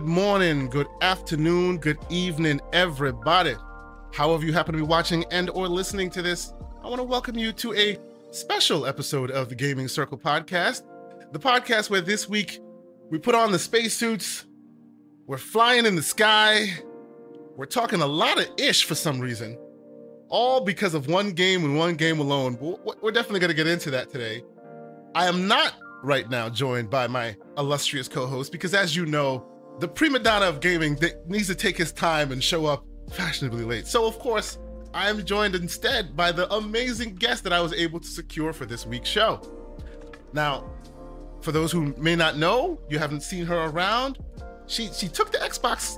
Good morning, good afternoon, good evening, everybody. However you happen to be watching and or listening to this, I want to welcome you to a special episode of the Gaming Circle podcast. The podcast where this week we put on the spacesuits, we're flying in the sky, we're talking a lot of ish for some reason, all because of one game and one game alone. We're definitely going to get into that today. I am not right now joined by my illustrious co-host because as you know, the prima donna of gaming that needs to take his time and show up fashionably late. So, of course, I am joined instead by the amazing guest that I was able to secure for this week's show. Now, for those who may not know, you haven't seen her around. She she took the Xbox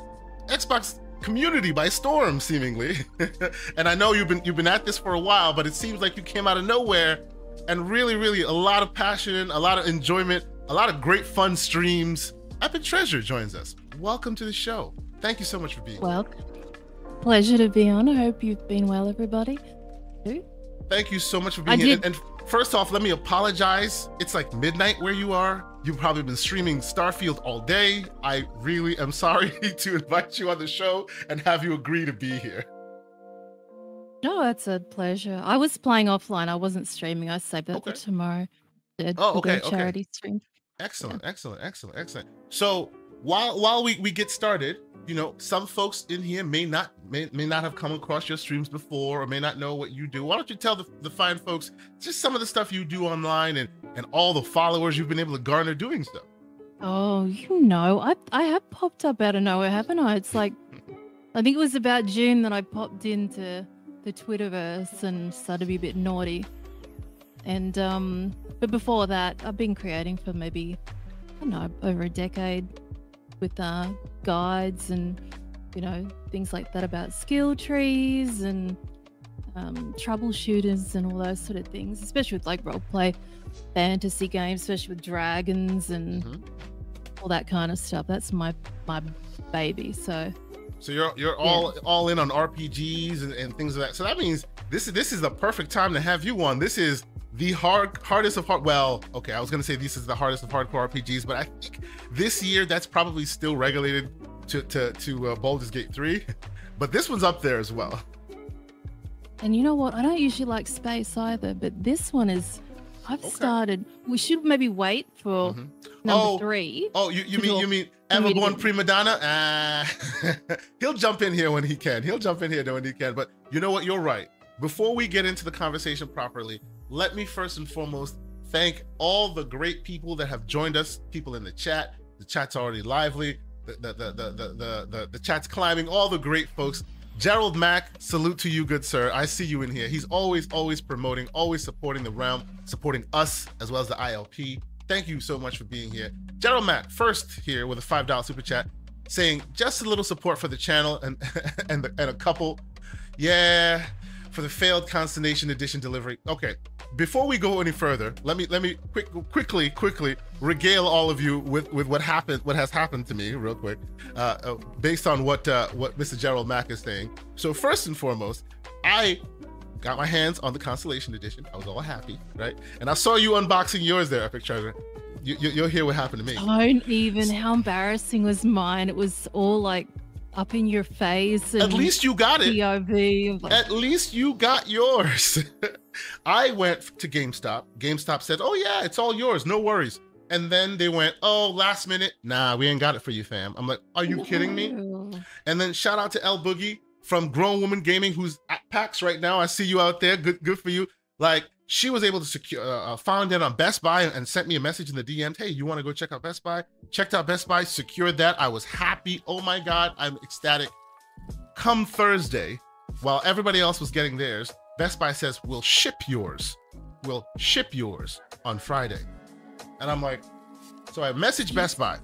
Xbox community by storm, seemingly. and I know you've been you've been at this for a while, but it seems like you came out of nowhere and really, really a lot of passion, a lot of enjoyment, a lot of great fun streams Epic Treasure joins us. Welcome to the show. Thank you so much for being well, here. Pleasure to be on. I hope you've been well, everybody. Thank you so much for being I here. And, and first off, let me apologize. It's like midnight where you are. You've probably been streaming Starfield all day. I really am sorry to invite you on the show and have you agree to be here. No, it's a pleasure. I was playing offline. I wasn't streaming. I saved that okay. for tomorrow. oh, okay. Charity okay. stream. Excellent, excellent, excellent, excellent. So while while we, we get started, you know, some folks in here may not may, may not have come across your streams before or may not know what you do. Why don't you tell the, the fine folks just some of the stuff you do online and and all the followers you've been able to garner doing stuff? Oh, you know, I I have popped up out of nowhere, haven't I? It's like I think it was about June that I popped into the Twitterverse and started to be a bit naughty. And um, but before that, I've been creating for maybe I don't know over a decade with uh, guides and you know things like that about skill trees and um, troubleshooters and all those sort of things, especially with like role play fantasy games, especially with dragons and mm-hmm. all that kind of stuff. That's my my baby. So so you're you're all yeah. all in on RPGs and, and things like that. So that means this is this is the perfect time to have you on. This is the hard hardest of hard well okay i was gonna say this is the hardest of hardcore rpgs but i think this year that's probably still regulated to to to uh, Baldur's Gate 3 but this one's up there as well. And you know what? I don't usually like space either but this one is i've okay. started we should maybe wait for mm-hmm. number oh, three oh you, you mean you mean Everborn prima donna uh, he'll jump in here when he can. He'll jump in here when he can but you know what? You're right. Before we get into the conversation properly let me first and foremost thank all the great people that have joined us, people in the chat. The chat's already lively. The the the the the, the, the chat's climbing, all the great folks. Gerald Mack, salute to you, good sir. I see you in here. He's always, always promoting, always supporting the realm, supporting us as well as the ILP. Thank you so much for being here. Gerald Mack, first here with a $5 super chat, saying just a little support for the channel and and, the, and a couple. Yeah, for the failed consternation Edition delivery. Okay, before we go any further, let me let me quick quickly quickly regale all of you with with what happened, what has happened to me, real quick, uh, uh, based on what uh, what Mr. Gerald Mack is saying. So first and foremost, I got my hands on the Constellation Edition. I was all happy, right? And I saw you unboxing yours there, Epic Treasure. You, you, will hear what happened to me. I don't even. How embarrassing was mine? It was all like up in your face. At least you got it. POV. At least you got yours. I went to GameStop. GameStop said, "Oh yeah, it's all yours. No worries." And then they went, "Oh, last minute, nah, we ain't got it for you, fam." I'm like, "Are you kidding me?" And then shout out to El Boogie from Grown Woman Gaming, who's at PAX right now. I see you out there. Good, good for you. Like she was able to secure uh, uh, found it on Best Buy and, sent me a message in the DM. Hey, you want to go check out Best Buy? Checked out Best Buy, secured that. I was happy. Oh my god, I'm ecstatic. Come Thursday, while everybody else was getting theirs, Best Buy says we'll ship yours. We'll ship yours on Friday, and I'm like, so I message Best Buy.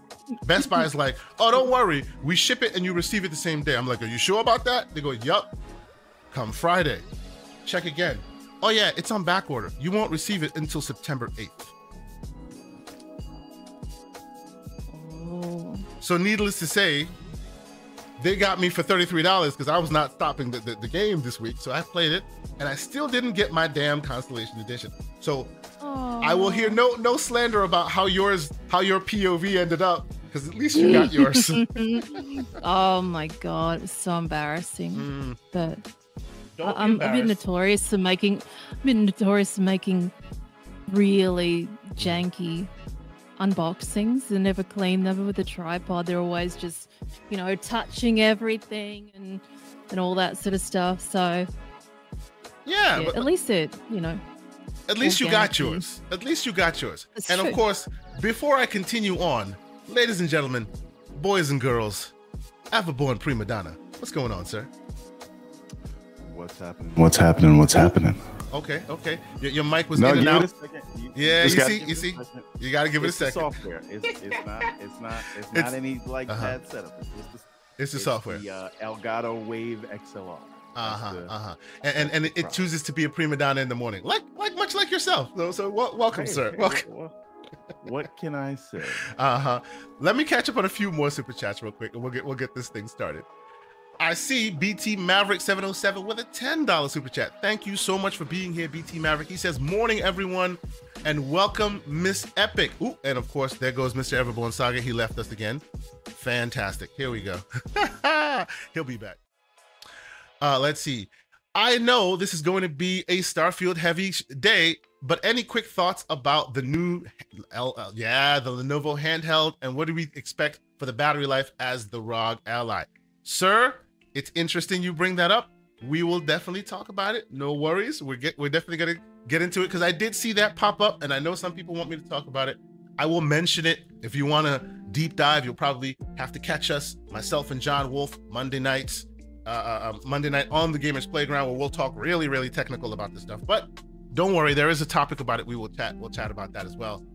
Best Buy is like, oh, don't worry, we ship it and you receive it the same day. I'm like, are you sure about that? They go, yup. Come Friday, check again Oh yeah, it's on back order. You won't receive it until September 8th. Oh. So needless to say, they got me for $33 because I was not stopping the, the, the, game this week. So I played it and I still didn't get my damn Constellation Edition. So I will hear no no slander about how yours how your POV ended up Because at least you got yours. oh my god, it's so embarrassing. Mm, But don't I- be I'm a bit notorious for making, a bit notorious for making really janky unboxings. They're never clean, never with a tripod. They're always just, you know, touching everything and and all that sort of stuff. So Yeah, yeah, but at least it, you know, at least you got yours. At least you got yours. That's and of course, before I continue on, ladies and gentlemen, boys and girls, Everborn Prima Donna, what's going on, sir? What's happening? What's happening? What's happening? Okay, okay. Your, your mic was No, in and give out. it a second. You- Yeah, just you see- you see? You got to give it a It's second. software. It's, it's not. It's not. It's It's- not any like uh-huh. bad setup. It's just the, It's the software. The uh, Elgato Wave XLR. Uh huh. Uh huh. And and, and it, it chooses to be a prima donna in the morning, like like much like yourself. So so wel- welcome, Hey, sir. hey, Welcome. what- What can I say? Uh huh. Let me catch up on a few more super chats real quick, and we'll get we'll get this thing started. I see BT Maverick 707 with a $10 super chat. Thank you so much for being here, BT Maverick. He says, Morning, everyone, and welcome, Miss Epic. Ooh, and of course, there goes Mr. Everborn Saga. He left us again. Fantastic. Here we go. He'll be back. Uh, let's see. I know this is going to be a Starfield heavy day, but any quick thoughts about the new, L- uh, yeah, the Lenovo handheld, and what do we expect for the battery life as the ROG Ally? Sir, it's interesting you bring that up. We will definitely talk about it. No worries. We're get we're definitely gonna get into it because I did see that pop up, and I know some people want me to talk about it. I will mention it. If you want to deep dive, you'll probably have to catch us, myself and John Wolf, Monday nights, uh, uh, uh, Monday night on the Gamers Playground, where we'll talk really, really technical about this stuff. But don't worry, there is a topic about it. We will chat. We'll chat about that as well.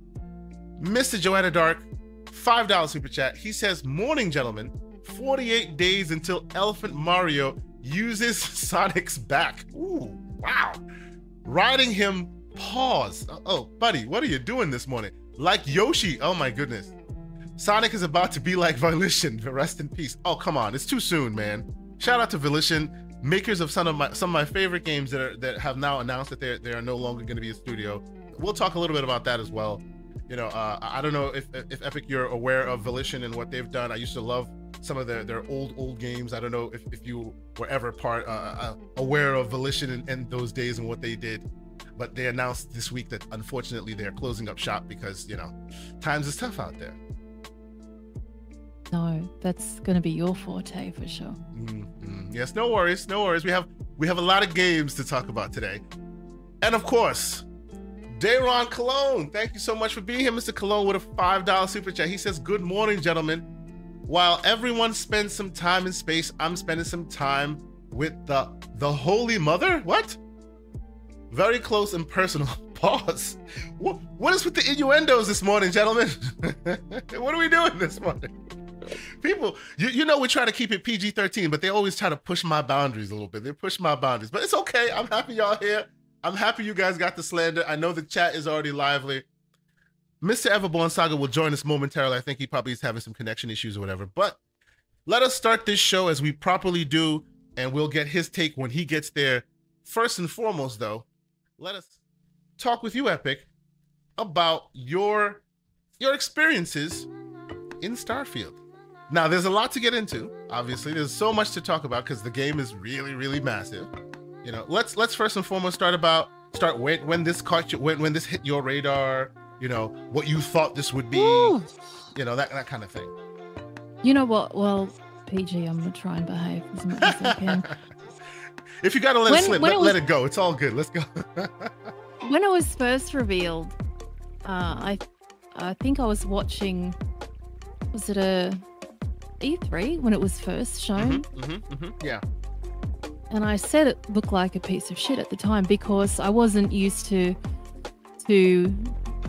Mr. Joanna Dark, five dollars super chat. He says, "Morning, gentlemen. Forty-eight days until Elephant Mario uses Sonic's back. Ooh, wow. Riding him. Pause. Oh, buddy, what are you doing this morning? Like Yoshi. Oh my goodness. Sonic is about to be like Volition. Rest in peace. Oh, come on. It's too soon, man. Shout out to Volition, makers of some of my some of my favorite games that are that have now announced that they they are no longer going to be a studio. We'll talk a little bit about that as well. You know, uh, I don't know if if Epic you're aware of Volition and what they've done. I used to love some of their their old old games. I don't know if, if you were ever part uh, uh, aware of Volition and, in those days and what they did. But they announced this week that unfortunately they're closing up shop because you know times is tough out there. no, that's going to be your forte for sure. Mhm. Yes, no worries, no worries. We have we have a lot of games to talk about today, and of course, Dayron Cologne. Thank you so much for being here, Mr. Cologne, with a five dollar super chat. He says, "Good morning, gentlemen. While everyone spends some time in space, I'm spending some time with the the Holy Mother. What? Very close and personal. Pause. What, what is with the innuendos this morning, gentlemen? what are we doing this morning? People, you, you know, we try to keep it PG 13, but they always try to push my boundaries a little bit. They push my boundaries, but it's okay. I'm happy y'all here. I'm happy you guys got the slander. I know the chat is already lively. Mr. Everborn Saga will join us momentarily. I think he probably is having some connection issues or whatever. But let us start this show as we properly do, and we'll get his take when he gets there. First and foremost, though, let us talk with you, Epic, about your your experiences in Starfield. Now, there's a lot to get into. Obviously, there's so much to talk about because the game is really, really massive. You know, let's let's first and foremost start about start when when this caught you when when this hit your radar. You know what you thought this would be. Ooh. You know that that kind of thing. You know what? Well, PG, I'm going to try and behave as much as I can. if you gotta let it slip, let, it let it go. It's all good. Let's go. when it was first revealed, uh, I I think I was watching. Was it a E3 when it was first shown? Mhm, mhm, mhm. Yeah. And I said it looked like a piece of shit at the time because I wasn't used to to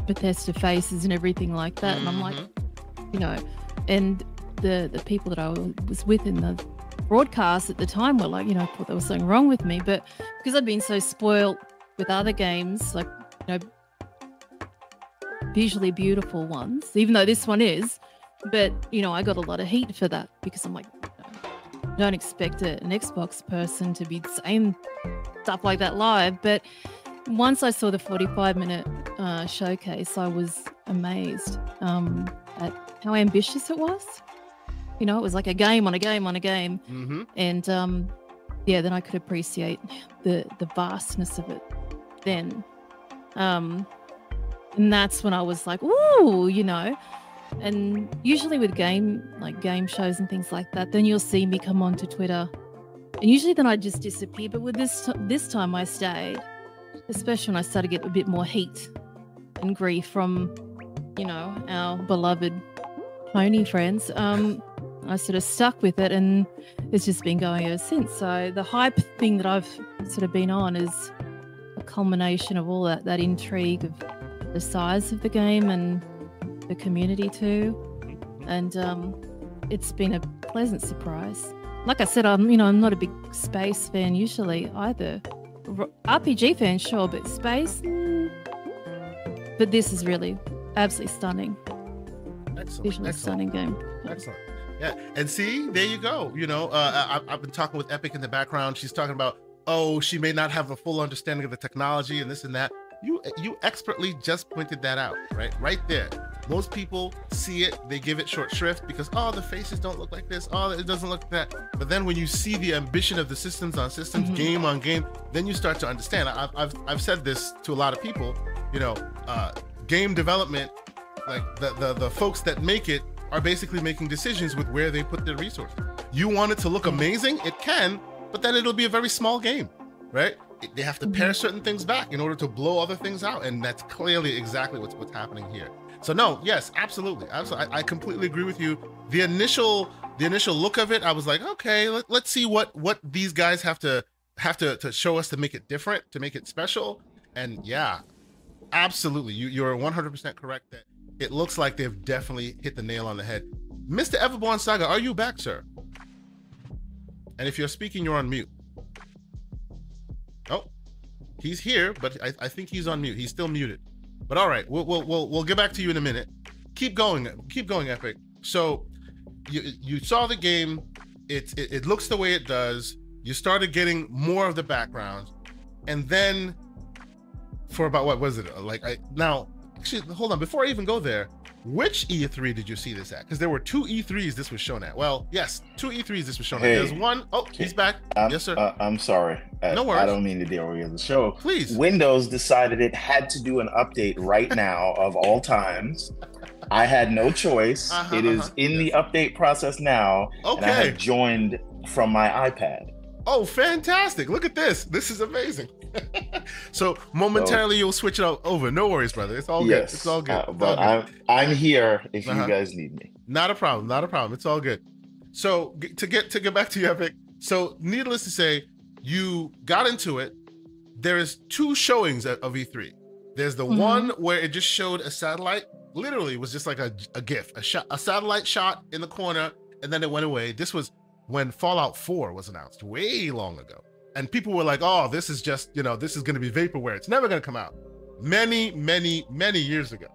Bethesda faces and everything like that. And I'm like, Mhm. you know, and the the people that I was with in the broadcast at the time were like, you know, I thought there was something wrong with me. But because I'd been so spoiled with other games, like you know, visually beautiful ones, even though this one is, but you know, I got a lot of heat for that because I'm like, don't expect a, an Xbox person to be saying stuff like that live. But once I saw the 45 minute uh, showcase, I was amazed. Um, at how ambitious it was. You know, it was like a game on a game on a game, Mm-hmm. and um, yeah, then I could appreciate the the vastness of it. Then, um, and that's when I was like, ooh, you know. And usually with game like game shows and things like that, then you'll see me come onto Twitter, and usually then I just disappear. But with this t- this time I stayed, especially when I started to get a bit more heat and grief from, you know, our beloved pony friends. Um, I sort of stuck with it, and it's just been going ever since. So the hype thing that I've sort of been on is a culmination of all that that intrigue of the size of the game and the community too, and um, it's been a pleasant surprise. Like I said, I'm you know I'm not a big space fan usually either. RPG fan, sure, but space. mm. But this is really absolutely stunning, Excellent. visually Excellent. stunning game. Excellent. Yeah, and see, there you go. You know, uh, I, I've been talking with Epic in the background. She's talking about, oh, she may not have a full understanding of the technology and this and that. You, you expertly just pointed that out, right? Right there. Most people see it, they give it short shrift because, oh, the faces don't look like this. Oh, it doesn't look like that. But then when you see the ambition of the systems on systems, Mhm. game on game, then you start to understand. I've, I've, I've said this to a lot of people. You know, uh, game development, like the, the the folks that make it are basically making decisions with where they put their resources. You want it to look amazing, it can, but then it'll be a very small game, right? They have to pare certain things back in order to blow other things out, and that's clearly exactly what's what's happening here. So no, yes, absolutely, absolutely, I, I completely agree with you. The initial the initial look of it, I was like, okay, let, let's see what what these guys have to have to to show us to make it different, to make it special, and yeah, absolutely, you you're 100% correct that it looks like they've definitely hit the nail on the head. Mr. Everborn Saga, are you back, sir? And if you're speaking, you're on mute. Oh, he's here, but I, I think he's on mute. He's still muted. But all right, we'll, we'll we'll we'll get back to you in a minute. Keep going, keep going, Epic. So you you saw the game. It, it it looks the way it does. You started getting more of the background, and then for about what was it like? I now actually hold on before I even go there. Which E3 did you see this at? Because there were two E3s this was shown at. Well, yes, two E3s this was shown Hey. at. There's one oh he's back. I'm, yes, sir. Uh, I'm sorry. I, No worries. I don't mean to derail the show. Please. Windows decided it had to do an update right now of all times. I had no choice. Uh-huh, It is uh-huh. in the update process now, and I Okay. have joined from my iPad. Oh, fantastic! Look at this. This is amazing. so momentarily you'll switch it o- over. No worries, brother. It's all good. It's all good. uh, It's all but good. I'm I'm here if Uh-huh. you guys need me. Not a problem. Not a problem. It's all good. So g- to get to get back to you, Epic. So needless to say, you got into it. There is two showings of of E3. There's the Mhm. one where it just showed a satellite. Literally, it was just like a, a GIF, a shot, a satellite shot in the corner, and then it went away. This was when Fallout 4 was announced way long ago, and people were like, "Oh, this is just you know, this is going to be vaporware. It's never going to come out." Many, many, many years ago.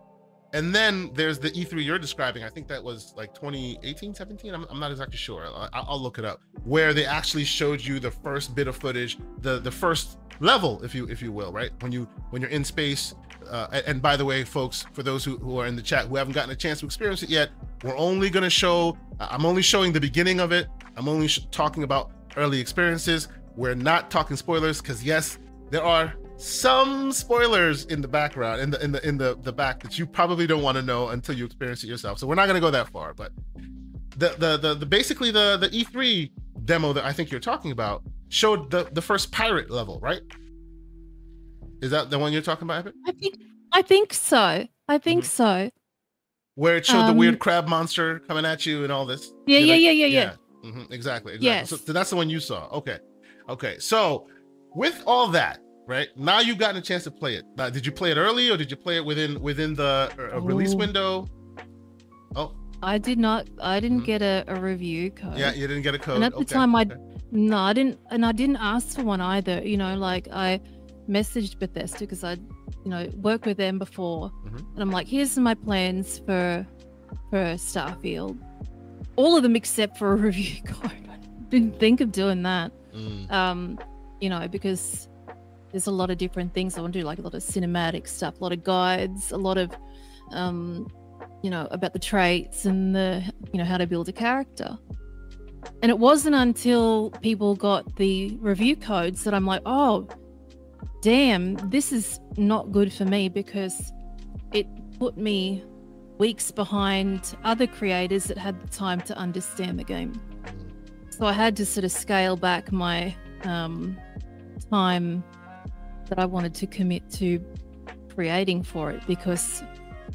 And then there's the E3 you're describing. I think that was like 2018, 17. I'm, I'm not exactly sure. I, I'll look it up. Where they actually showed you the first bit of footage, the the first level, if you if you will, right? When you when you're in space. Uh, and, by the way, folks, for those who, who are in the chat who haven't gotten a chance to experience it yet, we're only going to show. I'm only showing the beginning of it. I'm only talking about early experiences. We're not talking spoilers because yes, there are some spoilers in the background in the in the in the the back that you probably don't want to know until you experience it yourself so we're not going to go that far but the, the the the basically the the e3 demo that i think you're talking about showed the the first pirate level right is that the one you're talking about Epic? I think I think so. I think Mhm. so. where it showed the Um, weird crab monster coming at you and all this Yeah, yeah, like- yeah, yeah, yeah. Mhm, exactly, exactly. Yes. So, so that's the one you saw. Okay. Okay. So with all that, right? Now you've gotten a chance to play it. Now, did you play it early or did you play it within within the uh, release Oh. window? Oh, I did not. I didn't Mhm. get a, a review code. yeah, you didn't get a code. And at the time, I okay. no, I didn't, and I didn't ask for one either. You know, like I messaged Bethesda because I, you know, worked with them before, Mhm. and I'm like, here's my plans for for Starfield. All of them except for a review code. I didn't think of doing that. Mm, um, you know, because there's a lot of different things I want to do, like a lot of cinematic stuff, a lot of guides, a lot of, um, you know, about the traits and the, you know, how to build a character. And it wasn't until people got the review codes that I'm like, oh, damn, this is not good for me because it put me weeks behind other creators that had the time to understand the game. So I had to sort of scale back my um, time that I wanted to commit to creating for it because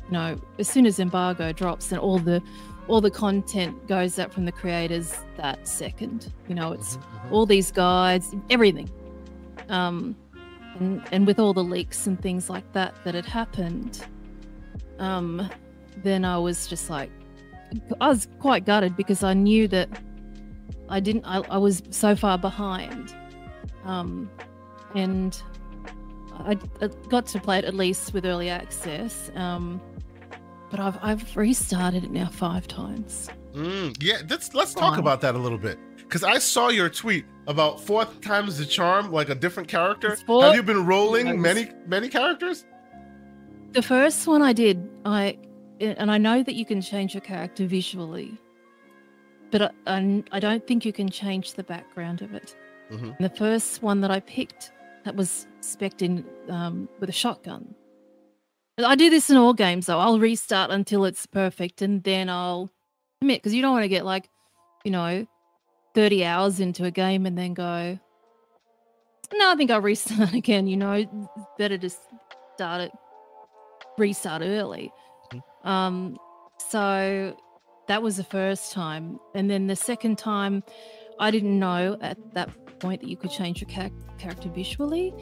you know as soon as embargo drops and all the all the content goes up from the creators that second you know it's Mhm, mhm. all these guides everything um and, and with all the leaks and things like that that had happened um then i was just like i was quite gutted because i knew that i didn't i, I was so far behind um and I, I got to play it at least with early access um but i've i've restarted it now five times Mm, yeah, let's let's talk Fine. about that a little bit because I saw your tweet about fourth times the charm, like a different character. Four- Have you been rolling Times. many many characters? The first one I did, I and I know that you can change your character visually, but I, I, don't think you can change the background of it. Mhm. The first one that I picked that was spec'd in um, with a shotgun. I do this in all games though. I'll restart until it's perfect, and then I'll commit because you don't want to get like, you know, thirty hours into a game and then go. No, I think I'll restart again. You know, better to start it restart early. Um, so that was the first time, and then the second time, I didn't know at that point that you could change your char- character visually,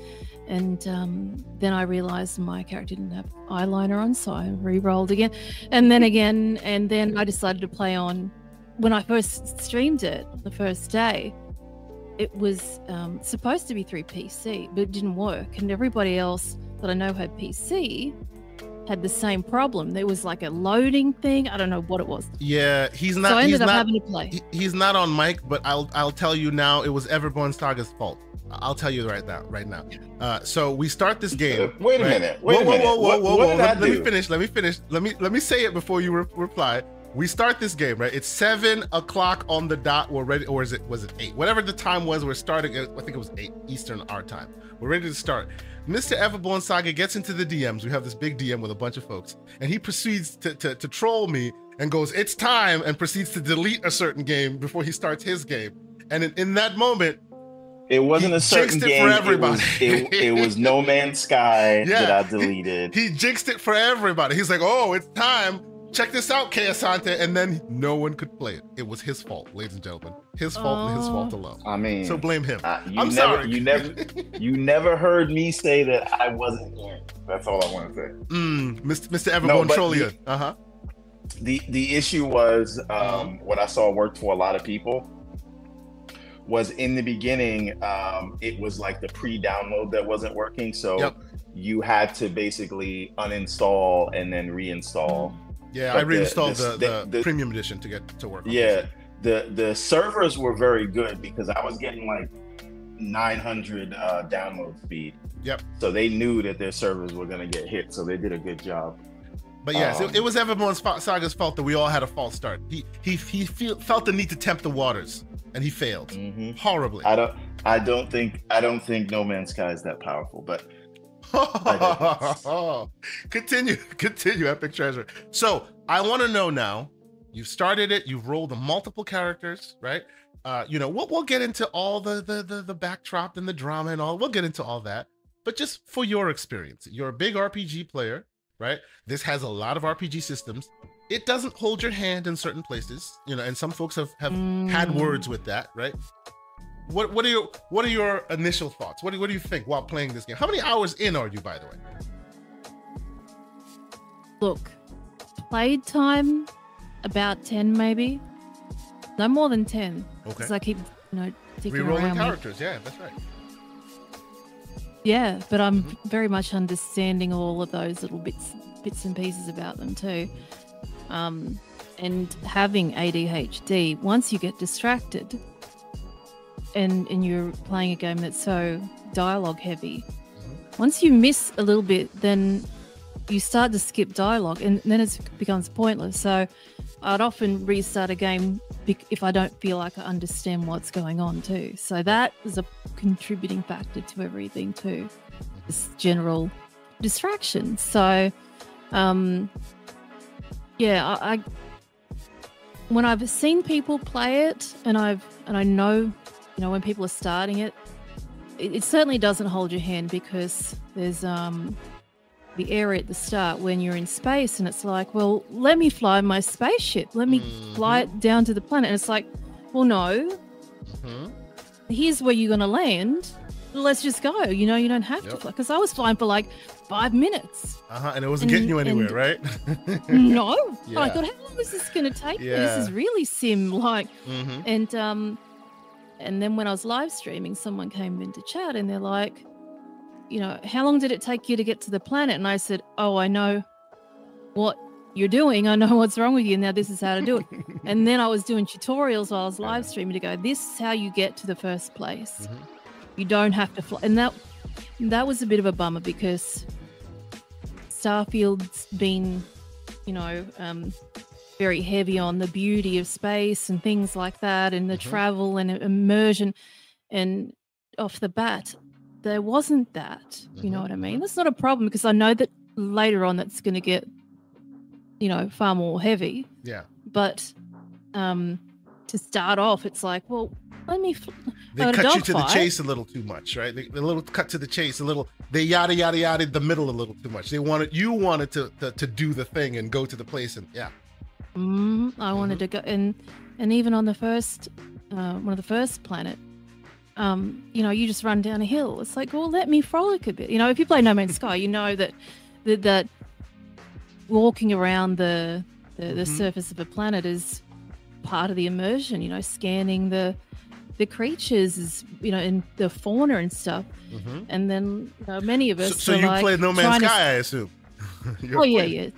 and um, then I realized my character didn't have eyeliner on, so I re-rolled again, and then again, and then I decided to play on. When I first streamed it the first day, it was um, supposed to be through PC, but it didn't work, and everybody else that I know had PC had the same problem. There was like a loading thing. I don't know what it was. Yeah, he's not. so not. I he's ended up not. having to play. he- he's not on mic, but I'll I'll tell you now. It was Everborn Saga's fault. I'll tell you right now. Right now. Uh, so we start this game. Wait a right? minute. Wait whoa, a whoa, minute. whoa, whoa, What- whoa, what whoa. did Let, let me finish. Let me finish. Let me let me say it before you re- reply. We start this game, right? It's seven o'clock on the dot. We're ready, or is it was it eight? Whatever the time was, we're starting. I think it was eight Eastern our time. We're ready to start. Mr. Everborn Saga gets into the DMs. We have this big DM with a bunch of folks, and he proceeds to, to, to troll me and goes, "It's time," and proceeds to delete a certain game before he starts his game. And in, in that moment, It wasn't He a certain it game. for It was, it, it was No Man's Sky Yeah. that I deleted. he jinxed it for everybody. He's like, "Oh, it's time." Check this out, Keasante, and then no one could play it. It was his fault, ladies and gentlemen. His fault and his fault alone. I mean, So blame him. uh, you I'm never, sorry. you never, you never heard me say that I wasn't here. That's all I want to say. Mm, Mr. Mr. No, Everborn Trollia. Uh huh. the the issue was um, what I saw worked for a lot of people was in the beginning um, it was like the pre-download that wasn't working so Yep. you had to basically uninstall and then reinstall Yeah, I reinstalled the- the, the, the- premium edition to get to work. on yeah the the servers were very good because I was getting like 900 uh, download speed Yep. so they knew that their servers were going to get hit so they did a good job But yes, Um, it, it was Everborn Spa- Saga's fault that we all had a false start. He he he feel, felt the need to tempt the waters, and he failed hmm horribly. I don't I don't think I don't think No Man's Sky is that powerful but continue, continue, epic treasure. So I want to know now. You've started it. You've rolled the multiple characters, right? Uh, you know, we'll we'll get into all the the the, the backdrop and the drama and all. We'll get into all that. But just for your experience, you're a big RPG player, right? This has a lot of RPG systems. It doesn't hold your hand in certain places, you know, and some folks have have had Mm. words with that, right? What what are your what are your initial thoughts? What do, what do you think while playing this game? How many hours in are you, by the way? Look, played time about 10 maybe. No more than 10. Okay. Because I keep, you know, Rerolling around. with- characters, yeah, that's right. Yeah, but I'm Mhm. very much understanding all of those little bits bits and pieces about them too. Um, and having ADHD, once you get distracted and and you're playing a game that's so dialogue heavy, once you miss a little bit, then you start to skip dialogue and then it becomes pointless. So I'd often restart a game if I don't feel like I understand what's going on too. So that is a contributing factor to everything too. This general distraction. So, um, yeah, I, I when I've seen people play it and I've and I know, know, when people are starting it, it, it certainly doesn't hold your hand because there's um the area at the start when you're in space and it's like, well, let me fly my spaceship. Let me fly it down to the planet. And it's like, well, no, Mhm. here's where you're going to land. Let's just go. You know, you don't have to fly. Because I was flying for like five minutes. Uh-huh. And it wasn't getting you anywhere, and- right? no. Yeah. I thought, how long is this going to take? me? This is really sim like. Mm-hmm. And um, and then when I was live streaming, someone came into chat and they're like, you know, how long did it take you to get to the planet? And I said, oh, I know what you're doing. I know what's wrong with you. Now this is how to do it. and then I was doing tutorials while I was live streaming to go, this is how you get to the first place. Mhm. You don't have to fly. And that that was a bit of a bummer because Starfield's been, you know, um, very heavy on the beauty of space and things like that, and the Mhm. travel and immersion. And off the bat, there wasn't that. You know Mhm, what I mean? That's not a problem because I know that later on that's going to get, you know, far more heavy. Yeah. But um, to start off, it's like, well, let me. Fl- They cut you to the chase a little too much, right? They, a little cut to the chase, a little. They yada yada yada the middle a little too much. They wanted you wanted to to, to do the thing and go to the place and yeah. Mm, I wanted to go, and and even on the first, uh, one of the first planet, um, you know, you just run down a hill. It's like, well, let me frolic a bit. You know, if you play No Man's Sky, you know that that, that walking around the the, the Mhm. surface of a planet is part of the immersion. You know, scanning the the creatures is you know in the fauna and stuff. Mhm. And then you know, many of us. so are you like played No Man's trying to- Sky, I assume. Oh yeah, yeah.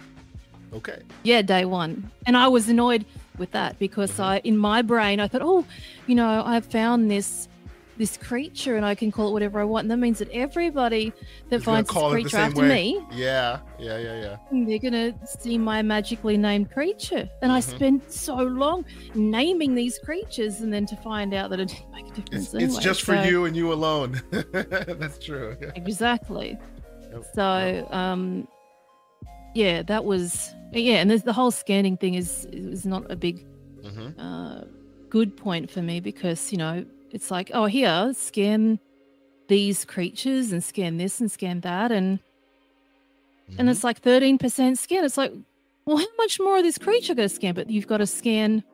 Okay. Yeah, day one. And I was annoyed with that because Mm-hmm. I in my brain I thought, oh, you know, I've found this this creature and I can call it whatever I want. And that means that everybody that finds this call it the creature after way. me, Yeah. Yeah. Yeah. Yeah. they're gonna see my magically named creature. And I Mhm. spent so long naming these creatures and then to find out that it didn't make a difference. It's, anyway. it's just for you and you alone. That's true. Exactly. Yep, So, um, yeah, that was yeah, and there's the whole scanning thing is is not a big hmm uh, good point for me because you know it's like oh here scan these creatures and scan this and scan that and Mm-hmm. and it's like 13% scan it's like well how much more of this creature going to scan but you've got to scan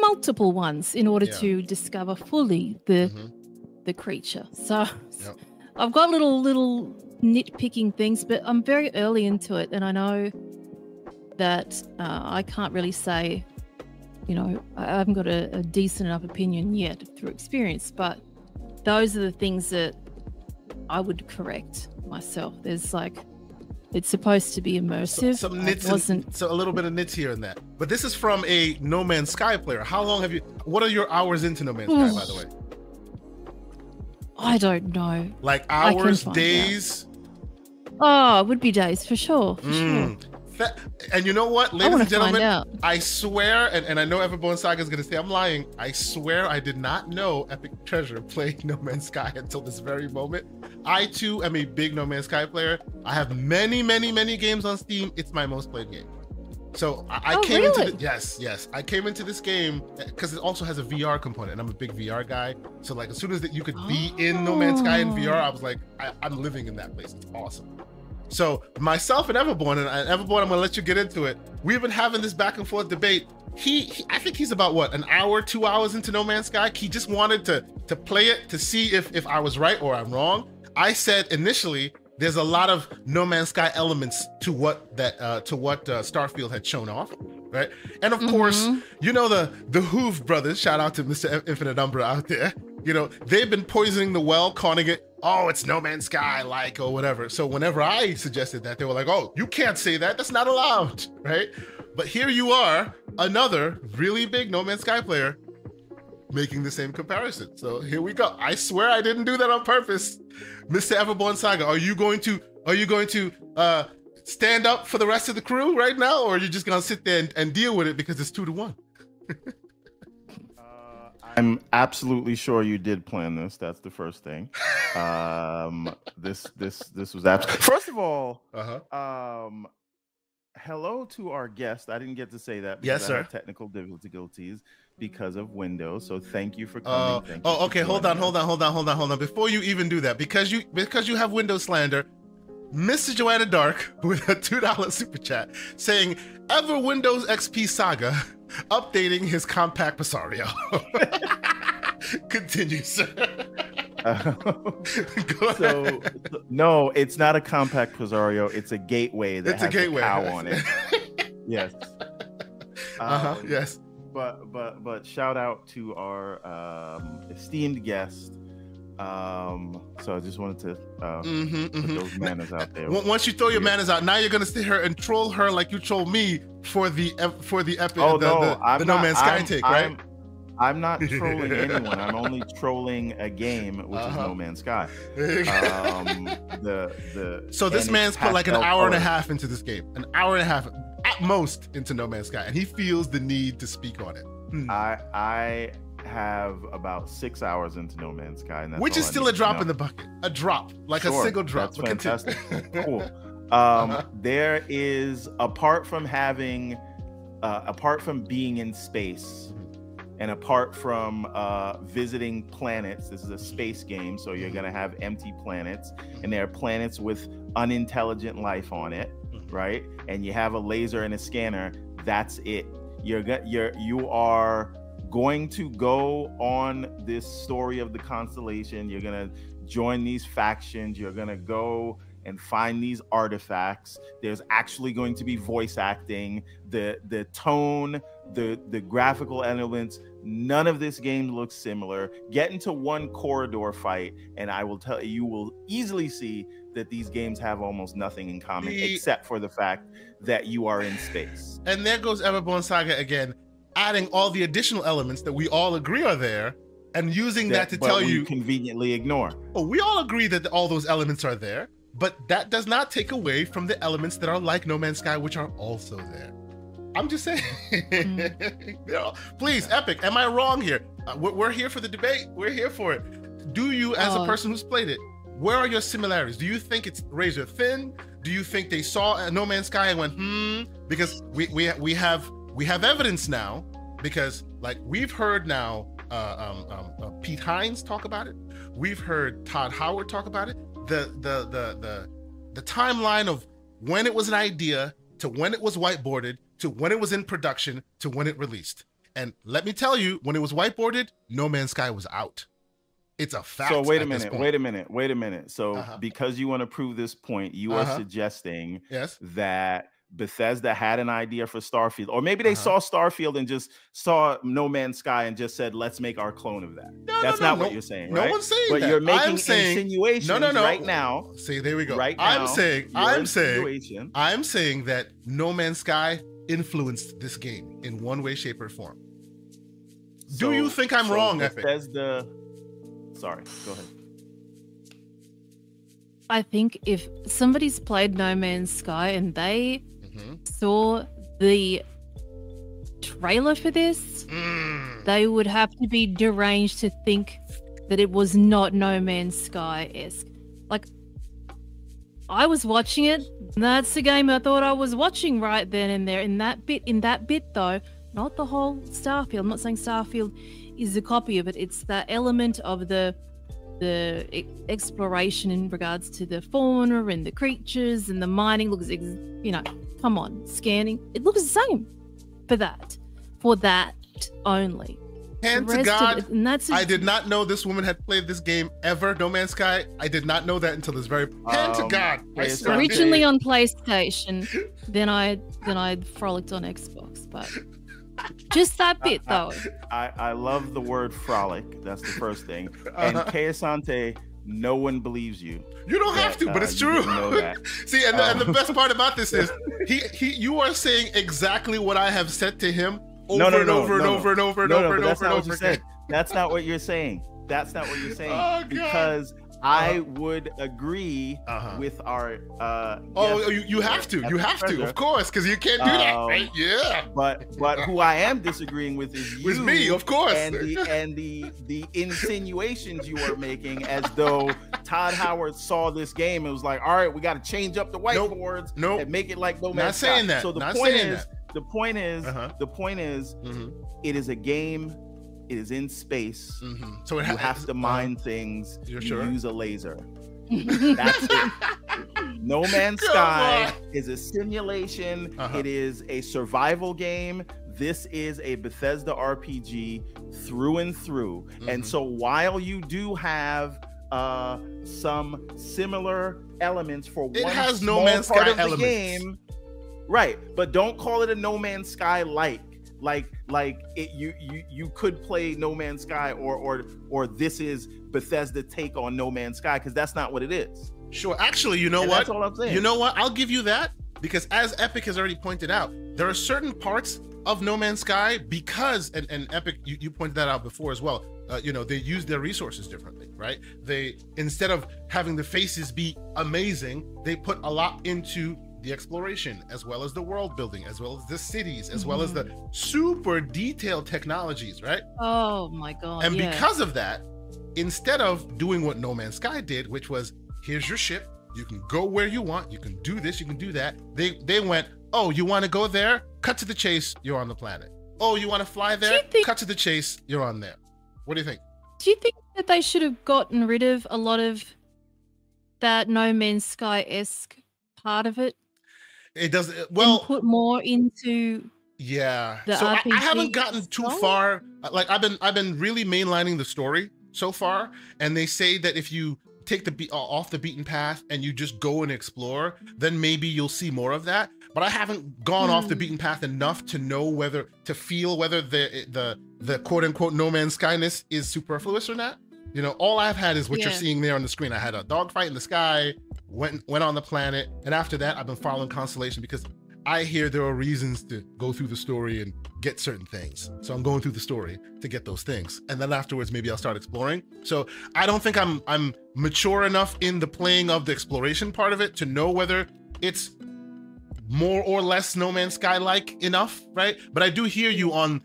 multiple ones in order Yeah. to discover fully the Mhm. the creature so Yep. i've got little little nitpicking things but i'm very early into it and i know that uh, i can't really say you know i haven't got a, a decent enough opinion yet through experience but those are the things that i would correct myself there's like it's supposed to be So, immersive some nits, wasn't so a little bit of nits here and that. But this is from a No Man's Sky player. How long have you? What are your hours into No Man's Sky, by the way? i don't know Like hours, days. out. Oh it would be dice for sure for sure Mm. Fa- And you know what, ladies and gentlemen, I swear, and, and I know Everborn Saga is going to say I'm lying. I swear I did not know Epic Treasure played No Man's Sky until this very moment. I too am a big No Man's Sky player. I have many, many, many games on Steam. It's my most played game. So I, I Oh, came into the, yes, yes. I came into this game because it also has a VR component, and I'm a big VR guy. So like as soon as that you could be in No Man's Sky in VR, Oh. I was like, I, I'm living in that place. It's awesome. So myself and Everborn, and, Everborn, I'm gonna let you get into it. We've been having this back and forth debate. He, he, I think he's about what an hour, two hours into No Man's Sky. He just wanted to to play it to see if if I was right or I'm wrong. I said initially there's a lot of No Man's Sky elements to what that uh, to what uh, Starfield had shown off, right? And of course, Mhm. you know the the Hoove brothers. Shout out to Mr. Infinite Umbra out there. You know they've been poisoning the well, calling it oh it's No Man's Sky like or whatever. So whenever I suggested that, they were like, oh you can't say that. That's not allowed, right? But here you are, another really big No Man's Sky player making the same comparison. So here we go. I swear I didn't do that on purpose. Mr. Everborn Saga, are you going to are you going to uh stand up for the rest of the crew right now, or are you just gonna sit there and, and deal with it because it's two to one? I'm absolutely sure you did plan this. That's the first thing. Um, this this this was absolutely. First of all, Uh huh. um, hello to our guest. I didn't get to say that. Yes, sir. technical difficulties because of Windows. So thank you for Oh, coming. Thank oh, for okay. Hold on, hold on, hold on, hold on, hold on. Before you even do that, because you because you have Windows slander, Mr. Joanna Dark with a two dollar super chat saying, "Ever Windows XP saga, updating his Compaq Presario." Continue, sir. So no, it's not a Compaq Presario. It's a gateway that It's a has gateway a cow on it. Yes. uh huh. Um, Yes. but but but shout out to our um, esteemed guest. Um, so I just wanted to uh, Mm-hmm, put mm-hmm. those manners out there. Once you throw your manners out, now you're gonna sit here and troll her like you troll me for the for the epic Oh the, no, the, the No Man's Sky I'm, take, I'm, right? I'm not trolling anyone. I'm only trolling a game, which Uh-huh. is No Man's Sky. Um, the the so this man's put like an hour and a half into this game, an hour and a half at most into No Man's Sky, and he feels the need to speak on it, Hmm. I I have about six hours into No Man's Sky, which is still a drop in the bucket, a drop, like a single drop. That's fantastic. cool. Um, Uh-huh. there is apart from having, uh, apart from being in space, Mm-hmm. And apart from uh, visiting planets. This is a space game, so Mm-hmm. you're gonna have empty planets, and there are planets with unintelligent life on it, Mhm. right? And you have a laser and a scanner. That's it. You're you're you are going to go on this story of the constellation. You're gonna join these factions. You're gonna go and find these artifacts. There's actually going to be voice acting. The the tone, the the graphical elements. None of this game looks similar. Get into one corridor fight, and I will tell you, you will easily see that these games have almost nothing in common, The- except for the fact that you are in space. And there goes Everborn Saga again, adding all the additional elements that we all agree are there, and using that, to but tell you, conveniently ignore. oh, we all agree that all those elements are there, but that does not take away from the elements that are like No Man's Sky, which are also there. I'm just saying. Know, please, Epic, am I wrong here? Uh, we're, we're here for the debate. We're here for it. Do you, as a Oh. person who's played it, where are your similarities? Do you think it's razor thin? Do you think they saw uh, No Man's Sky and went, hmm? Because we we we have we have evidence now. Because like we've heard now, uh, um, um, uh, Pete Hines talk about it. We've heard Todd Howard talk about it. The the the the the timeline of when it was an idea to when it was whiteboarded to when it was in production to when it released. And let me tell you, when it was whiteboarded, No Man's Sky was out. It's a fact. So wait a minute, wait a minute, wait a minute. So Uh-huh. because you want to prove this point, you Uh-huh. are suggesting Yes. that Bethesda had an idea for Starfield, or maybe they Uh-huh. saw Starfield and just saw No Man's Sky and just said, "Let's make our clone of that." No, That's no, no, not what you're saying, No right? one's saying but that. you're making I'm saying insinuations no, no. right now. See, there we go. Right now, I'm saying, I'm saying, I'm saying that No Man's Sky influenced this game in one way, shape, or form. Do you think I'm wrong, Epic? Bethesda. Sorry, go ahead. I think if somebody's played No Man's Sky and they Mhm. saw the trailer for this, Mm. they would have to be deranged to think that it was not No Man's Sky esque. Like, I was watching it. That's the game I thought I was watching right then and there. In that bit, in that bit though, not the whole Starfield. I'm not saying Starfield is a copy of it. It's that element of the the exploration in regards to the fauna and the creatures and the mining looks, you know, come on, scanning. It looks the same for that, for that only. The Hand to rest of God, it- and I did not know this woman had played this game ever, No Man's Sky. I did not know that until this very hand to Um, God. I okay, so swear. originally on PlayStation, then I then I frolicked on Xbox, but just that bit though. I, I love the word frolic. That's the first thing. And Uh-huh. Keisante, no one believes you. You don't have that, to, but uh, it's you true. know that. See, and the, and the Um, best part about this is he he you are saying exactly what I have said to him over No, no, and no, over and over and over and no, over and that's over and over again. That's not what you're saying. That's not what you're saying. Oh, because I would agree Uh-huh. with our. Uh, Oh, you, you have to. You have to, of course, because you can't do that, Um, right? Yeah. But but who I am disagreeing with is you. With me, of course. and the and the the insinuations you are making as though Todd Howard saw this game and was like, all right, we got to change up the whiteboards Nope. and make it like no Not saying that. So the Not point saying is, the point is, Uh-huh. the point is, hmm it is a game. It is in space. hmm So it You have to uh, mine things. you're you sure? use a laser. That's it. No Man's Come Sky on. is a simulation. Uh-huh. It is a survival game. This is a Bethesda RPG through and through. And Mhm. so while you do have uh some similar elements for It one has No Man's part Sky of the elements. game, right? But don't call it a No Man's Sky like like like it you you you could play No Man's Sky or or or this is Bethesda take on No Man's Sky because that's not what it is. Sure. Actually, you know And what? That's all I'm saying. You know what? I'll give you that because as Epic has already pointed out, there are certain parts of No Man's Sky because and, and Epic, you, you pointed that out before as well. Uh, you know, they use their resources differently, right? They instead of having the faces be amazing, they put a lot into the exploration as well as the world building, as well as the cities, as well as the mm-hmm. super detailed technologies, right? oh my god. And yeah. because of that, instead of doing what No Man's Sky did, which was here's your ship, you can go where you want, you can do this, you can do that. They they went, oh, you want to go there? Cut to the chase, you're on the planet. Oh, you want to fly there? think- Cut to the chase, you're on there. What do you think? Do you think that they should have gotten rid of a lot of that No Man's Sky esque part of it? It does and well. put more into Yeah. so I, I haven't gotten too far. uh, Like I've been I've been really mainlining the story so far, and they say that if you take the be- uh, off the beaten path and you just go and explore, then maybe you'll see more of that. But I haven't gone off the Hmm. beaten path enough to know whether to feel whether the the the quote unquote no man's skyness is superfluous or not. You know, all I've had is what you're seeing there on the screen. I had a dogfight in the sky, went went on the planet, and after that, I've been following Constellation because I hear there are reasons to go through the story and get certain things. So I'm going through the story to get those things. And then afterwards maybe I'll start exploring. So I don't think I'm I'm mature enough in the playing of the exploration part of it to know whether it's more or less No Man's Sky like enough, right? But I do hear you on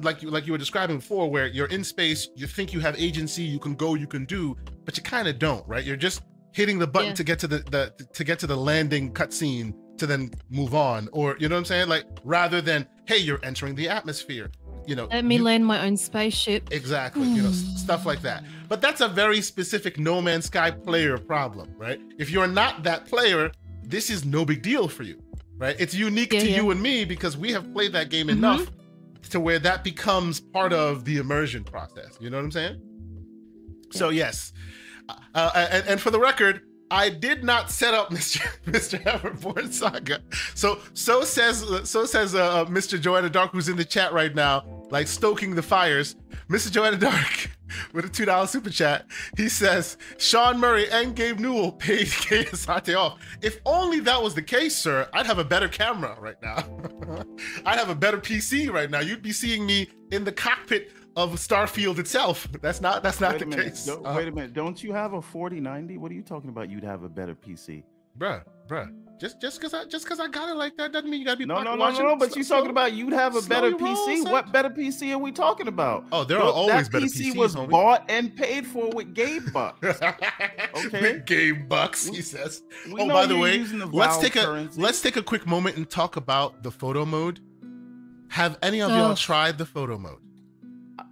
like you like you were describing before where you're in space, you think you have agency, you can go, you can do, but you kind of don't, right? You're just hitting the button Yeah. to get to the, the to get to the landing cutscene to then move on or you know what i'm saying like rather than hey you're entering the atmosphere you know let me you- land my own spaceship. exactly you know stuff like that but that's a very specific no man's sky player problem right if you're not that player this is no big deal for you right it's unique Yeah, to yeah. you and me because we have played that game Mhm. enough to where that becomes part of the immersion process you know what i'm saying so yes uh, and, and for the record I did not set up Mr. Mr. Everborn Saga. So so says so says uh, Mr. Joanna Dark, who's in the chat right now, like stoking the fires. Mr. Joanna Dark with a two dollar super chat. He says Sean Murray and Gabe Newell paid Kay Asante off. If only that was the case, sir, I'd have a better camera right now. I'd have a better PC right now. You'd be seeing me in the cockpit of Starfield itself. That's not that's not wait the minute. case. Don't- Uh, Wait a minute. Don't you have a 4090? What are you talking about? You'd have a better PC. bruh, bruh. Just just cause I just cause I got it like that doesn't mean you gotta be No, no, pocket no, no, no. But so- you so- talking about you'd have a better your roll, PC. What better PC are we talking about? Oh, there are Bro, always that better PC PCs, was homie. bought and paid for with Gabe bucks. Okay. With Game bucks, he says. We oh, know by the way, the let's Valve take a currency. let's take a quick moment and talk about the photo mode. Have any of y'all Ugh. tried the photo mode?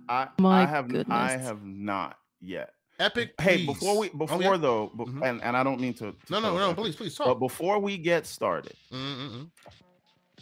I, My I have I have not yet. Epic. Hey, please. before we Oh, before yeah? though, be- Mhm. and, and I don't mean to, to No, no, no, off, please, please But before we get started, Mm-mm-mm.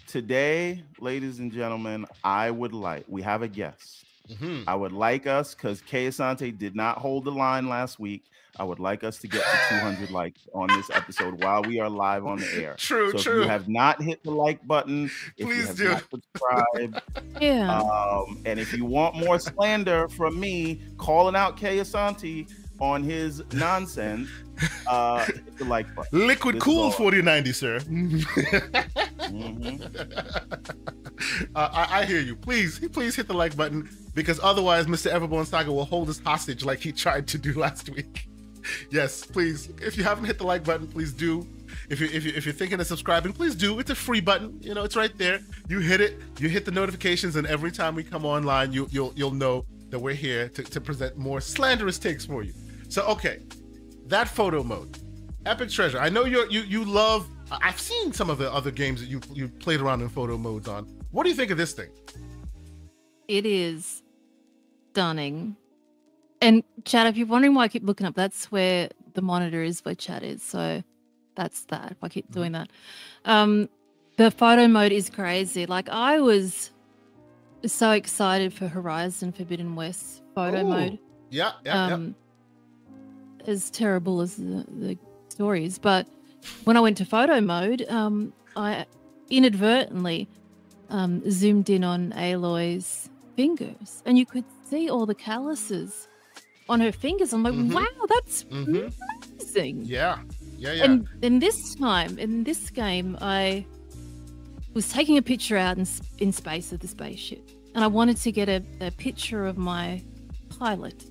today, ladies and gentlemen, I would like we have a guest. Mhm. I would like us because Kay Asante did not hold the line last week. I would like us to get to 200 likes on this episode while we are live on the air. True, So if true. you have not hit the like button, if Please you have do. not subscribed, Yeah. um, and if you want more slander from me calling out Kay Asante on his nonsense, uh, hit the like button. Liquid This Cool 4090, sir. Mhm. uh, I, I hear you. Please, please hit the like button because otherwise, Mr. Everborn Saga will hold us hostage like he tried to do last week. Yes, please. If you haven't hit the like button, please do. If you if you if you're thinking of subscribing, please do. It's a free button. You know, it's right there. You hit it. You hit the notifications, and every time we come online, you you'll you'll know that we're here to, to present more slanderous takes for you. So okay, that photo mode, epic treasure. I know you're you you love. I've seen some of the other games that you you played around in photo modes on. What do you think of this thing? It is stunning. And chat, if you're wondering why I keep looking up, that's where the monitor is where chat is. So that's that. If I keep doing that. Um the photo mode is crazy. Like I was so excited for Horizon Forbidden West photo Ooh. mode. Yeah, yeah, um, as terrible as the, the stories. But when I went to photo mode, um, I inadvertently um, zoomed in on Aloy's fingers, and you could see all the calluses on her fingers. I'm like, Mhm. wow, that's yeah. hmm amazing. Yeah, yeah, yeah. And in this time, in this game, I was taking a picture out in, in space of the spaceship, and I wanted to get a, a picture of my pilot.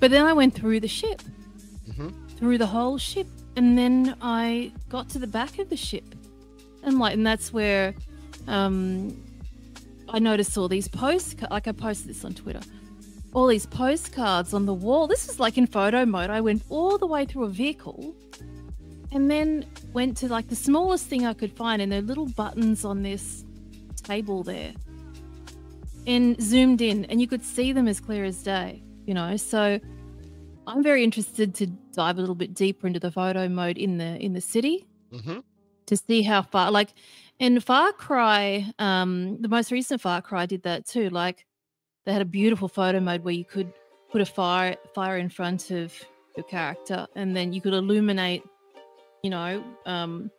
But then I went through the ship, Mhm. through the whole ship, and then I got to the back of the ship, and like, and that's where um, I noticed all these posts. Like I posted this on Twitter all these postcards on the wall. This was like in photo mode. I went all the way through a vehicle and then went to like the smallest thing I could find, and there are little buttons on this table there. And zoomed in, and you could see them as clear as day, you know. So I'm very interested to dive a little bit deeper into the photo mode in the in the city hmm to see how far like in Far Cry, um, the most recent Far Cry did that too. Like they had a beautiful photo mode where you could put a fire fire in front of your character and then you could illuminate, you know, um,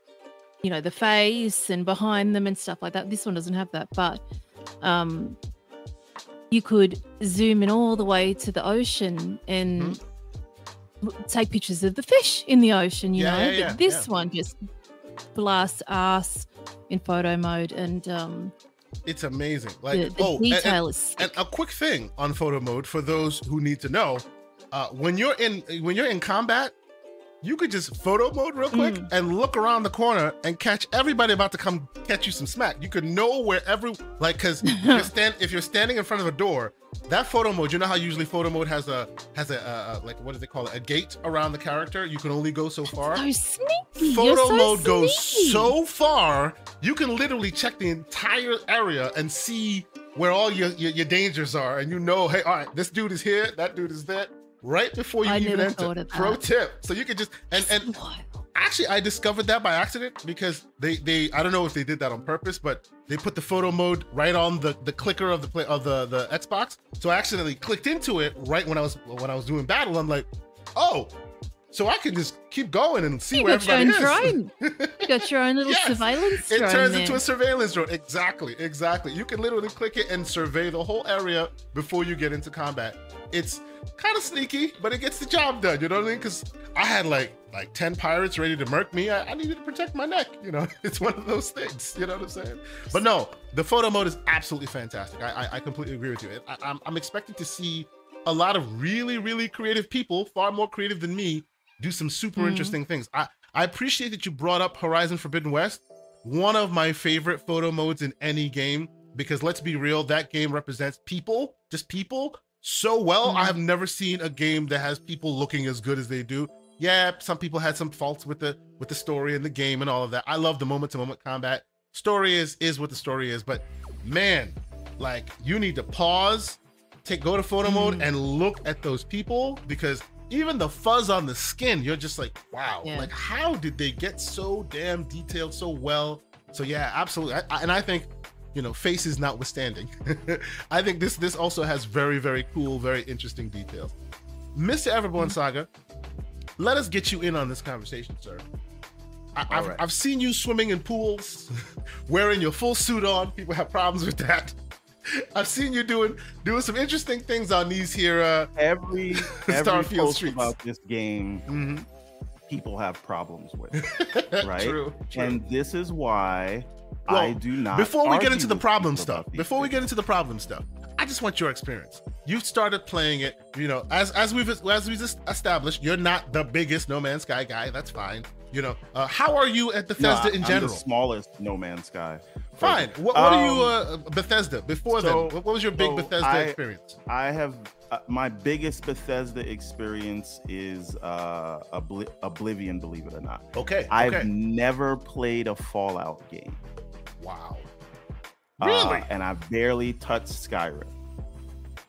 you know, the face and behind them and stuff like that. This one doesn't have that, but um you could zoom in all the way to the ocean and l- take pictures of the fish in the ocean, you Yeah, know. yeah, yeah, this one just blasts ass in photo mode and um It's amazing. Like the, the oh, and- and- sick. And a quick thing on photo mode for those who need to know, uh, when you're in when you're in combat, you could just photo mode real quick Mm. and look around the corner and catch everybody about to come catch you some smack. You could know where every like because stand if you're standing in front of a door, that photo mode. You know how usually photo mode has a has a uh, like what do they call it? A gate around the character. You can only go so far. so sneaky. Photo so mode goes so far, you can literally check the entire area and see where all your, your, your dangers are. And you know, hey, all right, this dude is here, that dude is there, right before you I even enter. Pro tip. So you could just and and actually I discovered that by accident because they they I don't know if they did that on purpose, but they put the photo mode right on the the clicker of the play of the the Xbox. So I accidentally clicked into it right when I was when I was doing battle. I'm like, oh, so I can just keep going and see You where got your own everybody is. drone. You got your own little Yes, surveillance It turns there. into a surveillance drone. Exactly, exactly. You can literally click it and survey the whole area before you get into combat. It's kind of sneaky, but it gets the job done. You know what I mean? Because I had like like ten pirates ready to murk me. I, I needed to protect my neck. You know, it's one of those things. You know what I'm saying? But no, the photo mode is absolutely fantastic. I I, I completely agree with you. I, I'm I'm expecting to see a lot of really really creative people, far more creative than me, do some super Mhm. interesting things. I I appreciate that you brought up Horizon Forbidden West one of my favorite photo modes in any game because let's be real that game represents people just people so well i Mhm. have never seen a game that has people looking as good as they do yeah some people had some faults with the with the story and the game and all of that i love the moment to moment combat story is is what the story is but man like you need to pause take go to photo mode Mhm. and look at those people because even the fuzz on the skin you're just like wow. Yeah. like how did they get so damn detailed so well? So yeah absolutely. I, I- and i think you know faces notwithstanding i think this this also has very very cool very interesting details. Mr everborn mm-hmm. saga let us get you in on this conversation sir. I, I've, Alright. I've seen you swimming in pools wearing your full suit on. People have problems with that i've seen you doing doing some interesting things on these here uh Every every post streets. about this game, mhm. people have problems with, right? true, true. and this is why Well, I do not. before we get into the problem stuff before we get into the problem stuff I just want your experience. You've started playing it, you know, as as we've as we've established, you're not the biggest No Man's Sky guy. That's fine. You know, uh, how are you at Bethesda No, in I'm general? the smallest No Man's Sky. Fine. What, what are you, Um, uh, Bethesda? Before so- then, what, was your big so Bethesda I- experience? I have uh, my biggest Bethesda experience is uh, Obli- Oblivion. Believe it or not, Okay. I've okay. never played a Fallout game. Wow. Uh, Really? and I barely touched Skyrim.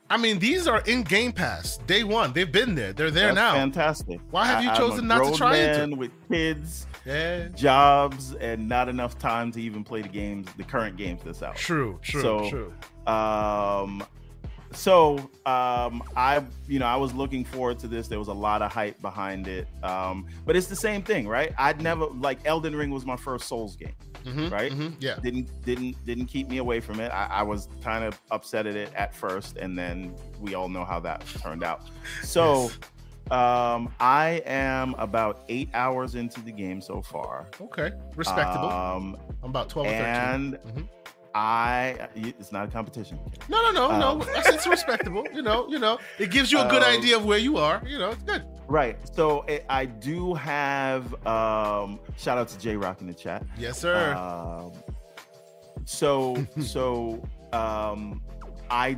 I mean, these are in Game Pass day one. They've been there. They're there That's now. Fantastic. Why have you I- chosen not to try it? man with kids, Yeah. jobs, and not enough time to even play the games, the current games that's out. True. True. So- true. Um, so um, I, you know, I was looking forward to this. There was a lot of hype behind it. Um, but it's the same thing, right? I'd never like Elden Ring was my first Souls game. Mhm, right? mhm, Yeah. Didn't didn't didn't keep me away from it. I, I was kind of upset at it at first, and then we all know how that turned out. So. Yes. Um, I am about eight hours into the game so far. Okay. Respectable. Um, I'm about 12 or 13. and Mhm. I, it's not a competition. No, no, no, Um, no. It's respectable. You know, you know. It gives you a good Um, idea of where you are. You know, it's good. Right. So it, I do have um shout out to J Rock in the chat. Yes, sir. Um, so so um I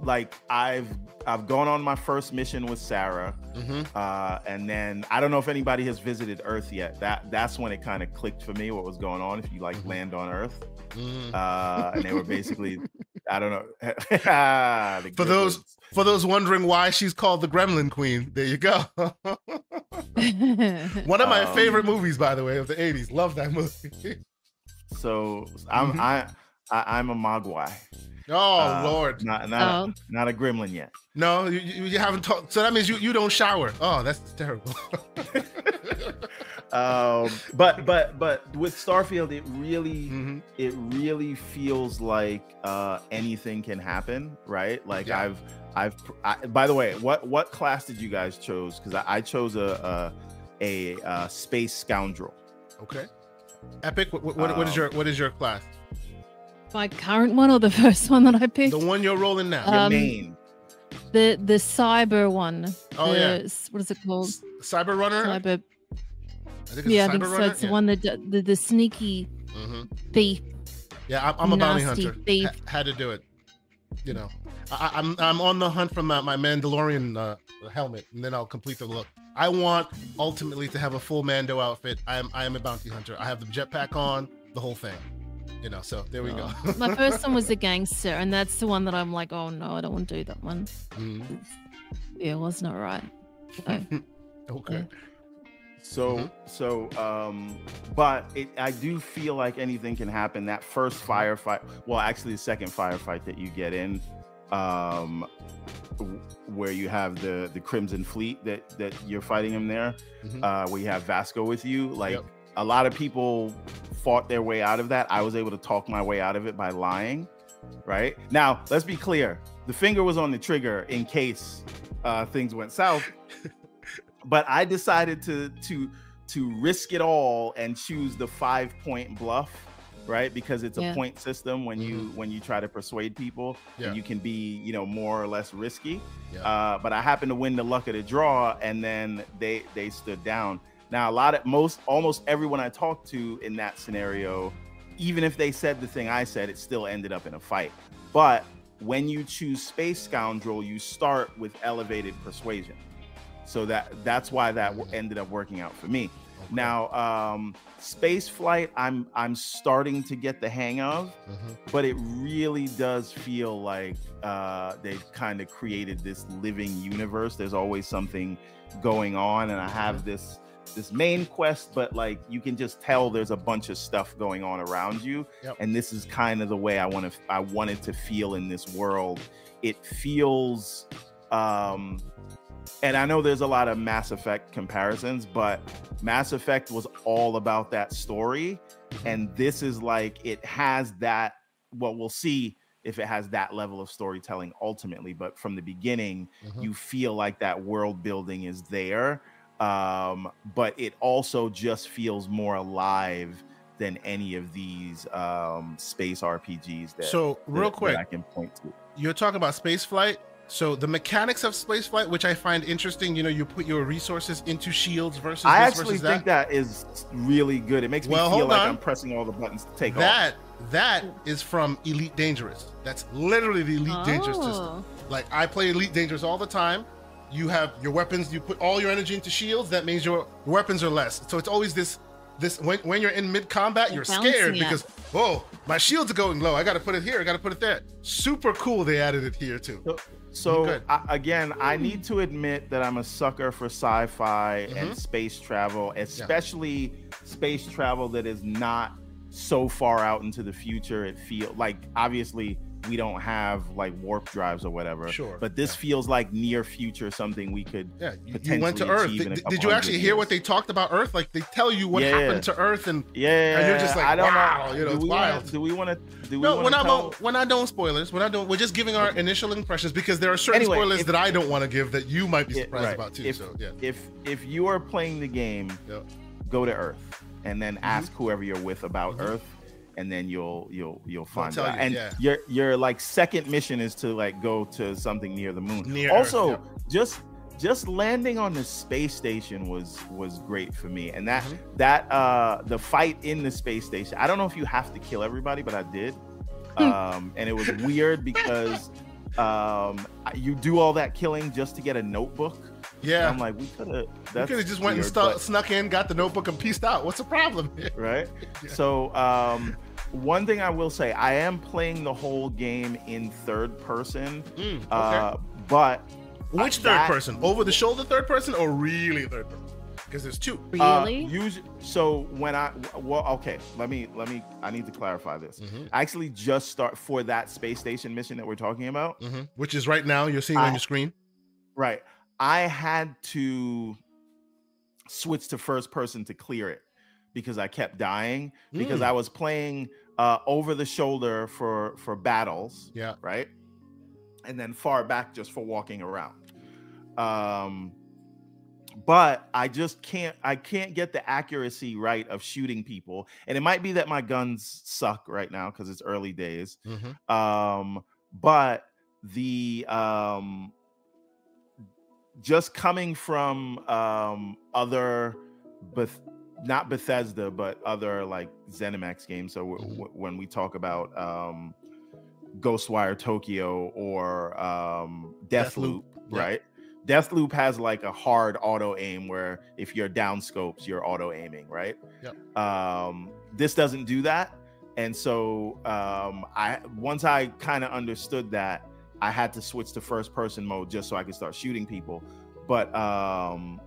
like I've I've gone on my first mission with Sarah. hmm Uh, and then I don't know if anybody has visited Earth yet. That that's when it kind of clicked for me what was going on. If you like Mhm. land on Earth, hmm uh, and they were basically, I don't know. The For those- Gremlins. For those wondering why she's called the Gremlin Queen, there you go. One of my Um, favorite movies, by the way, of the '80s. Love that movie. so I'm Mhm. I, I I'm a Mogwai. Oh Uh, Lord, not not oh, not a gremlin yet. no, you, you, you haven't talked. So that means you you don't shower. Oh, that's terrible. um, but but but with Starfield, it really Mhm. it really feels like uh, anything can happen, right? Like Yeah. I've I've I, by the way, what what class did you guys chose? Because I, I chose a a, a uh, space scoundrel. Okay. Epic. What, what, what is Um, your what is your class? My current one or the first one that I picked? The one you're rolling now. Your Um, main. the the cyber one. Oh, the, yeah. What is it called? S- Cyber Runner. Cyber. I think it's Yeah, I think so. Runner. It's the one that the the sneaky hmm thief. Yeah, I'm, I'm a bounty hunter. thief. Ha- had to do it. You know, I, I'm I'm on the hunt for my, my Mandalorian uh, helmet, and then I'll complete the look. I want ultimately to have a full Mando outfit. I am I am a bounty hunter. I have the jetpack on, the whole thing. You know, so there we go. My first one was the gangster, and that's the one that I'm like, oh no, I don't want to do that one. Mhm. Yeah, it was not right. So, Okay. So Mhm. so um but it I do feel like anything can happen. That first firefight, well actually the second firefight that you get in um where you have the the Crimson Fleet that that you're fighting him there, Mhm. uh where you have Vasco with you, like Yep. A lot of people fought their way out of that. I was able to talk my way out of it by lying, right? Now, let's be clear. The finger was on the trigger in case uh things went south but I decided to to to risk it all and choose the five point bluff, right? Because it's a Yeah. point system when you when you try to persuade people, Yeah. and you can be you know more or less risky. Yeah. Uh, but I happened to win the luck of the draw, and then they they stood down. Now a lot of most almost everyone I talked to in that scenario, even if they said the thing I said, it still ended up in a fight. But when you choose space scoundrel, you start with elevated persuasion. So that that's why that ended up working out for me. Okay. Now, um, space flight, I'm I'm starting to get the hang of, Mhm. but it really does feel like uh, they've kind of created this living universe. There's always something going on, and I have this this main quest, but like you can just tell there's a bunch of stuff going on around you, Yep. and this is kind of the way I want to I wanted to feel in this world. It feels um and I know there's a lot of Mass Effect comparisons, but Mass Effect was all about that story. And this is like it has that. Well, we'll see if it has that level of storytelling ultimately. But from the beginning, Mhm. you feel like that world building is there. Um, but it also just feels more alive than any of these um, space RPGs that, So real that quick, I can point to. you're talking about space flight. So the mechanics of space flight, which I find interesting, you know, you put your resources into shields versus I actually versus think that is really good. It makes me feel like on. I'm pressing all the buttons to take off. that that is from Elite Dangerous. That's literally the Elite Dangerous system. Oh. Like I play Elite Dangerous all the time. You have your weapons. You put all your energy into shields. That means your weapons are less. So it's always this this when when you're in mid combat, you're scared it. because whoa, my shields are going low. I got to put it here. I got to put it there. Super cool. They added it here too. So, so I, again, I need to admit that I'm a sucker for sci-fi Mhm. and space travel, especially space travel that is not so far out into the future. It feels like obviously we don't have like warp drives or whatever. Sure, But this yeah. feels like near future something we could. Yeah, you, you went to Earth. Did, did you actually hear what they talked about Earth? Like they tell you what Yeah. happened to Earth, and Yeah, And you're just like, I don't wow, know. you know, do it's we wanna- wild. do we want to? Do we no, to not. tell? We're not doing spoilers. We're not doing. We're just giving our initial impressions because there are certain Anyway, spoilers if- that I don't want to give that you might be surprised right. about too. If- so yeah, if if you are playing the game, Yep. go to Earth and then Mm-hmm. ask whoever you're with about Earth, and then you'll you'll you'll find tell out. you, and yeah. your your like second mission is to like go to something near the moon. Near Earth, also, just just landing on the space station was was great for me, and that Mhm. that uh the fight in the space station. I don't know if you have to kill everybody, but I did, Hmm. um, and it was weird because. Um, you do all that killing just to get a notebook. yeah. I'm like, we could have. you That's could have just went and weird, stu- but- snuck in, got the notebook, and pieced out. What's the problem? here? right? Yeah. So, um, one thing I will say, I am playing the whole game in third person, Mm, okay. uh, but Which third that- person? Over the shoulder third person, or really third person? Because there's two. uh, Really? so when I well, okay, let me let me. I need to clarify this. Mhm, I actually just start for that space station mission that we're talking about. mhm. Which is right now you're seeing on your screen. Right. I had to switch to first person to clear it because I kept dying because Mm. I was playing uh, over the shoulder for for battles. Yeah. Right. And then far back just for walking around. Um but I just can't I can't get the accuracy right of shooting people. And it might be that my guns suck right now because it's early days Mhm. um but the um just coming from um other Beth- not Bethesda but other like ZeniMax games so w- Mhm. w- when we talk about um Ghostwire Tokyo or um Deathloop, Deathloop, yeah. right Deathloop has like a hard auto aim where if you're down scopes you're auto aiming right Yep. um this doesn't do that and so um i once i kind of understood that i had to switch to first person mode just so i could start shooting people but um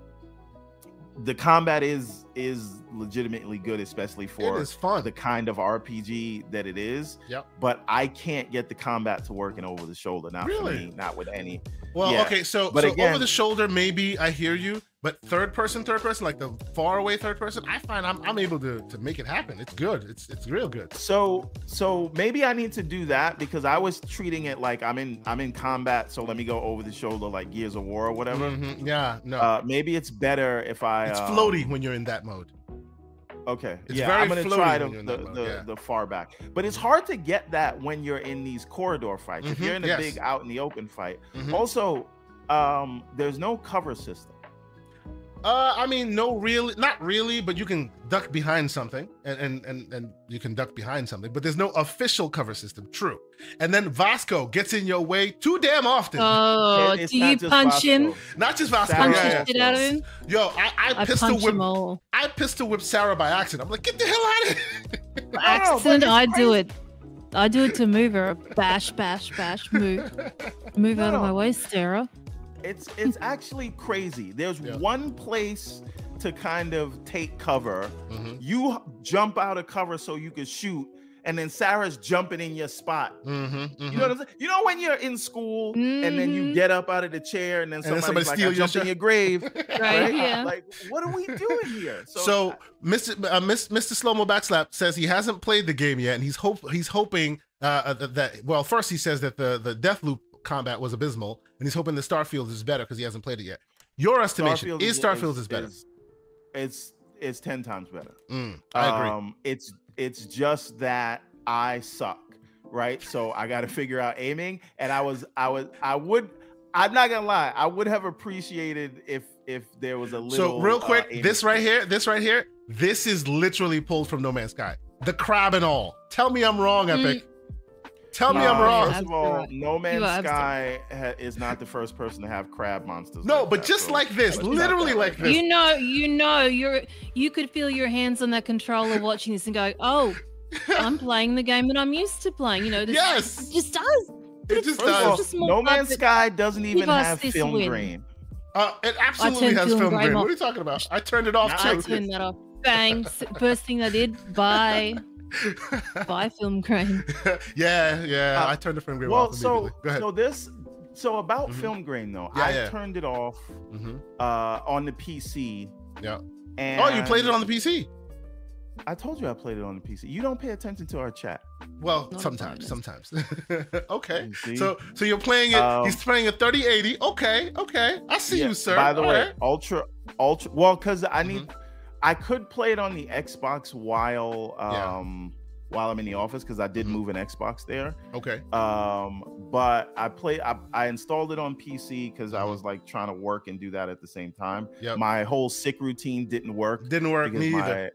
the combat is is legitimately good especially for the kind of rpg that it is Yep. but i can't get the combat to working over the shoulder not Really? me not with any Well, Yeah. okay, so But so over the shoulder, maybe I hear you, but third person, third person, like the far away third person, I find I'm, I'm able to to make it happen. It's good. It's it's real good. So so maybe I need to do that because I was treating it like I'm in I'm in combat, so let me go over the shoulder like Gears of War or whatever. Mhm, Yeah, no, Uh, maybe it's better if I. it's um, floaty when you're in that mode. Okay. It's yeah, very I'm gonna try the the, the, yeah. the far back, but it's hard to get that when you're in these corridor fights. If Mhm, you're in a yes. big out in the open fight, Mhm. also um, there's no cover system. Uh, I mean, no, really, not really, but you can duck behind something, and and and, and you can duck behind something, but there's no official cover system. True, and then Vasco gets in your way too damn often. Oh, It- it's do not you just punch him? Vasco. not just Vasco. Punch yeah, the yeah. out of him? Yo, I, I, I pistol punch whip. I pistol whip Sarah by accident. I'm like, get the hell out of here. but Accident, I do it. I do it to move her. Bash, bash, bash, move. Move out of my way, Sarah. It's it's actually crazy. There's Yeah. one place to kind of take cover. Mhm, You jump out of cover so you can shoot, and then Sarah's jumping in your spot. mhm, You know what I'm saying? You know when you're in school and then you Mhm. get up out of the chair and then then somebody's somebody like, steal I your jumped in your grave. mhm. Right, yeah. Like, what are we doing here? So, Mr. Uh, Miss- Mr. Slowmo Backslap says he hasn't played the game yet, and he's hope he's hoping uh, uh, that, that. Well, first he says that the the Deathloop combat was abysmal, and he's hoping the Starfield is better because he hasn't played it yet. Your estimation is Starfield is, better. It's it's ten times better. Mm, I agree. Um, it's it's just that I suck right? So I got to figure out aiming, and I was, I was, I would. I'm not gonna lie. I would have appreciated if if there was a little. So real uh, quick, aiming this right here, this right here, this is literally pulled from No Man's Sky. The crab and all. Tell me I'm wrong, Mm. Epic. Tell me I'm wrong. First of all, No Man's Sky ha- is not the first person to have crab monsters. No, like but that, just so like this, let's literally like this. You know, you know, you're you could feel your hands on that controller watching this and go, "Oh, I'm playing the game that I'm used to playing." You know, this Yes. it just does. It just First of all, does. just no Man's Sky doesn't even have film win. grain. Uh, it absolutely has film film grain grain. off. What are you talking about? I turned it off Nah, I too. turned that off. Bang! First thing I did, buy buy film grain. yeah, yeah. Uh, I turned the film grain Well, off so. Go ahead. so this so about Mhm. film grain though, Yeah, I yeah. turned it off Mhm. uh on the PC. Yeah. And Oh, you played it on the PC? I told you I played it on the PC. You don't pay attention to our chat. Well, Not sometimes, sometimes. okay. So so you're playing it. Um, he's playing a 3080. Okay, okay. I see Yeah, you, sir. By the All way, right. Mm-hmm. ultra ultra well, because I need I could play it on the Xbox while Yeah. um while I'm in the office because I did Mhm. move an Xbox there. Okay. Um, but I played I, I installed it on PC because I Mhm. was like trying to work and do that at the same time. Yep. My whole sick routine didn't work. Didn't work. Me either.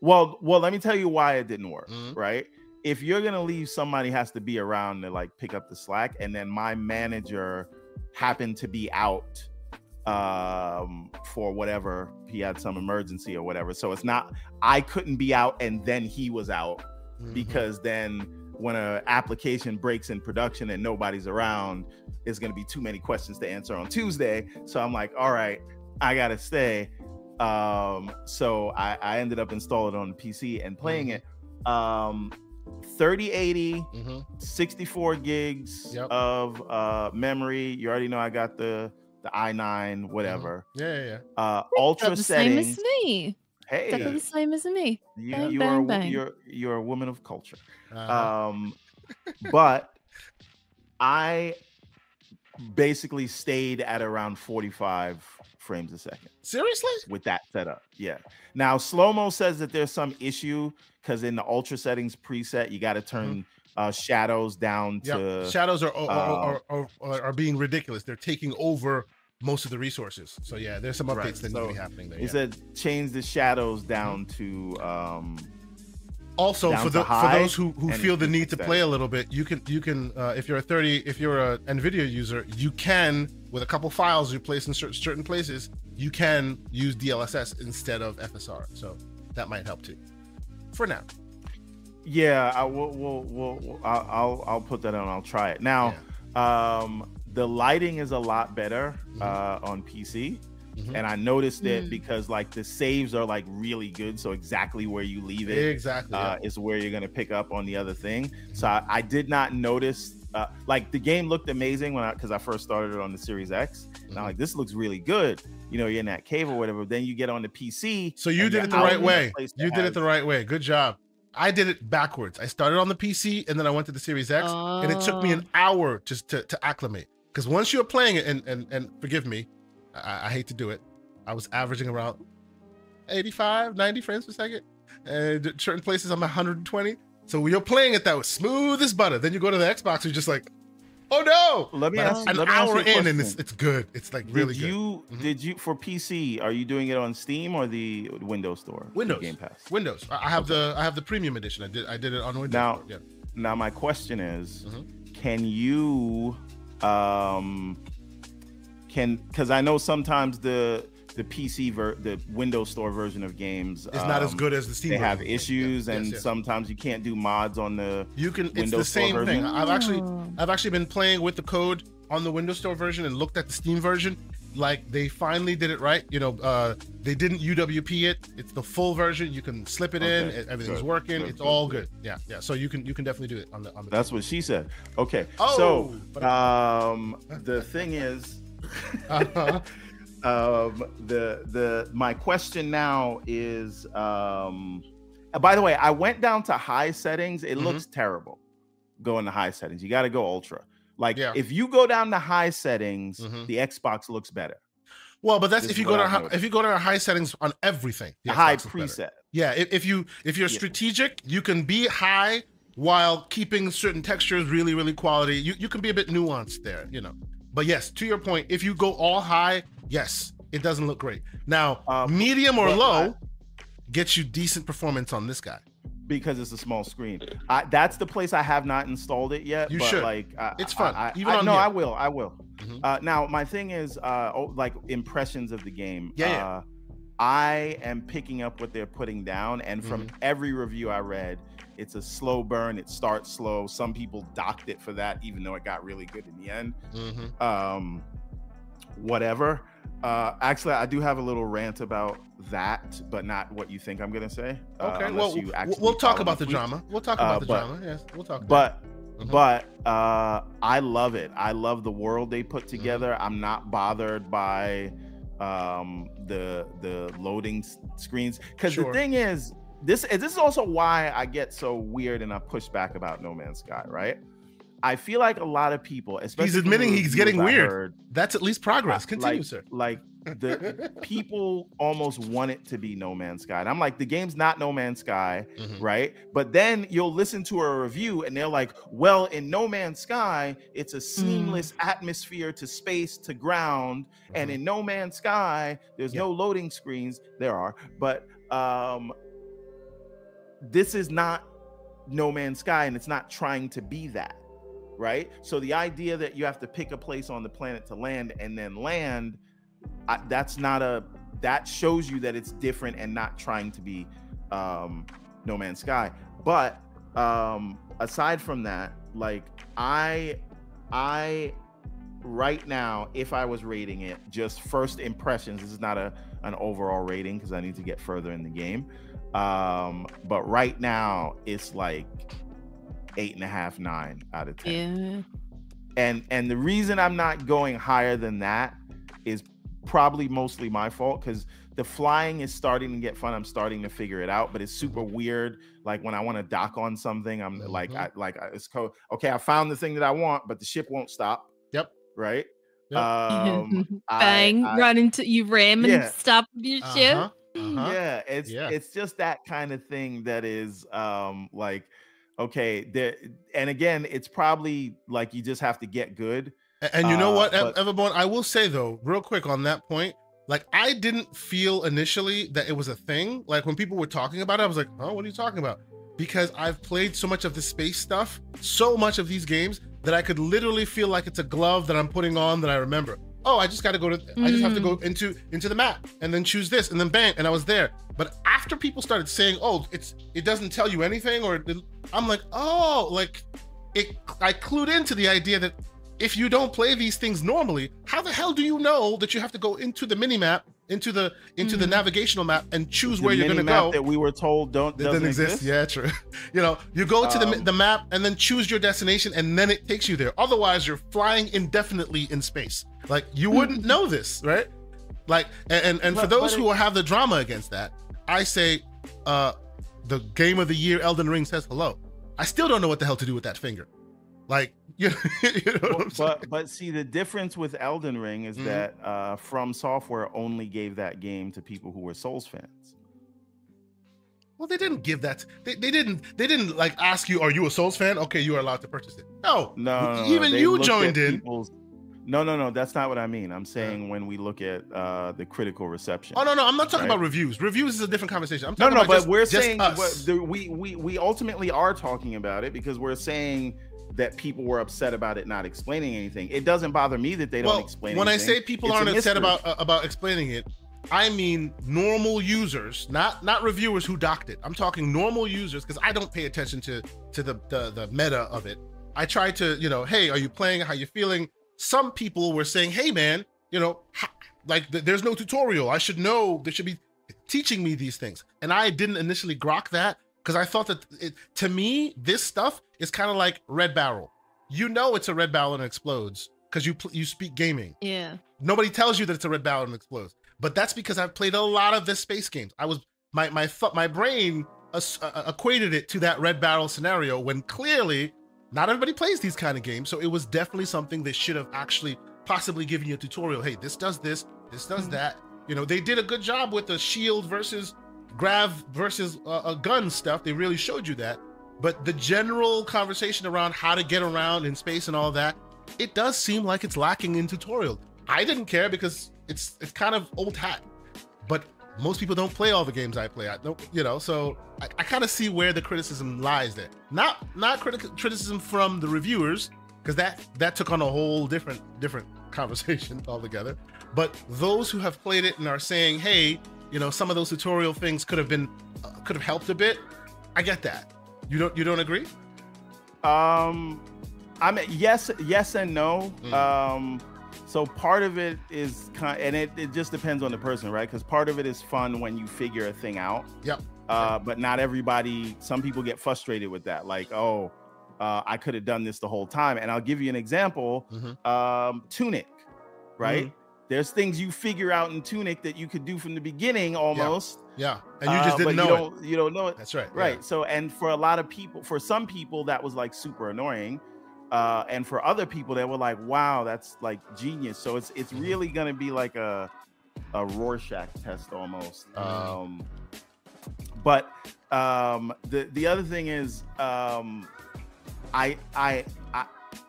well, well, let me tell you why it didn't work. Mhm. Right? If you're gonna leave, somebody has to be around to like pick up the slack. And then my manager happened to be out um for whatever he had some emergency or whatever so it's not i couldn't be out and then he was out Mhm. because then when a application breaks in production and nobody's around it's going to be too many questions to answer on tuesday so i'm like all right i gotta stay um so i i ended up installing it on the pc and playing Mhm. it um 3080 Mhm. 64 gigs Yep. of uh memory you already know i got the the i9 whatever Yeah, yeah, yeah. uh ultra the same as me. hey Exactly the same as me. you, Bang, you bang, are a bang. you're you're a woman of culture Uh-huh. um but i basically stayed at around 45 frames a second Seriously? with that setup yeah now slow mo says that there's some issue because in the ultra settings preset you got to turn uh shadows down Yeah. to Shadows are are, uh, are, are are being ridiculous. They're taking over most of the resources. So yeah, there's some updates Right, that need to be happening there. he yeah. said change the shadows down to um also down for the for those who who feel the need to play a little bit you can you can uh, if you're a 30 if you're a nvidia user you can with a couple files you place in cer- certain places you can use dlss instead of fsr so that might help too for now Yeah, I will. Will will I'll, I'll I'll put that on. I'll try it now. Um, the lighting is a lot better Mhm. uh, on PC, Mhm. and I noticed it Mm. because like the saves are like really good. So exactly where you leave it exactly uh, is where you're gonna pick up on the other thing. So I, I did not notice. Uh, like the game looked amazing when I because I first started it on the Series X. And I'm Mhm. like, this looks really good. You know, you're in that cave or whatever. Then you get on the PC. so you did it the right way you did it the right way good job i did it backwards. I started on the pc and then i went to the series x and it took me an Oh. hour just to, to acclimate. Because once you're playing it and and, and forgive me I, I hate to do it i was averaging around 85 90 frames per second and certain places i'm 120 so when you're playing it that was smooth as butter then you go to the xbox you're just like oh no Let me But ask- an let me ask hour you a in and it's, it's good it's like really did good you Mhm. did you for PC? Are you doing it on Steam or the Windows Store? Windows. Game Pass. windows i I have the i have the premium edition i did i did it on windows Now- yeah Now my question is, Mhm. can you um can because I know sometimes the the PC ver the Windows Store version of games it's not as um, good as the steam They have version. Yeah, issues, yes, and yes. sometimes you can't do mods on the. You can. It's the Store same thing. I've actually, Oh. I've actually been playing with the code on the Windows Store version and looked at the Steam version. Like they finally did it right. You know, uh, they didn't UWP it. It's the full version. You can slip it in. Okay, it- Everything's good, working. good, it's good, all good. good. Yeah, yeah. So you can you can definitely do it on the on the. That's what she said. Okay, Oh, so but- um, the thing is. Uh-huh. um the the my question now is um by the way i went down to high settings it Mhm. looks terrible going to high settings you got to go ultra like Yeah. if you go down to high settings Mhm. the xbox looks better Well, but that's This if you go to I've hi- noticed. if you go to high settings on everything. the high preset Yeah, if, if you if you're Yeah. strategic, you can be high while keeping certain textures really, really quality. You you can be a bit nuanced there, you know. But yes, to your point, if you go all high, yes, it doesn't look great. Now, Um, medium or low gets you decent performance on this guy. because it's a small screen. I, that's the place I have not installed it yet. You but should. Like, I, It's fun, I, even I, on no, here. I will. I will. Mhm. Uh, now, my thing is, uh, oh, like impressions of the game. Yeah, yeah. Uh, I am picking up what they're putting down, and from Mm-hmm. every review I read, it's a slow burn. It starts slow. Some people docked it for that, even though it got really good in the end. Mhm. Um, whatever. Uh, actually, I do have a little rant about that, but not what you think I'm gonna say. uh, Okay, unless well, we'll- talk about the drama. We'll talk Uh, about the but- drama. Yes, we'll talk. About But Mhm. but uh I love it. I love the world they put Mm-hmm. together. I'm not bothered by um the the loading screens cuz Sure. the thing is this this is also why I get so weird and I push back about No Man's Sky, right? I feel like a lot of people, especially he's admitting he's getting weird. heard, that's at least progress. Continue, like, sir. Like the people almost want it to be No Man's Sky. And I'm like, the game's not No Man's Sky, Mhm. right? But then you'll listen to a review and they're like, well, in No Man's Sky, it's a seamless atmosphere to space to ground. And Mhm. in No Man's Sky, there's Yeah. no loading screens. There are, but um this is not No Man's Sky, and it's not trying to be that. Right. So the idea that you have to pick a place on the planet to land and then land, I, that's not a that shows you that it's different and not trying to be um no man's sky but um aside from that like i i right now if i was rating it just first impressions this is not a an overall rating because i need to get further in the game um but right now it's like eight and a half nine out of ten Yeah. and and the reason i'm not going higher than that is probably mostly my fault because the flying is starting to get fun i'm starting to figure it out but it's super weird like when i want to dock on something i'm like Mhm. i like I- it's co- okay i found the thing that i want but the ship won't stop Yep. right Yep. um Bang! I- right into you ram and Yeah. stop your ship. Uh-huh, uh-huh. yeah it's Yeah. it's just that kind of thing that is um like okay there and again it's probably like you just have to get good And you know Uh, what, but- Everborn? I will say though, real quick on that point, like I didn't feel initially that it was a thing. Like when people were talking about it, I was like, "Oh, what are you talking about?" Because I've played so much of the space stuff, so much of these games that I could literally feel like it's a glove that I'm putting on that I remember. Oh, I just got to go to. I just have to go mm. into into the map and then choose this and then bang, and I was there. But after people started saying, "Oh, it's it doesn't tell you anything," or it- I'm like, "Oh, like." It, I clued into the idea that if you don't play these things normally, how the hell do you know that you have to go into the mini map, into the into the Mhm. navigational map, and choose The where you're going to go? that we were told don't That doesn't, doesn't exist. Yeah, true. you know, you go to the Um, the map and then choose your destination, and then it takes you there. Otherwise, you're flying indefinitely in space. Like you wouldn't know this, right? Like, and and, and for But- but those it- who have the drama against that, I say, uh, the game of the year, Elden Ring says hello. I still don't know what the hell to do with that finger. Like, you know, you know what I'm saying? but but see the difference with Elden Ring is Mhm. that uh From Software only gave that game to people who were Souls fans. Well, they didn't give that. They, they didn't. They didn't like ask you, "Are you a Souls fan?" Okay, you are allowed to purchase it. No, No, no, no, even they you joined in. No, no, no, that's not what I mean. I'm saying when we look at uh the critical reception. Oh no, no, I'm not talking Right. about reviews. Reviews is a different conversation. I'm No, talking no, about but just- we're saying what- the, we we we ultimately are talking about it because we're saying that people were upset about it not explaining anything. It doesn't bother me that they well, don't explain. when I say people It's aren't upset about uh, about explaining it, I mean normal users, not not reviewers who docked it. I'm talking normal users because I don't pay attention to to the, the the meta of it. I try to, you know, hey, are you playing? How you feeling? Some people were saying, hey, man, you know, like th- there's no tutorial. I should know. They should be teaching me these things, and I didn't initially grok that because I thought that it, to me this stuff is kind of like Red Barrel. You know, it's a Red Barrel and it explodes because you pl- you speak gaming. Yeah. Nobody tells you that it's a red barrel and explodes. But that's because I've played a lot of the space games. I was my my th- my brain as- uh, equated it to that red barrel scenario when clearly not everybody plays these kind of games. So it was definitely something they should have actually possibly given you a tutorial. Hey, this does this, this does Mhm. that. You know, they did a good job with the shield versus grav versus uh, a gun stuff. They really showed you that. but the general conversation around how to get around in space and all that, it does seem like it's lacking in tutorial. I didn't care because it's it's kind of old hat, but most people don't play all the games I play. I don't, you know, so I, I kind of see where the criticism lies there. Not not criti- criticism from the reviewers because that that took on a whole different different conversation altogether. But those who have played it and are saying, hey, you know, some of those tutorial things could have been uh, could have helped a bit. I get that. You don't you don't agree? Um, I mean, yes, yes and no. Mm. Um, so part of it is kind, and it, it just depends on the person, right? Because part of it is fun when you figure a thing out. Yep. Uh, but not everybody. Some people get frustrated with that, like, oh, uh, I could have done this the whole time. And I'll give you an example. Mhm. Um, Tunic, right? Mm-hmm. There's things you figure out in Tunic that you could do from the beginning almost. Yeah, and you just uh, didn't but know you it. don't, You don't know it. That's right. yeah. Right. So, and for a lot of people, for some people, that was like super annoying. Uh, and for other people, that were like, wow, that's like genius. So it's it's Mhm. really gonna be like a a Rorschach test almost. Mhm. Um, but um, the the other thing is, um, I, I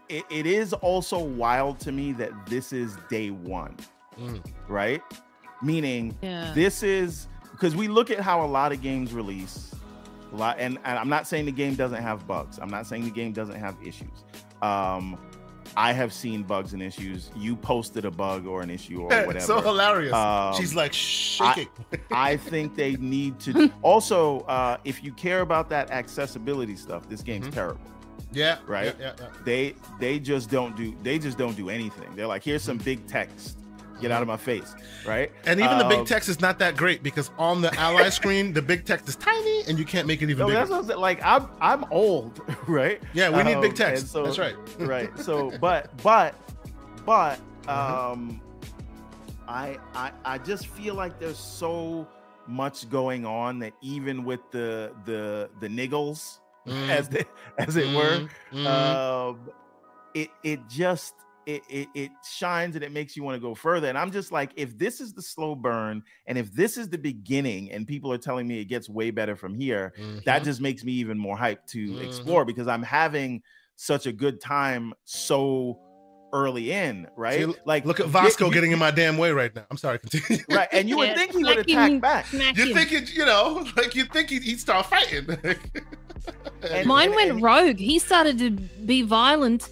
it, it is also wild to me that this is day one, Mm. right? Meaning Yeah. this is because we look at how a lot of games release a lot and, and i'm not saying the game doesn't have bugs i'm not saying the game doesn't have issues um i have seen bugs and issues you posted a bug or an issue or whatever so hilarious. Um, She's like shaking. i think they need to also uh if you care about that accessibility stuff this game's Mhm. terrible yeah. right? Yeah, yeah, they they just don't do they just don't do anything they're like here's some big text get out of my face right. And even the big Um, text is not that great because on the ally screen, the big text is tiny and you can't make it even No, bigger. that's what I'm saying. Like I'm I'm old, right? yeah, we need Um, big text. so- that's right. right. So, but but but Uh-huh. um, I I I just feel like there's so much going on that even with the the the niggles Mm, as they, as it were, mm, mm. um, it it just it, it it shines and it makes you want to go further. And I'm just like, if this is the slow burn, and if this is the beginning, and people are telling me it gets way better from here, that Mhm. just makes me even more hyped to Mhm. explore because I'm having such a good time so early in, right? See, like look at Vasco you- getting in my damn way right now. I'm sorry, continue. right, and you would Yeah, think he would attack back. You think it, you know, like you think he'd, he'd start fighting. And- Mine and- went and- rogue. He started to be violent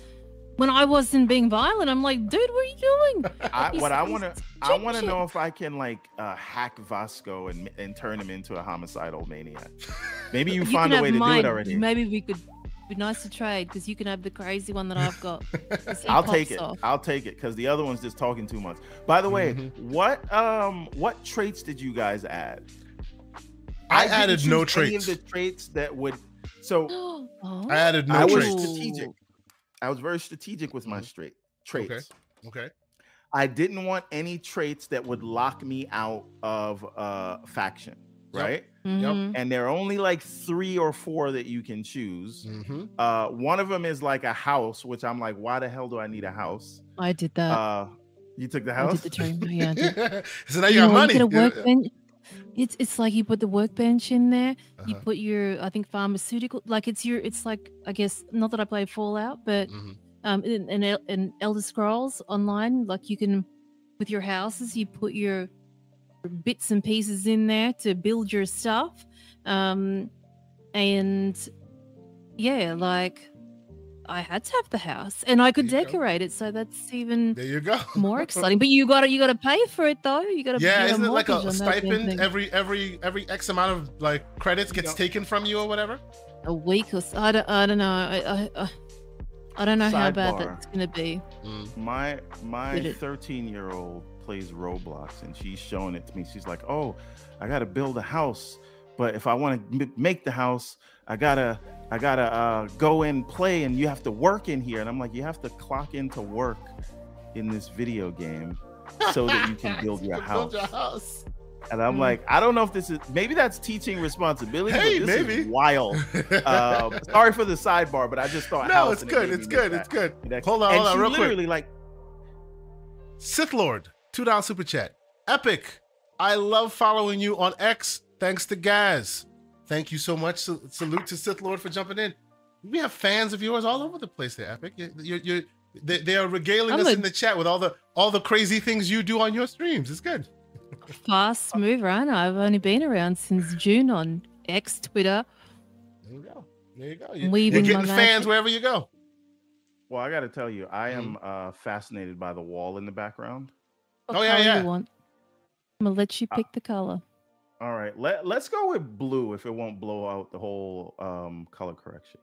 when I wasn't being violent. I'm like, dude, what are you doing? I, what I want to, I want to know if I can like uh, hack Vasco and and turn him into a homicidal maniac. Maybe you, You find a way to mine. do it already. Maybe we could be nice to trade because you can have the crazy one that I've got. I'll take it. off. I'll take it because the other one's just talking too much. By the way, Mhm. what um what traits did you guys add? I didn't added no choose any traits. of the traits that would. So Oh. I added no I was traits. strategic. I was very strategic with my Mhm. straight traits. Okay. I didn't want any traits that would lock me out of uh faction, Yep. Mhm. And there are only like three or four that you can choose. Mm-hmm. Uh, one of them is like a house, which I'm like, why the hell do I need a house? I did that. Uh, you took the house. I did the dream. Yeah, did. so now you You got know, money. You get a workbench. It's it's like you put the workbench in there. You Uh-huh. put your I think pharmaceutical like it's your it's like I guess not that I play Fallout, but Mhm. um in, in, in Elder Scrolls online, like you can with your houses you put your bits and pieces in there to build your stuff. Um and yeah, like I had to have the house and I could There you go. decorate it, so that's even There you go. more exciting. But you got to you got to pay for it though. You got to pay for it. Yeah, isn't it like a, mortgage on that damn stipend every every every X amount of like credits gets Yep. taken from you or whatever? a week or so. I don't I don't know. I I, I, I don't know how bad that's gonna be. My my 13 year old plays Roblox and she's showing it to me. She's like, "Oh, I got to build a house, but if I want to m- make the house, I gotta I gotta uh, go and play, and you have to work in here." And I'm like, "You have to clock into work in this video game so that you can build your house." Build your house. And I'm Mm. like, I don't know if this is maybe that's teaching responsibility. Hey, this maybe. is wild. um, sorry for the sidebar, but I just thought no, it's and it good. It's good. It's good. that- Hold on, hold on, real quick. literally like Sith Lord, two dollar super chat. Epic. I love following you on X. Thanks to Gaz. thank you so much. Sa- salute to Sith Lord for jumping in. We have fans of yours all over the place there, Epic. You, you, you, they, they are regaling I'm us a- in the chat with all the all the crazy things you do on your streams. It's good. Fast mover, I know. I've only been around since June on X, Twitter. There you go. There you go. You, Weaving you're my getting fans magic. wherever you go. Well, I got to tell you, I am Mm-hmm. uh, fascinated by the wall in the background. What Oh, yeah, colour yeah. You want? I'm gonna let you Uh, pick the color. All right, let let's go with blue if it won't blow out the whole um, color correction.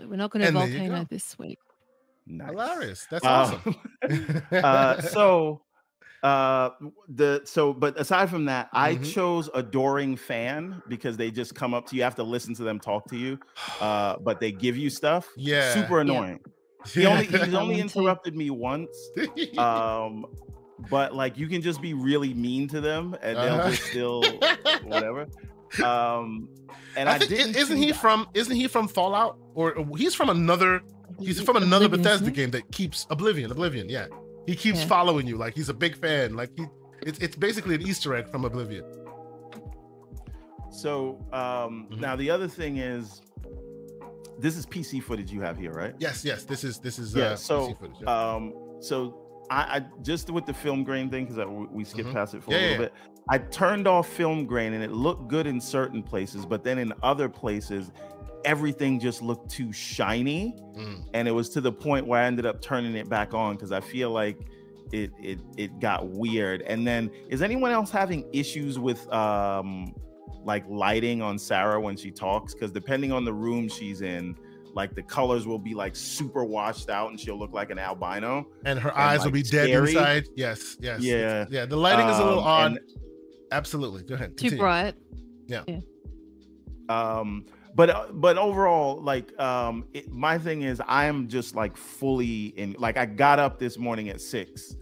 We're not gonna and volcano go. this week. Nice. Hilarious. That's Uh, awesome. uh, so uh the so but aside from that i Mhm. chose adoring fan because they just come up to you you have to listen to them talk to you uh but they give you stuff Yeah. super annoying he only he's only That one too. interrupted me once um but like you can just be really mean to them and they'll Uh-huh. just still whatever um and i, I think didn't isn't he that. from isn't he from Fallout or or he's from another he's from another Oblivion, Bethesda game that keeps Oblivion Oblivion yeah he keeps Yeah. following you like he's a big fan like he it's it's basically an Easter egg from Oblivion so um Mhm. now the other thing is this is pc footage you have here right yes yes this is this is Yeah, uh, so, PC footage, yeah. um so I, I just with the film grain thing because we, we skipped Mhm. past it for Yeah, a little yeah, bit i turned off film grain and it looked good in certain places but then in other places everything just looked too shiny Mm. and it was to the point where i ended up turning it back on because i feel like it it it got weird and then is anyone else having issues with um like lighting on sarah when she talks because depending on the room she's in like the colors will be like super washed out and she'll look like an albino. And her and, eyes will like, be dead scary. inside. Yes yes. Yeah. yeah the lighting is a little Um, odd. Absolutely. Go ahead. Too continue. bright. um but uh, but overall like um it, my thing is i'm just like fully in like i got up this morning at six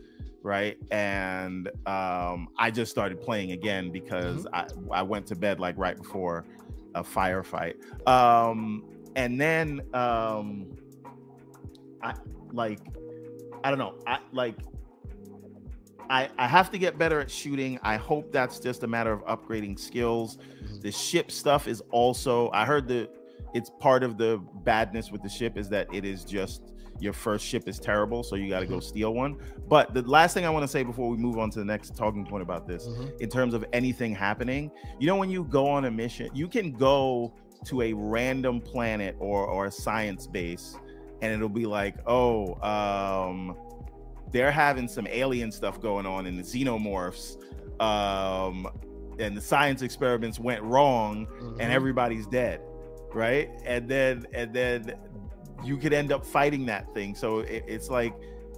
right and um i just started playing again because i i went to bed like right before a firefight um and then um i like i don't know i like I, I have to get better at shooting. I hope that's just a matter of upgrading skills. Mhm. The ship stuff is also I heard the it's part of the badness with the ship is that it is just your first ship is terrible, so you got to go steal one. But the last thing I want to say before we move on to the next talking point about this, Mhm. in terms of anything happening, you know, when you go on a mission, you can go to a random planet or or a science base, and it'll be like, oh, um, they're having some alien stuff going on in the xenomorphs, um, and the science experiments went wrong, Mhm. and everybody's dead right and then and then you could end up fighting that thing. So it, it's like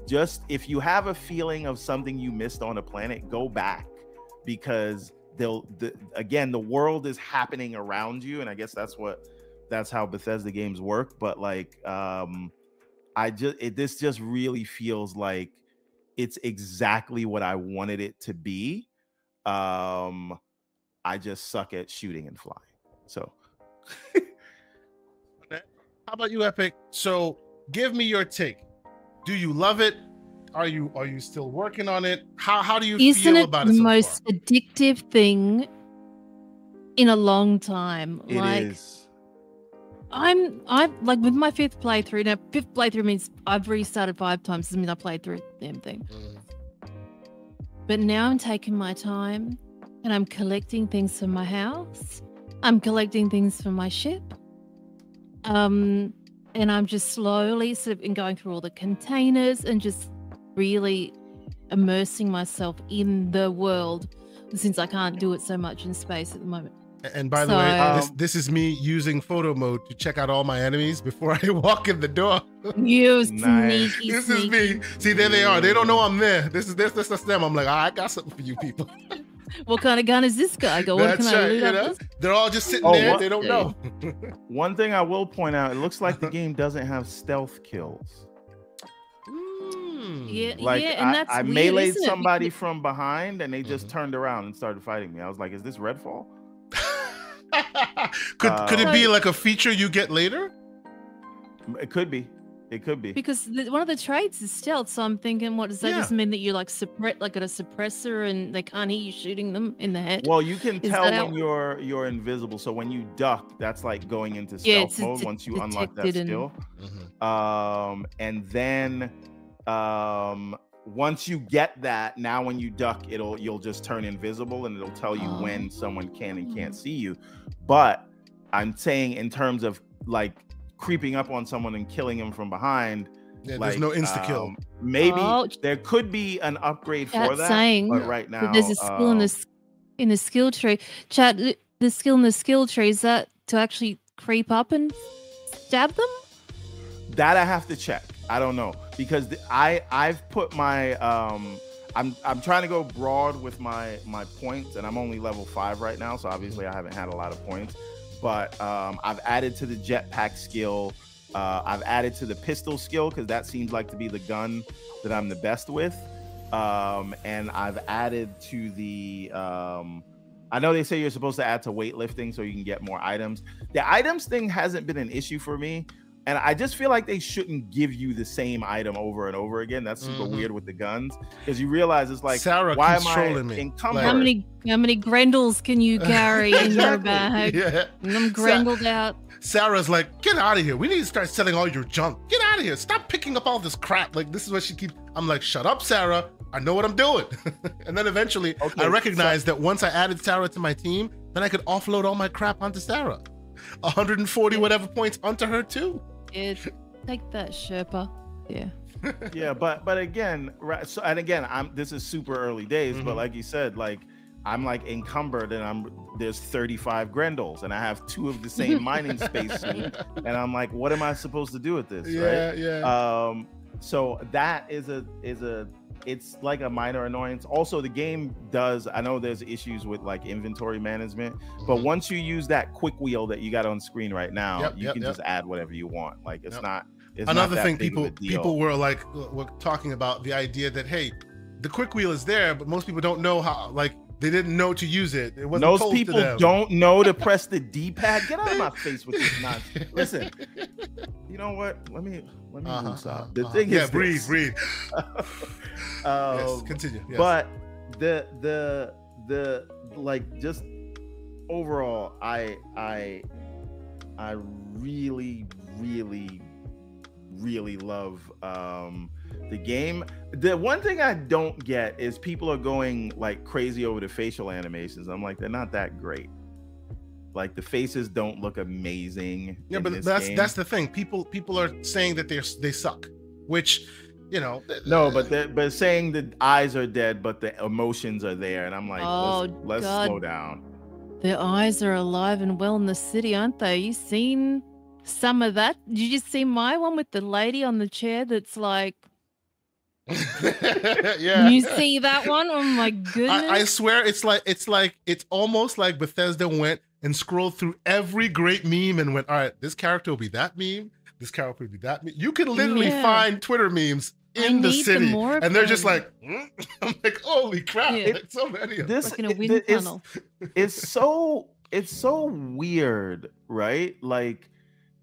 just if you have a feeling of something you missed on a planet go back because they'll the, again the world is happening around you and i guess that's what that's how bethesda games work but like um i just it, this just really feels like it's exactly what i wanted it to be. Um i just suck at shooting and flying. So How about you, Epic? So, give me your take. Do you love it? Are you are you still working on it? How how do you Isn't feel it about the it so most far? addictive thing in a long time? It is. like I'm I'm like with my fifth playthrough now. Fifth playthrough means I've restarted five times. Doesn't mean I played through the damn thing. But now I'm taking my time and I'm collecting things for my house. I'm collecting things for my ship. Um, and I'm just slowly sort of in going through all the containers and just really immersing myself in the world since I can't do it so much in space at the moment. And by the way, So- this, this is me using photo mode to check out all my enemies before I walk in the door. You Nice. sneaky, this is sneaky. me. See, there they are. They don't know I'm there. This is this this that's them. I'm like, "Ah, I got something for you people. What kind of gun is this guy? Go, what That's can I right. loot You know? They're all just sitting Oh, there. what? They don't Yeah. know. one thing I will point out, it looks like the game doesn't have stealth kills. Mm. Yeah, Like yeah, and I, that's I weird, meleeed isn't it? somebody from behind and they just Mhm. turned around and started fighting me. I was like, is this Redfall? could could it be Um, like a feature you get later? It could be. It could be. Because the, one of the traits is stealth, so I'm thinking, what does that Yeah. just mean that you like suppress, like got a suppressor, and they can't hear you shooting them in the head? Well, you can Is tell when out- you're you're invisible. So when you duck, that's like going into Yeah, stealth it's mode det- once you unlock that detected and- skill. Mhm. Um, and then um once you get that, now when you duck, it'll you'll just turn invisible and it'll tell you when someone can and can't Oh. see you. But I'm saying in terms of like creeping up on someone and killing them from behind, Yeah, like there's no insta kill. um, maybe Oh, there could be an upgrade for that. saying but right now that there's a skill in um, the in the skill tree. Chat the- the skill in the skill tree is that to actually creep up and stab them? That I have to check. I don't know because the, I I've put my um I'm I'm trying to go broad with my my points and I'm only level five right now, so obviously I haven't had a lot of points. But um, I've added to the jetpack skill. Uh, I've added to the pistol skill because that seems like to be the gun that I'm the best with. Um, and I've added to the um, I know they say you're supposed to add to weightlifting so you can get more items. The items thing hasn't been an issue for me. And I just feel like they shouldn't give you the same item over and over again. That's super Mhm. weird with the guns because you realize it's like, Sarah why am I trolling me. encumbered? How many how many grendels can you carry in your bag? Yeah. I'm grendelled out. Sarah's like, get out of here. We need to start selling all your junk. Get out of here. Stop picking up all this crap. Like, this is what she keeps. I'm like, shut up, Sarah. I know what I'm doing. and then eventually, Okay, I recognized that once I added Sarah to my team, then I could offload all my crap onto Sarah. 140 whatever points onto her, too. Yeah, take that Sherpa. Yeah. yeah, but but again, right? So and again, I'm this is super early days, but Mhm. like you said, like I'm like encumbered and I'm there's 35 Grendels and I have two of the same mining space suit, and I'm like, what am I supposed to do with this? yeah, right? yeah. um so that is a is a it's like a minor annoyance also the game does i know there's issues with like inventory management but Mhm. once you use that quick wheel that you got on screen right now Yep, you yep, can yep. just add whatever you want like it's not it's not Another that thing, people people were like, were talking about the idea that, hey, the quick wheel is there, but most people don't know how, like, they didn't know to use it. It wasn't those told to people them. don't know to press the d-pad get out of my face with this nonsense listen you know what let me let me Uh-huh, loose uh-huh, up the uh-huh. thing yeah, is breathe, this. breathe. yes, Um, continue. Yes. but the the the like just overall i i i really really really love um the game the one thing i don't get is people are going like crazy over the facial animations i'm like they're not that great like the faces don't look amazing yeah, but that's game. that's the thing. People people are saying that they're they suck, which, you know. no but they're but saying the eyes are dead but the emotions are there and i'm like Oh, let's, let's slow down Their eyes are alive and well in the city, aren't they? You seen some of that? Did you just see my one with the lady on the chair that's like yeah. you see that one? Oh my goodness. I, I swear it's like it's like it's almost like Bethesda went and scrolled through every great meme and went, all right, this character will be that meme, this character will be that meme. You can literally Yeah. find Twitter memes I in the city, more of and they're just like, "Hmm?" I'm like, holy crap, Yeah. like so many of them. this like in a it- wind it's, it's so it's so weird right like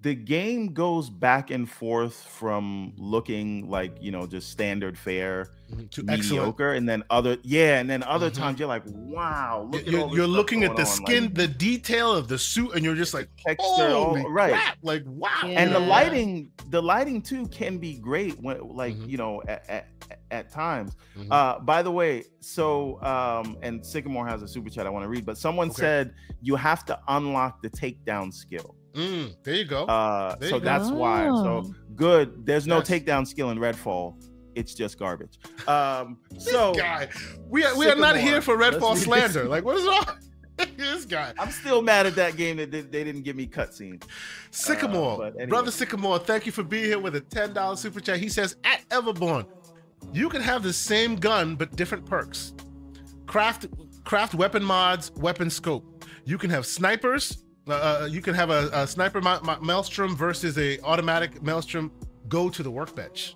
the game goes back and forth from looking like you know just standard fare Mhm, to excellent. mediocre and then other yeah and then other Mhm. times you're like wow look at all You're, this you're looking at the on, skin, like, the detail of the suit, and you're just like, texture all- holy right crap, like wow. and the lighting the lighting too can be great when like Mhm. you know at, at, at times Mhm. uh by the way so um and sycamore has a super chat i want to read but someone Okay. said you have to unlock the takedown skill Mm, there you go. uh There so you go. that's why so Oh. good there's no Yes. takedown skill in redfall it's just garbage um this so guy, we are, we are not here for Let's Redfall slander. Like, what is wrong? this guy. i'm still mad at that game that they, they didn't give me cutscenes Sycamore, but anyway. brother Sycamore, thank you for being here with a ten dollars super chat. He says at Everborn, you can have the same gun but different perks. Craft craft weapon mods, weapon scope. You can have snipers. Uh, uh, you can have a, a sniper ma- ma- maelstrom versus a automatic maelstrom. Go to the workbench.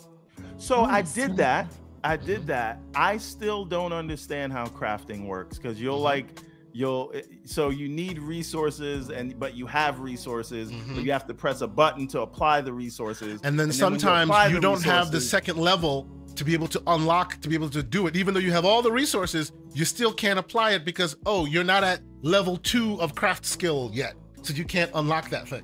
So I did that. I did that. I still don't understand how crafting works because you'll Mhm. like you'll eh, so you need resources and but you have resources Mhm. but you have to press a button to apply the resources And then when you sometimes apply you, the don't have the second level to be able to unlock to be able to do it. Even though you have all the resources, you still can't apply it because oh, you're not at level two of craft skill yet, so you can't unlock that thing.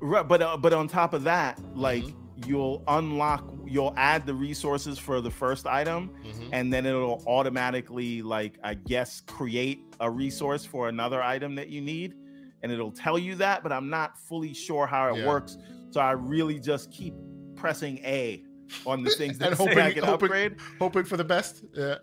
Right, but uh, but on top of that, like Mm-hmm. you'll unlock, you'll add the resources for the first item, Mm-hmm. and then it'll automatically, like I guess, create a resource for another item that you need, and it'll tell you that. But I'm not fully sure how it Yeah. works, so I really just keep pressing A on the things that And say I hoping- can hoping- upgrade. Hoping for the best. Yeah.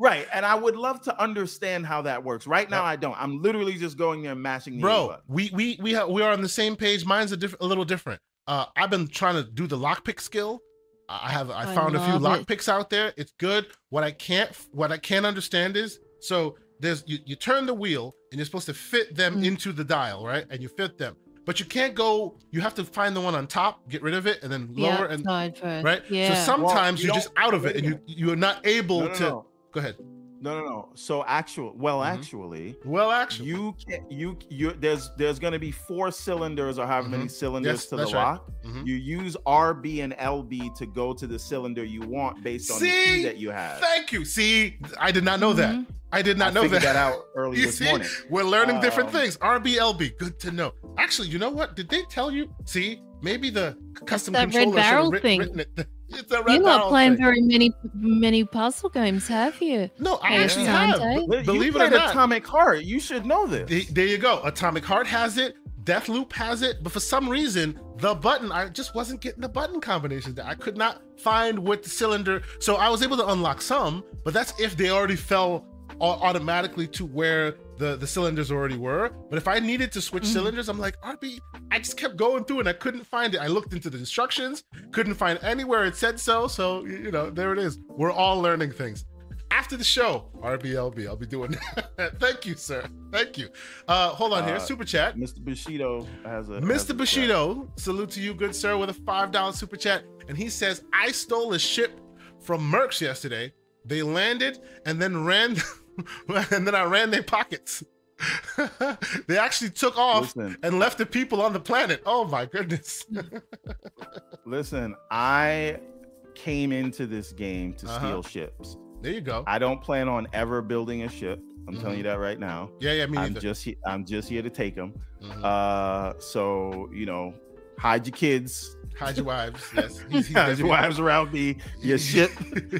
Right, and I would love to understand how that works. Right now, Yeah. I don't. I'm literally just going there and mashing the Bro, button. we we we have we are on the same page. Mine's a different, a little different. Uh, I've been trying to do the lockpick skill. I have I I found a few lockpicks out there. It's good. What I can't what I can't understand is so there's you, you turn the wheel and you're supposed to fit them Mm. into the dial, right? And you fit them. But you can't go, you have to find the one on top, get rid of it, and then The lower and first. right. Yeah. So sometimes you you're just out of it and you you're not able No, no, to no. Go ahead. No, no, no. So actual, well, Mhm. actually, Well actually. you can you you there's there's going to be four cylinders or however many cylinders Yes, to the that's right. lock. Mhm. You use RB and LB to go to the cylinder you want based on the See? key that you have. Thank you. See, I did not know that. Mhm. I did not I know figured that. that out early You this see, morning. we're learning different Um, things. RBLB, good to know. Actually, you know what? Did they tell you? See, maybe the custom that red controller should have barrel writ- thing. written it. It's a You're not playing thing. very many many puzzle games, have you? No, I Yeah, actually have. Dante. Be- You Believe it or played not, Atomic Heart. You should know this. the- there you go. Atomic Heart has it. Deathloop has it, but for some reason, the button I just wasn't getting the button combinations. That I could not find with the cylinder. So I was able to unlock some, but that's if they already fell automatically to where the the cylinders already were. But if I needed to switch Mhm. cylinders, I'm like RB. I just kept going through and I couldn't find it. I looked into the instructions, couldn't find anywhere it said so. So you know, there it is. We're all learning things. After the show, RBLB, I'll be doing that. Thank you, sir. Thank you. Uh, hold on here. Uh, Super chat. Mr. Bushido has a has Mr. a- Bushido, salute to you, good sir, with a $5 super chat. And he says, I stole a ship from Mercs yesterday. They landed and then ran, and then I ran their pockets. they actually took off Listen, and left the people on the planet. Oh my goodness. listen. I came into this game to Uh-huh. steal ships. there you go. I don't plan on ever building a ship. I'm telling Mhm. you that right now. Yeah, yeah, me I'm neither. just I'm just here to take them. Mhm. Uh, so you know, hide your kids, Hide your wives. Yes. He's, he's hide your wives around me, your shit.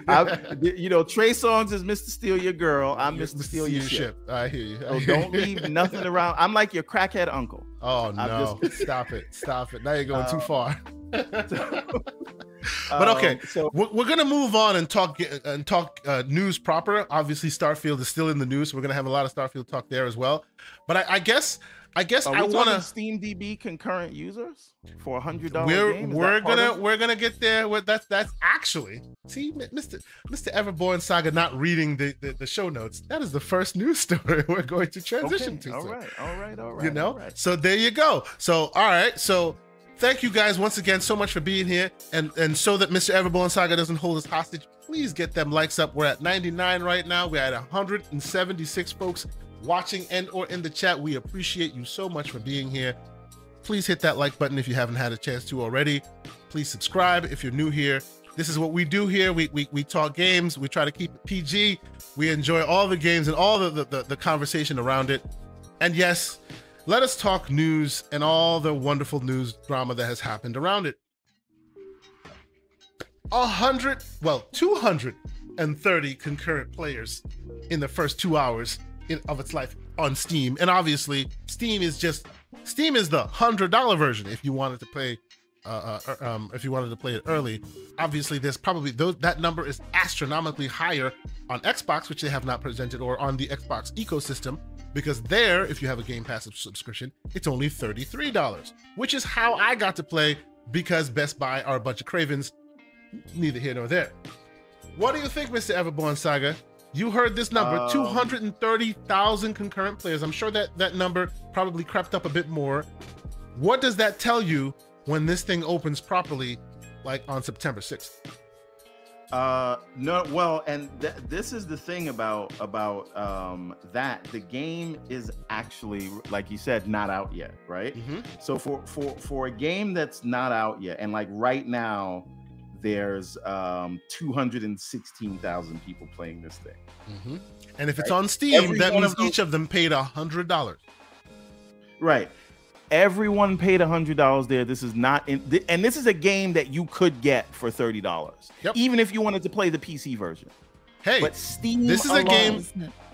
I, you know, Trey Songz is Mr. Steal Your Girl. I'm Mr. Steal Your shit. I hear you. I So don't leave nothing around. I'm like your crackhead uncle. Oh no! just- Stop it! Stop it! Now you're going too Uh, far. but okay, so We're, we're gonna move on and talk and talk uh, news proper. Obviously, Starfield is still in the news, so we're gonna have a lot of Starfield talk there as well. But I, I guess, I guess I wanna. Steam DB concurrent users for a hundred dollars. We're game? We're gonna of- we're gonna get there. With that's that's actually see, Mr. Mr. Everborn Saga not reading the, the the show notes. That is the first news story we're going to transition Okay, to. All right, all right, all right. you know right. so there you go so all right so thank you guys once again so much for being here and and so that mr everborn saga doesn't hold us hostage please get them likes up we're at 99 right now we're at 176 folks watching and or in the chat. We appreciate you so much for being here. Please hit that like button if you haven't had a chance to already. Please subscribe if you're new here. This is what we do here. We we, we talk games. We try to keep it pg we enjoy all the games and all the, the, the, conversation around it. And yes let us talk news and all the wonderful news drama that has happened around it. A hundred, well, 230 concurrent players in the first two hours in, of its life on Steam. And obviously, Steam is just Steam is the hundred dollar version if you wanted to play. Uh, uh, um, if you wanted to play it early, obviously there's probably those, that number is astronomically higher on Xbox, which they have not presented, or on the Xbox ecosystem, because there, if you have a Game Pass subscription, it's only $33, which is how I got to play because Best Buy are a bunch of cravens. Neither here nor there. What do you think, Mr. Everborn Saga? You heard this number Um, 230,000 concurrent players. I'm sure that that number probably crept up a bit more. What does that tell you when this thing opens properly, like on September 6th? Uh, no, well, and th- this is the thing about about um that the game is actually, like you said, not out yet, right? Mhm. So for for for a game that's not out yet, and like right now, there's um 216,000 people playing this thing. Mhm. And if it's Right. on Steam, Every that means of those- each of them paid a hundred dollars. Right. Everyone paid a hundred dollars there. This is not in, th- and this is a game that you could get for thirty dollars, Yep. even if you wanted to play the PC version. Hey, But Steam, this is a game-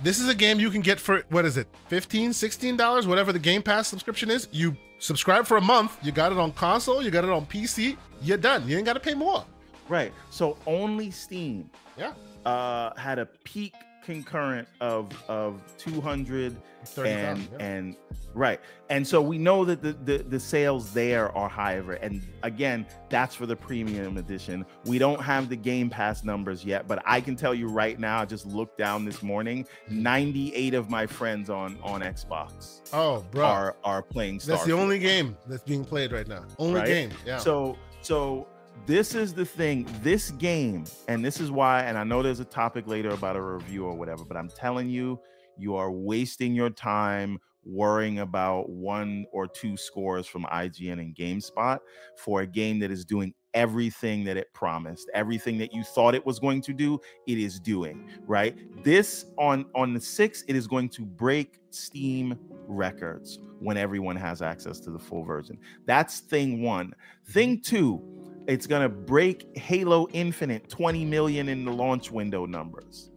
this is a game you can get for what is it 15 16 dollars whatever the game pass subscription is you subscribe for a month you got it on console you got it on pc you're done you ain't got to pay more right? So only Steam, Yeah. uh, had a peak concurrent of of two hundred 30,000, and yeah. and right and so we know that the, the the sales there are higher and again that's for the premium edition we don't have the game pass numbers yet but i can tell you right now i just looked down this morning 98 of my friends on on xbox oh bro are are playing that's the only game that's being played right now only Right? game yeah So so this is the thing. This game, and this is why, and I know there's a topic later about a review or whatever, but I'm telling you, you are wasting your time worrying about one or two scores from IGN and GameSpot for a game that is doing everything that it promised, everything that you thought it was going to do, it is doing, right? This on on the 6th, it is going to break Steam records when everyone has access to the full version. That's thing 1. Thing 2, it's going to break Halo Infinite 20 million in the launch window numbers.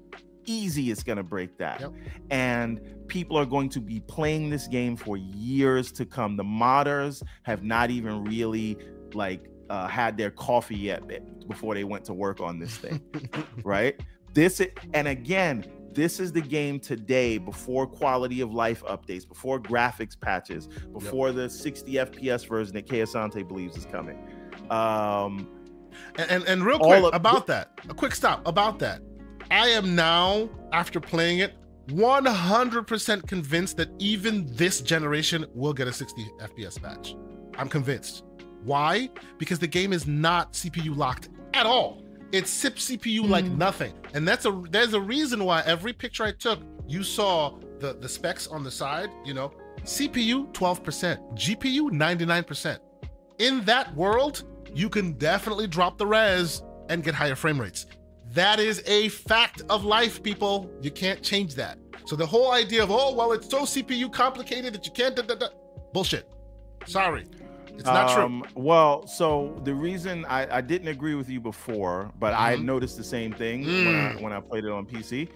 Easy, it's going to break that. Yep. And people are going to be playing this game for years to come. The modders have not even really like uh, had their coffee yet be- before they went to work on this thing, right? This i- and again, this is the game today before quality of life updates, before graphics patches, before the 60 FPS version that K. Asante believes is coming. Um, and, and and real quick of- about that a quick stop about that. I am now after playing it 100% convinced that even this generation will get a 60 fps patch. I'm convinced. Why? Because the game is not cpu locked at all. It's sip cpu like Hmm. nothing. And that's a there's a reason why every picture i took you saw the the specs on the side you know cpu 12% gpu 99% in that world you can definitely drop the res and get higher frame rates. That is a fact of life, people. You can't change that. So the whole idea of oh well, it's so CPU complicated that you can't da, da, da, bullshit. Sorry, it's not true. um, Well, so the reason I, I didn't agree with you before, but I Mhm. noticed the same thing when I Mm. when I played it on PC.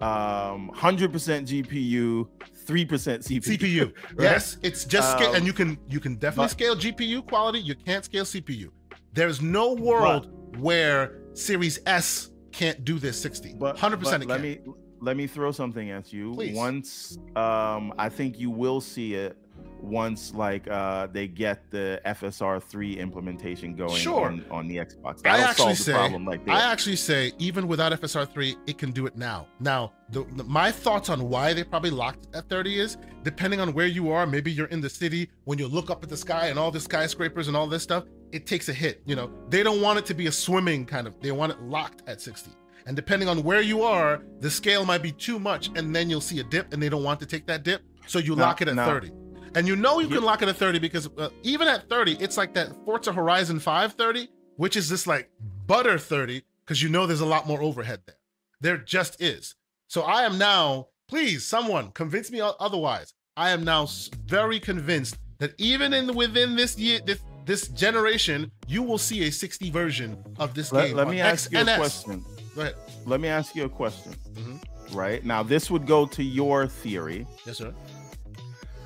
Um, 100% GPU, 3% CPU. CPU. right? Yes, it's just scale, Um, and you can you can definitely but- scale GPU quality. You can't scale CPU. There's no world where Series S can't do this 60. But 100% but let me let me throw something at you. Please. Once um I think you will see it once like uh they get the FSR 3 implementation going Sure. on, on the Xbox. I That'll actually solve the say- I actually say even without FSR3, it can do it now. Now, the, the- my thoughts on why they probably locked at 30 is depending on where you are. Maybe you're in the city when you look up at the sky and all the skyscrapers and all this stuff. It takes a hit. You know, they don't want it to be a swimming kind of. They want it locked at 60. And depending on where you are, the scale might be too much, and then you'll see a dip, and they don't want to take that dip, so you Now- lock it at now- 30. And you know you You- can lock it at 30 because uh, even at 30, it's like that Forza Horizon 5 30, which is just like butter 30 because you know there's a lot more overhead there. There just is. So I am now, please, someone convince me otherwise. I am now very convinced that even in within this year, this this generation, you will see a 60 version of this Let, game. let me ask you a question. Go ahead. Let me ask you a question. Mhm. Right now, this would go to your theory, Yes, sir.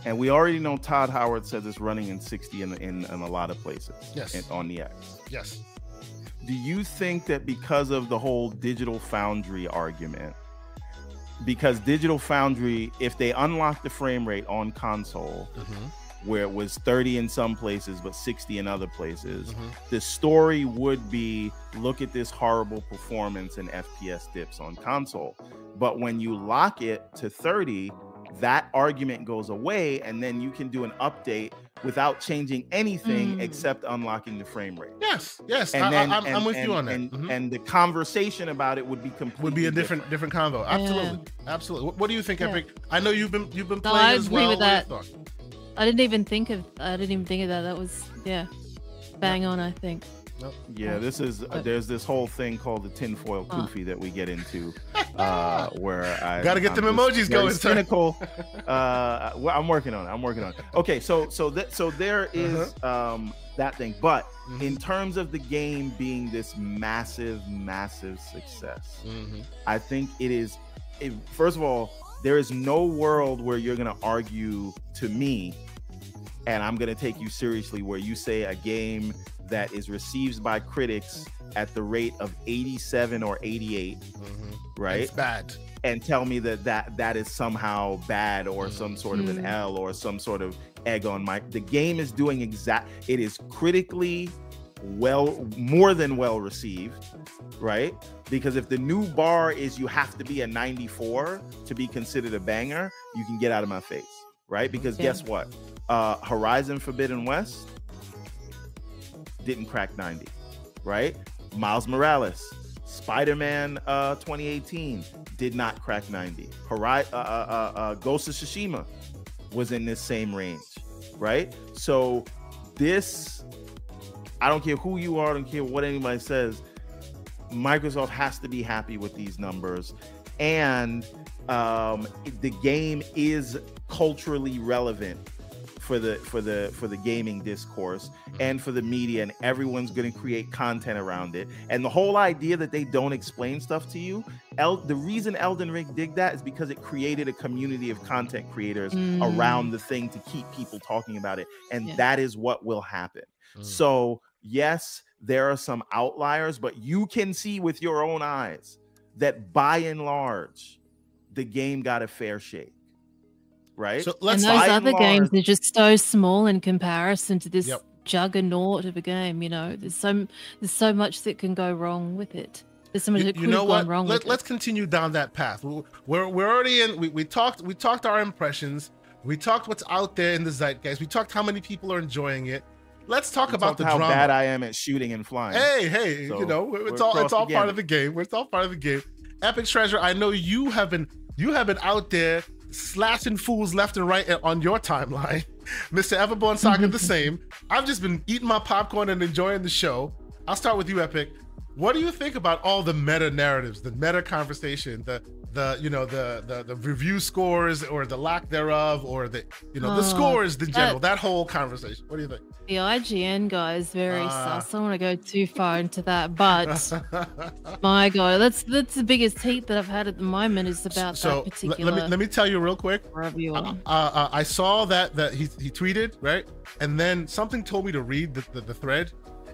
and we already know Todd Howard says it's running in 60 in, in, in a lot of places. Yes. in- on the X. Yes. do you think that because of the whole digital foundry argument because digital foundry if they unlock the frame rate on console Mhm. Where it was 30 in some places but 60 in other places Mhm. the story would be look at this horrible performance and fps dips on console but when you lock it to 30 that argument goes away, and then you can do an update without changing anything Mm. except unlocking the frame rate. Yes, yes, And I, then, I, am and, I'm with and, you on that. And, Mhm. and the conversation about it would be completely would be a different different convo. Absolutely, absolutely. What, what do you think, Yeah. Epic? I know you've been you've been No, playing I as agree well. with What that. thoughts? I didn't even think of. I didn't even think of that. That was yeah, bang on. I think. Yeah, this is uh, there's this whole thing called the tinfoil Uh. that we get into, uh, where I Gotta get I'm them emojis going, sir. Cynical. uh, well, I'm working on it. I'm working on it. Okay, so so that so there is Uh-huh. um that thing, but Mhm. in terms of the game being this massive, massive success, Mhm. I think it is. It, first of all, there is no world where you're gonna argue to me, and I'm gonna take you seriously. Where you say a game that is received by critics at the rate of 87 or 88, Mhm. right? It's bad. and tell me that that that is somehow bad or some sort of an Mm. L or some sort of egg on my. The game is doing exact. It is critically well, more than well received, right? Because if the new bar is you have to be a 94 to be considered a banger, you can get out of my face, right? Because Yeah. guess what? Uh, Horizon Forbidden West didn't crack 90, right? Miles Morales, Spider Man uh, 2018 did not crack 90. Hori- uh, uh, uh, uh, Ghost of Tsushima was in this same range, right? So, this, I don't care who you are, I don't care what anybody says, Microsoft has to be happy with these numbers. And um, the game is culturally relevant for the for the for the gaming discourse and for the media and everyone's going to create content around it and the whole idea that they don't explain stuff to you El- the reason elden ring did that is because it created a community of content creators Mm. around the thing to keep people talking about it and Yeah. that is what will happen Mm. so yes there are some outliers but you can see with your own eyes that by and large the game got a fair shake right So And let's those by and other games are just so small in comparison to this Yep. juggernaut of a game. You know, there's so there's so much that can go wrong with it. There's so much you, that you could know have what? gone wrong Let, with let's it. continue down that path. We're we're, we're already in. We, we talked we talked our impressions. We talked what's out there in the zeitgeist. We talked how many people are enjoying it. Let's talk We about the how drama. bad I am at shooting and flying. Hey, hey, So, you know, it's all it's all part of the game. It's all part of the game. Epic Treasure, I know you have been you have been out there slashing fools left and right on your timeline. Mr. Everborn Saga the same. I've just been eating my popcorn and enjoying the show. I'll start with you, Epic. What do you think about all the meta narratives, the meta conversation, the the you know the the, the review scores or the lack thereof, or the you know the Oh, scores in general, that- that whole conversation? What do you think? The IGN guy is very Ah. sus. I don't want to go too far into that, but my god, that's that's the biggest heat that I've had at the moment is about so that let- particular let me let me tell you real quick. reviewer. uh, uh, I saw that that he, he tweeted right, and then something told me to read the, the, the thread,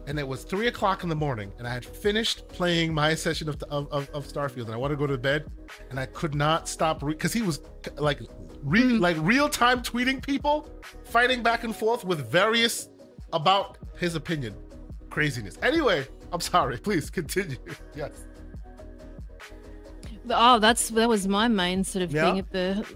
and it was three o'clock in the morning, and I had finished playing my session of of, of, of Starfield, and I wanted to go to bed, and I could not stop because he was like re- Mhm. like real time tweeting people, fighting back and forth with various about his opinion, craziness. Anyway, I'm sorry. Please continue. Yes. oh, that's that was my main sort of Yeah? thing at the.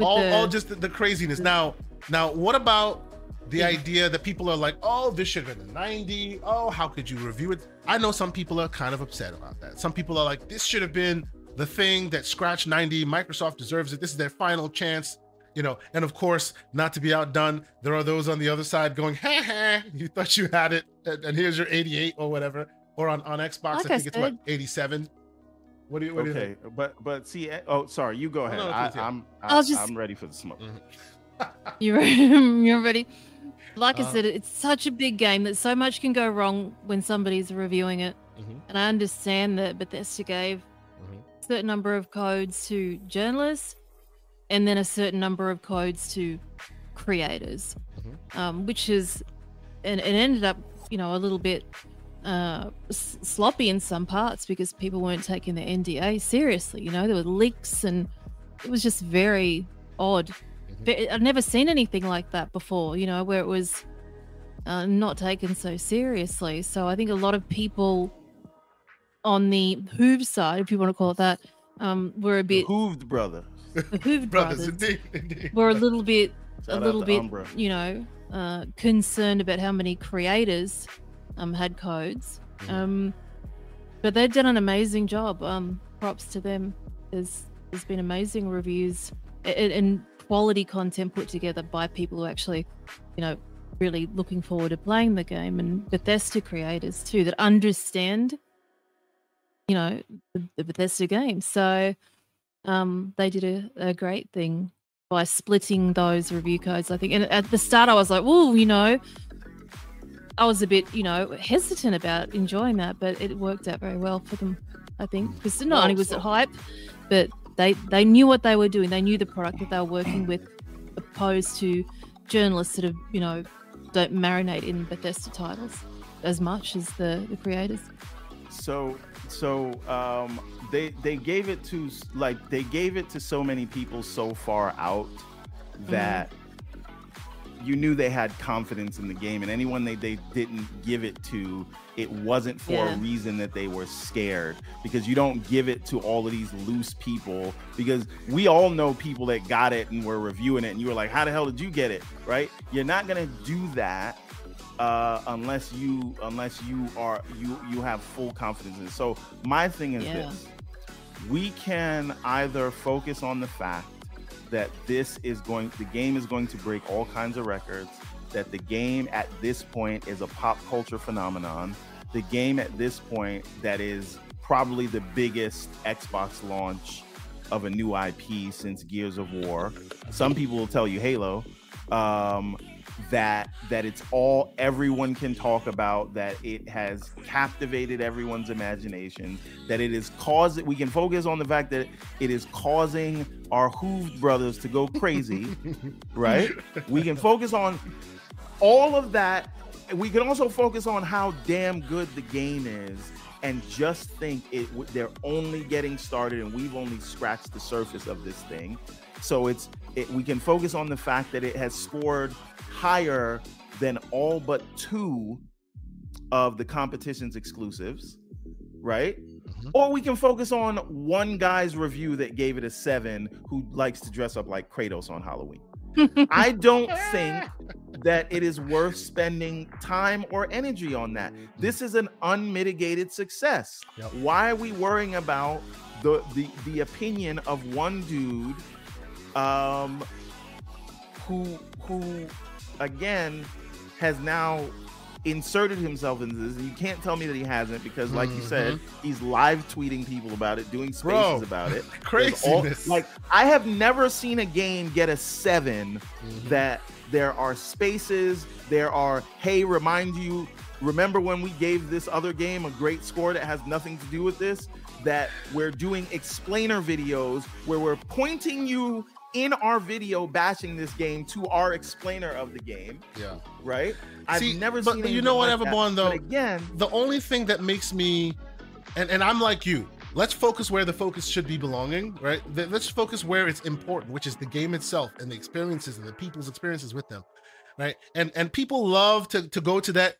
all, the- all just the, the craziness. Now, now, what about the idea that people are like, "Oh, this should have been a 90. Oh, how could you review it?" I know some people are kind of upset about that. Some people are like, "This should have been the thing that scratched 90. Microsoft deserves it. This is their final chance." You know, and of course, not to be outdone, there are those on the other side going, "Ha ha! You thought you had it, and, and here's your 88 or whatever." Or on on Xbox, Like I I think it's what 87. What do you? What do you think? okay, but but see, eh, oh, sorry, you go ahead. no, I, please, yeah. I'm I'll just- I'm ready for the smoke. You're you're ready. Like Uh, I said, it's such a big game that so much can go wrong when somebody's reviewing it. Mhm. And I understand that Bethesda gave Mhm. a certain number of codes to journalists and then a certain number of codes to creators, Mhm. um, which is, and it ended up, you know, a little bit uh, s- sloppy in some parts because people weren't taking the NDA seriously. You know, there were leaks and it was just very odd. I've never seen anything like that before, you know, where it was uh, not taken so seriously. So I think a lot of people on the Hoove side, if you want to call it that, um, were a bit Hooved brother. the Hooved Brothers, brothers, indeed, indeed. were a little bit Shout a little bit, Umbra. you know, uh, concerned about how many creators um, had codes. Mhm. Um, but they've done an amazing job. Um, props to them. There's there's been amazing reviews and, and quality content put together by people who actually, you know, really looking forward to playing the game and Bethesda creators too that understand, you know, the, the Bethesda game. So um, they did a, a great thing by splitting those review codes. I think, and at the start, I was like, "Oh, you know," I was a bit, you know, hesitant about enjoying that, but it worked out very well for them. I think because not only was it hype, but they they knew what they were doing. They knew the product that they were working with, opposed to journalists that have, you know, don't marinate in Bethesda titles as much as the the creators. so so um they they gave it to like they gave it to so many people so far out that you knew they had confidence in the game and anyone they, they didn't give it to it wasn't for a reason that they were scared because you don't give it to all of these loose people because we all know people that got it and were reviewing it and you were like how the hell did you get it right you're not gonna do that uh, unless you unless you are you you have full confidence in it. So my thing is Yeah. this: we can either focus on the fact that this is going, the game is going to break all kinds of records. That the game at this point is a pop culture phenomenon. The game at this point that is probably the biggest Xbox launch of a new IP since Gears of War. Some people will tell you Halo. Um, that that it's all everyone can talk about that it has captivated everyone's imagination that it is causing we can focus on the fact that it is causing our Hooved brothers to go crazy right we can focus on all of that we can also focus on how damn good the game is and just think it they're only getting started and we've only scratched the surface of this thing. So it's it, we can focus on the fact that it has scored higher than all but two of the competition's exclusives right? Mhm. or we can focus on one guy's review that gave it a seven who likes to dress up like kratos on halloween I don't think that it is worth spending time or energy on that. This is an unmitigated success. Yep. Why are we worrying about the the the opinion of one dude um who who again has now inserted himself into this and you can't tell me that he hasn't because like you said he's live tweeting people about it doing spaces Bro, about it there's all- like I have never seen a game get a seven Mhm. that there are spaces, there are, hey, remind you, remember when we gave this other game a great score that has nothing to do with this? That we're doing explainer videos where we're pointing you in our video bashing this game to our explainer of the game, yeah. right? I've See, never but- seen but you know what, like. Everborn, though? But again, the only thing that makes me and, and i'm like you let's focus where the focus should be belonging right let's focus where it's important which is the game itself and the experiences and the people's experiences with them right and and people love to to go to that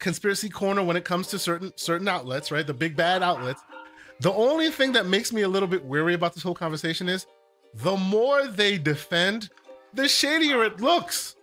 conspiracy corner when it comes to certain certain outlets right the big bad outlets the only thing that makes me a little bit weary about this whole conversation is the more they defend the shadier it looks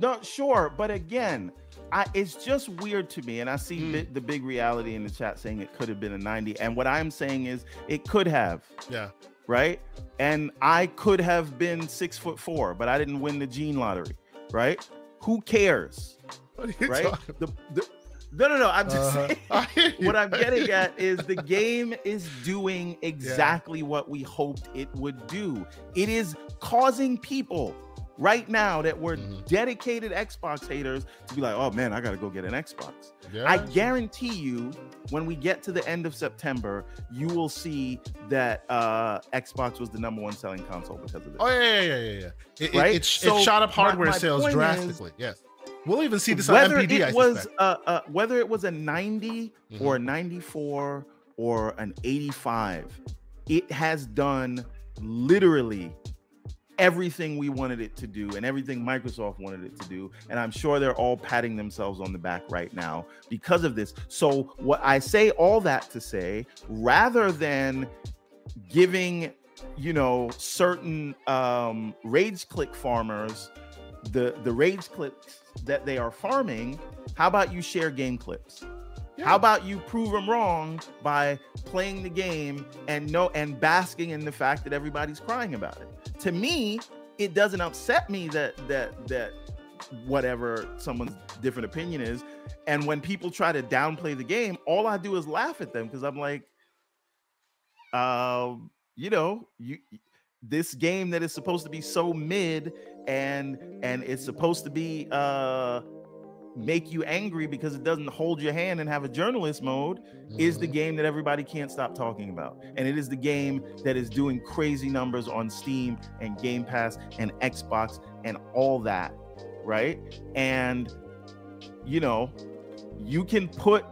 No, sure, but again, I it's just weird to me, and I see Mm. bi- the big reality in the chat saying it could have been a 90, and what I'm saying is it could have, yeah right? And I could have been six foot four, but I didn't win the gene lottery, right? Who cares, what are you right? The, the, no, no, no. I'm just Uh-huh. saying. I hear you. What I'm getting at is the game is doing exactly what we hoped it would do. It is causing people right now that were Mhm. dedicated Xbox haters to be like, oh man, I gotta go get an Xbox. yeah. I guarantee you, when we get to the end of September, you will see that uh, Xbox was the number one selling console because of this. Oh yeah, yeah, yeah, yeah. yeah. It, Right? it, it, So it shot up hardware my sales point is- drastically. yes, we'll even see this on whether NPD. I it was suspect. uh, uh, whether it was a 90 Mm-hmm. or a 94 or an 85 it has done literally everything we wanted it to do and everything microsoft wanted it to do and i'm sure they're all patting themselves on the back right now because of this so what i say all that to say rather than giving you know certain um rage click farmers the the rage clicks that they are farming how about you share game clips Yeah. how about you prove them wrong by playing the game and no and basking in the fact that everybody's crying about it to me it doesn't upset me that that that whatever someone's different opinion is and when people try to downplay the game all i do is laugh at them because i'm like um you know you this game that is supposed to be so mid and and it's supposed to be uh make you angry because it doesn't hold your hand and have a journalist mode is the Mhm. game that everybody can't stop talking about. And it is the game that is doing crazy numbers on steam and game pass and xbox and all that right? And you know you can put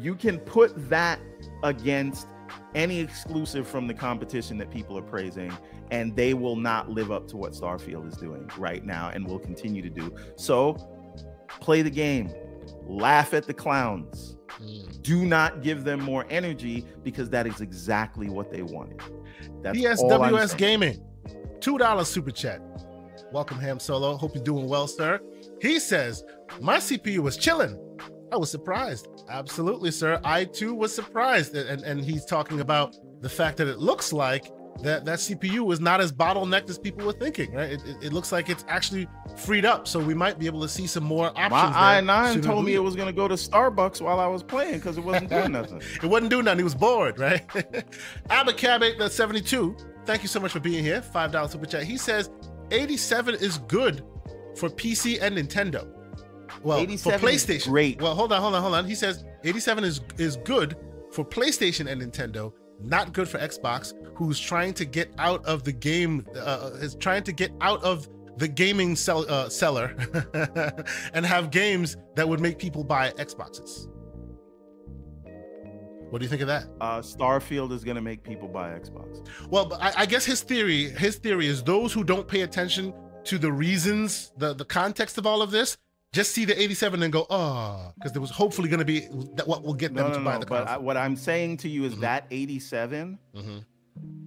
you can put that against any exclusive from the competition that people are praising and they will not live up to what starfield is doing right now and will continue to do so play the game laugh at the clowns Mm. do not give them more energy because that is exactly what they wanted that's all I'm PSWS saying. Gaming, two dollars super chat. Welcome, Ham Solo. Hope you're doing well, sir. He says my CPU was chilling. I was surprised. Absolutely, sir. I too was surprised, and and he's talking about the fact that it looks like that that CPU was not as bottlenecked as people were thinking. Right? It, it, it looks like it's actually freed up, so we might be able to see some more options. my i9 told me it was going to go to starbucks while i was playing because it wasn't doing nothing It wasn't doing nothing. He was bored, right? Abacab the 72. Thank you so much for being here. Five dollars super chat. He says 87 is good for PC and Nintendo. Well, 87 for PlayStation. great. Well, hold on, hold on, hold on. He says 87 is is good for PlayStation and Nintendo, not good for Xbox, who's trying to get out of the game, uh, is trying to get out of the gaming sell, uh, seller and have games that would make people buy Xboxes. What do you think of that? uh starfield is going to make people buy xbox Well, I, I guess his theory, his theory is those who don't pay attention to the reasons, the the context of all of this, just see the 87 and go, oh, because there was hopefully going to be that what will get them no no to buy no the but I, what i'm saying to you is Mhm. that 87 Mhm.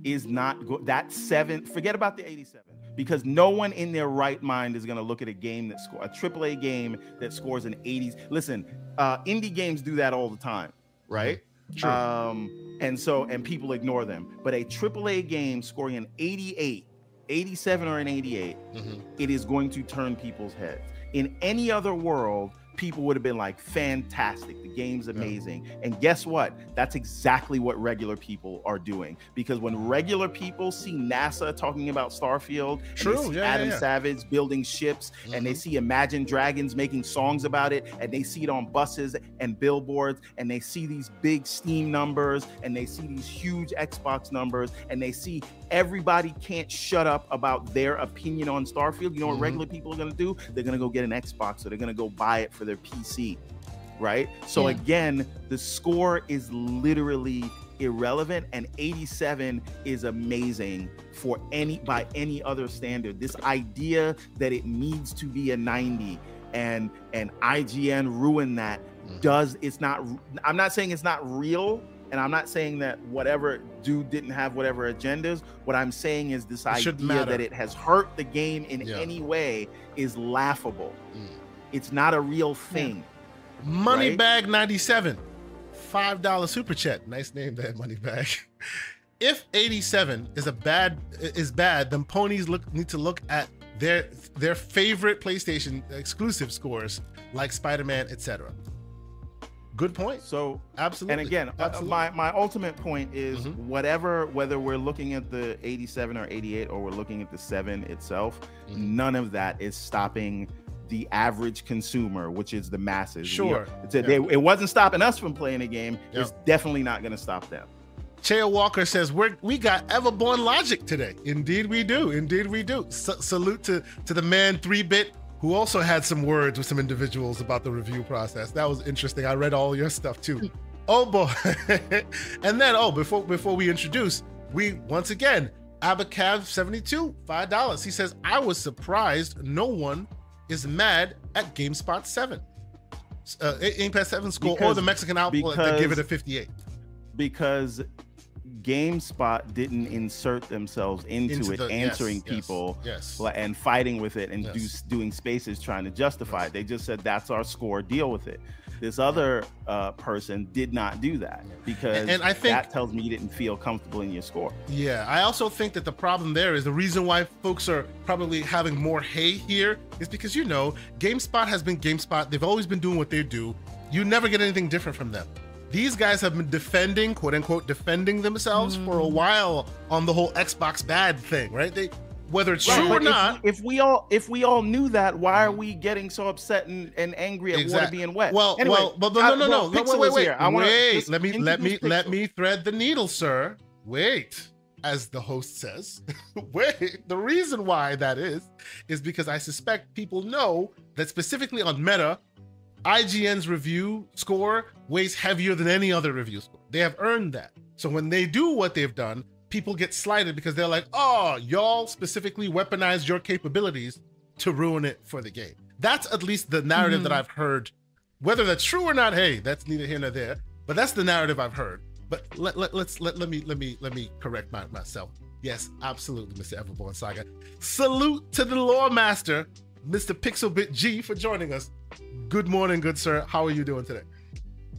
is not go- that seven forget about the 87 because no one in their right mind is going to look at a game that score a AAA game that scores an 80s listen uh indie games do that all the time right True. um and so and people ignore them but a AAA game scoring an 88 87 or an 88 Mhm. it is going to turn people's heads. In any other world, people would have been like, fantastic, the game's amazing. And guess what? That's exactly what regular people are doing. Because when regular people see NASA talking about Starfield, and they see yeah, yeah, Adam yeah. Savage building ships, and they Mhm. see Imagine Dragons making songs about it, and they see it on buses and billboards, and they see these big Steam numbers, and they see these huge Xbox numbers, and they see everybody can't shut up about their opinion on Starfield. You know what Mhm. regular people are going to do? They're going to go get an Xbox or they're going to go buy it for their PC. Right? So, Yeah. again, the score is literally irrelevant and 87 is amazing for any by any other standard this idea that it needs to be a 90 and and ign ruined that Mhm. does it's not i'm not saying it's not real and i'm not saying that whatever dude didn't have whatever agendas what i'm saying is this It idea that it has hurt the game in Yeah. any way is laughable Mm. it's not a real thing Moneybag 97. Five dollar super chat. Nice name there, Moneybag. If 87 is a bad is bad, then ponies look need to look at their their favorite PlayStation exclusive scores like Spider-Man, etc. Good point. so Absolutely. and again uh, Absolutely. my my ultimate point is Mhm. whatever whether we're looking at the 87 or 88 or we're looking at the 7 itself Mhm. none of that is stopping the average consumer which is the masses Sure. are- it's a- they- it wasn't stopping us from playing a game Yeah. it's definitely not going to stop them Chea Walker says we're we got Everborn logic today. Indeed we do. Indeed we do. S- salute to to the man three bit who also had some words with some individuals about the review process. That was interesting. I read all your stuff too. oh boy. and then oh before before we introduce, we once again Abacab 72 five dollars. He says I was surprised no one is mad at GameSpot 7. Uh, Game Pass 7 score or the Mexican outlet that give it a 58. because GameSpot didn't insert themselves into, Into it, the- answering yes, yes, people Yes. li- and fighting with it and do, doing spaces trying to justify it. They just said that's our score, deal with it. This other uh, person did not do that because And I think- that tells me you didn't feel comfortable in your score. Yeah, I also think that the problem there is the reason why folks are probably having more hay here is because you know GameSpot has been GameSpot. They've always been doing what they do. You never get anything different from them. These guys have been defending, quote unquote, defending themselves for a while on the whole Xbox bad thing, right? They whether it's true or but if- not. If, we all if we all knew that, why are we getting so upset and, and angry at water Exact- being wet? Well, Anyway, well, but, I- no, uh, no, no. well, Wait, Pixel wait, is wait, here. I wanna wait. Let me, let me, introduce let me thread the needle, sir. Wait, as the host says. wait. The reason why that is is because I suspect people know that specifically on Meta, IGN's review score weighs heavier than any other review score. They have earned that. So when they do what they've done, people get slighted because they're like, "Oh, y'all specifically weaponized your capabilities to ruin it for the game." That's at least the narrative that Mhm. I've heard. Whether that's true or not, hey, that's neither here nor there. But that's the narrative I've heard. But let, let, let's let, let me let me let me correct my, myself. Yes, absolutely, Mr. Everborn Saga. Salute to the lore master, Mr. Pixelbit G, for joining us. Good morning, good sir. How are you doing today?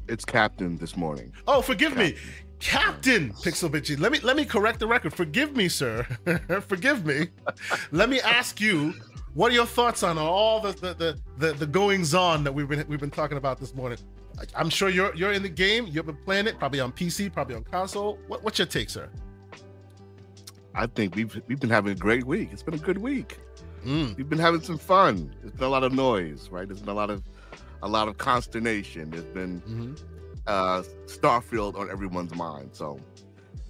It's Captain this morning. Oh, forgive me, Captain Pixelbit G. Let me let me correct the record. Forgive me, sir. forgive me. let me ask you, what are your thoughts on all the the, the the the goings on that we've been we've been talking about this morning? I'm sure you're you're in the game. You've been playing it, probably on PC, probably on console. What, what's your take, sir? I think we've we've been having a great week. It's been a good week. Mm, We've been having some fun. There's been a lot of noise, right? There's been a lot of a lot of consternation. There's been mhm. uh Starfield on everyone's mind. So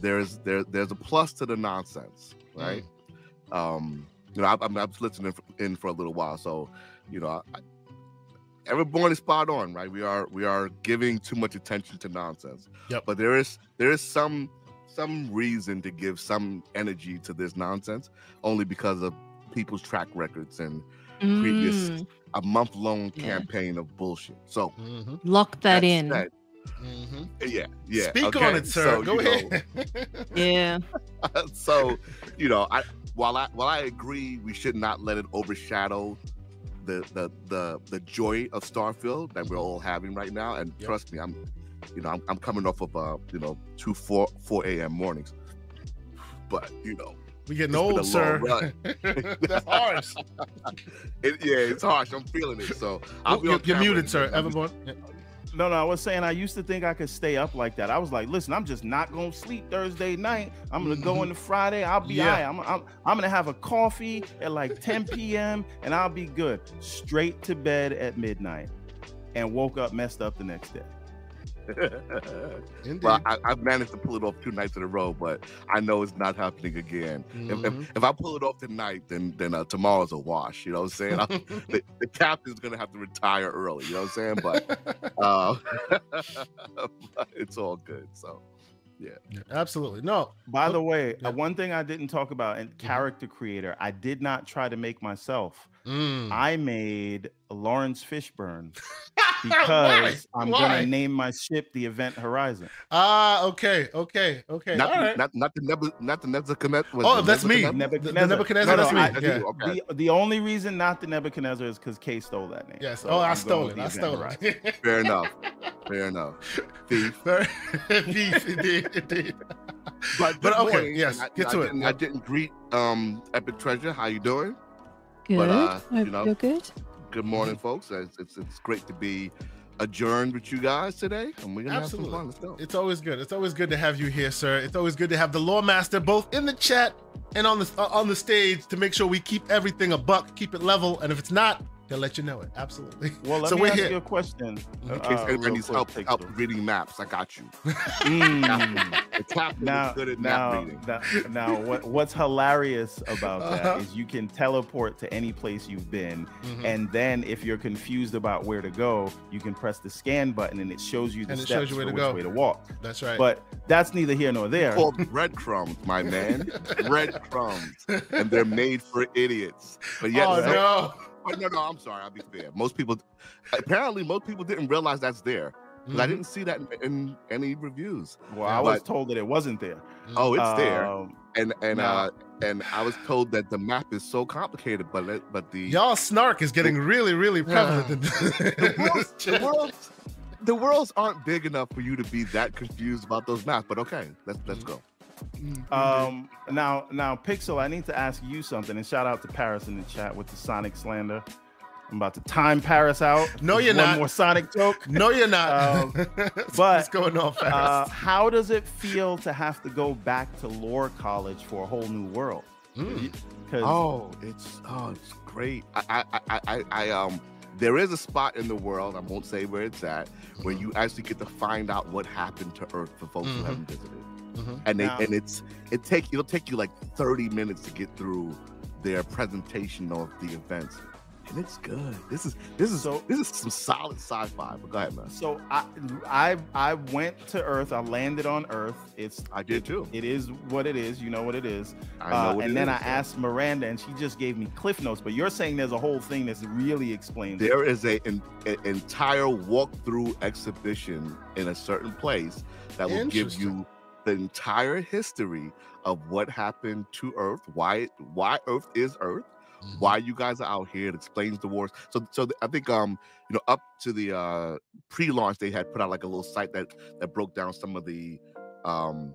there's there there's a plus to the nonsense, right? Um, you know, I, I'm, I'm just listening in for a little while, so you know, I, everyone is spot on, right? We are we are giving too much attention to nonsense. Yep. But there is there is some some reason to give some energy to this nonsense, only because of people's track records and previous Mm, a month long Yeah. campaign of bullshit. So Mhm, lock that in. that. mhm. Yeah, yeah. Speak okay? on it, sir. So, Go you know, ahead. Yeah. so you know i while i while i agree we should not let it overshadow the the the, the joy of starfield that we're all having right now and Yep. trust me i'm you know I'm, I'm coming off of uh you know two four four a.m mornings but you know we getting It's been a old, sir. That's harsh. it, yeah it's harsh i'm feeling it so I'll oh, be you're, on you're camera muted, sir. minute. I'm just- Everborn. Yeah. No, no, I was saying I used to think I could stay up like that. I was like, listen, I'm just not gonna sleep Thursday night. I'm gonna go mm-hmm. into Friday. I'll be Yeah. all right. I'm, I'm, I'm gonna have a coffee at like 10 p.m. and I'll be good. Straight to bed at midnight, and woke up messed up the next day. Indeed. well, I, I've managed to pull it off two nights in a row, but I know it's not happening again. If, Mhm. if, if I pull it off tonight, then then uh, tomorrow's a wash. You know what I'm saying? I, the, the captain's gonna have to retire early. You know what I'm saying? But, uh, but it's all good. So Yeah, absolutely. No. By the way, yeah. uh, one thing I didn't talk about in character creator, I did not try to make myself. Mm. I made Laurence Fishburne Why? because I'm Why? gonna name my ship the Event Horizon. Ah, okay, okay, okay. not, All right. not not the Nebu, not the Nebuchadnezzar. Oh, it that's me. Nebuchadnezzar? The- the Nebuchadnezzar, that's me. I- Yeah. okay. The, the only reason not the Nebuchadnezzar is because Kay stole that name. Yes. So oh, I I'm stole it. I stole it. Fair enough. Fair enough. Thief. Thief, indeed, indeed. But, But okay, morning, yes, I, get I to it. didn't- I didn't greet um Epic Treasure. How you doing? Good. But, uh, Hope you know, you're good. Good morning, folks. It's, it's it's great to be adjourned with you guys today, and we're gonna Absolutely. have some fun. Let's go. It's always good. It's always good to have you here, sir. It's always good to have the lore master both in the chat and on the uh, on the stage to make sure we keep everything a buck, keep it level, and if it's not, he'll let you know it. Absolutely. Well, let So me we're ask here. you a question. In case uh, anybody real needs quick, help, Pixel. help reading maps, I got you. Mm. The now, good at now, map reading. now, now, what, what's hilarious about Uh-huh. that is you can teleport to any place you've been, Mhm. and then if you're confused about where to go, you can press the scan button, and it shows you the And steps you where for to which go. way to walk. That's right. But that's neither here nor there. Called breadcrumbs, my man. breadcrumbs, and they're made for idiots. But yet, oh no. Oh, no, no, I'm sorry. I'll be fair. Most people, apparently, most people didn't realize that's there. 'cause I didn't see that in, in any reviews. Well, I was told that it wasn't there. Oh, it's there, Um, and and now- uh, and I was told that the map is so complicated, but it, but the Y'all snark is getting really, really prevalent. in the this worlds, the chat. worlds, the worlds aren't big enough for you to be that confused about those maps. But okay, let's let's go. Um, now, now, Pixel, I need to ask you something. And shout out to Paris in the chat with the Sonic slander. I'm about to time Paris out. No, you're one not. more Sonic joke. No, you're not. Um, What's but, going on, fast? Uh, how does it feel to have to go back to lore college for a whole new world? Mm. Because Oh, it's oh, it's great. I I I I, I um. There is a spot in the world, I won't say where it's at, where Mhm. you actually get to find out what happened to Earth for folks Mhm. who haven't visited. Mhm. And they Now- and it's it take it'll take you like 30 minutes to get through their presentation of the events. And it's good. This is this is So- this is some solid sci-fi. But go ahead, man. so I, I, I went to Earth. I landed on Earth. It's I did too. it is what it is. You know what it is. I know Uh, what and it then I is, asked Miranda, and she just gave me cliff notes. But you're saying there's a whole thing that's really explained. There is a an, an entire walkthrough exhibition in a certain place that will give you the entire history of what happened to Earth, why why Earth is Earth, Mhm. why you guys are out here. It explains the wars. So so I think um you know up to the uh pre-launch they had put out like a little site that that broke down some of the um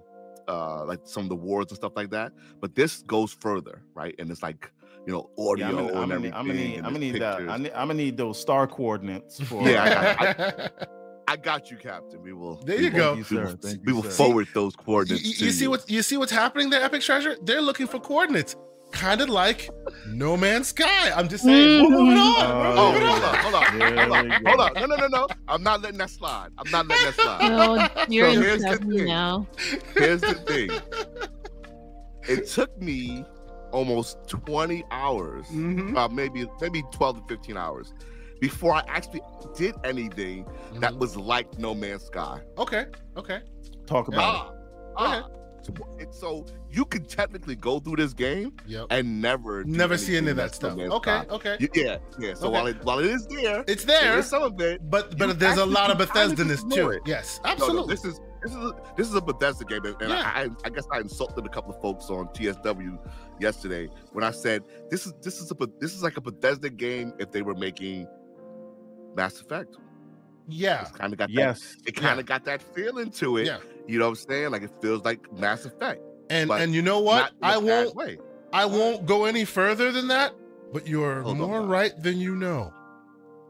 uh like some of the wars and stuff like that. But this goes further, right? And it's like you know audio Yeah, I'm gonna, I'm gonna, everything. I'm gonna need, I'm gonna need that. I need, I'm gonna need those star coordinates for. Yeah, I got you, Captain. We will. There we you will- go. Thank We you, will, sir. Thank we you, will sir. forward those coordinates. you- to you see what you see what's happening there, Epic Treasure? They're looking for coordinates, kind of like No Man's Sky. I'm just saying, we're moving on. Uh, we're Oh, moving hold on. on, hold on, hold on, hold on. No, no, no, no. I'm not letting that slide. I'm not letting that slide. Oh, you're So in here's the thing. now. Here's the thing. It took me almost 20 hours, Mhm, uh, maybe maybe 12 to 15 hours, before I actually did anything that mhm. was like No Man's Sky. okay. Okay. Talk about Ah, Okay. ah. So, it- so you could technically go through this game Yep. and never Never see any of that that's No stuff. Okay. Sky. Okay. Y- Yeah, yeah. So Okay. while it while it is there, It's there there, is some of it. but but there's a lot of can kinda just Bethesda-ness ignore too. it. Yes, No, no, absolutely. this is this is a, this is a Bethesda game, and and Yeah. I, I I guess I insulted a couple of folks on TSW yesterday when I said this is this is a this is like a Bethesda game if they were making Mass Effect. yeah. It's kind of got that, yes. it kind of got that feeling to it. Yeah. You know what I'm saying? Like it feels like Mass Effect. And but and you know what? I in a bad won't way. I won't go any further than that, but you're Hold more Bob. right than you know.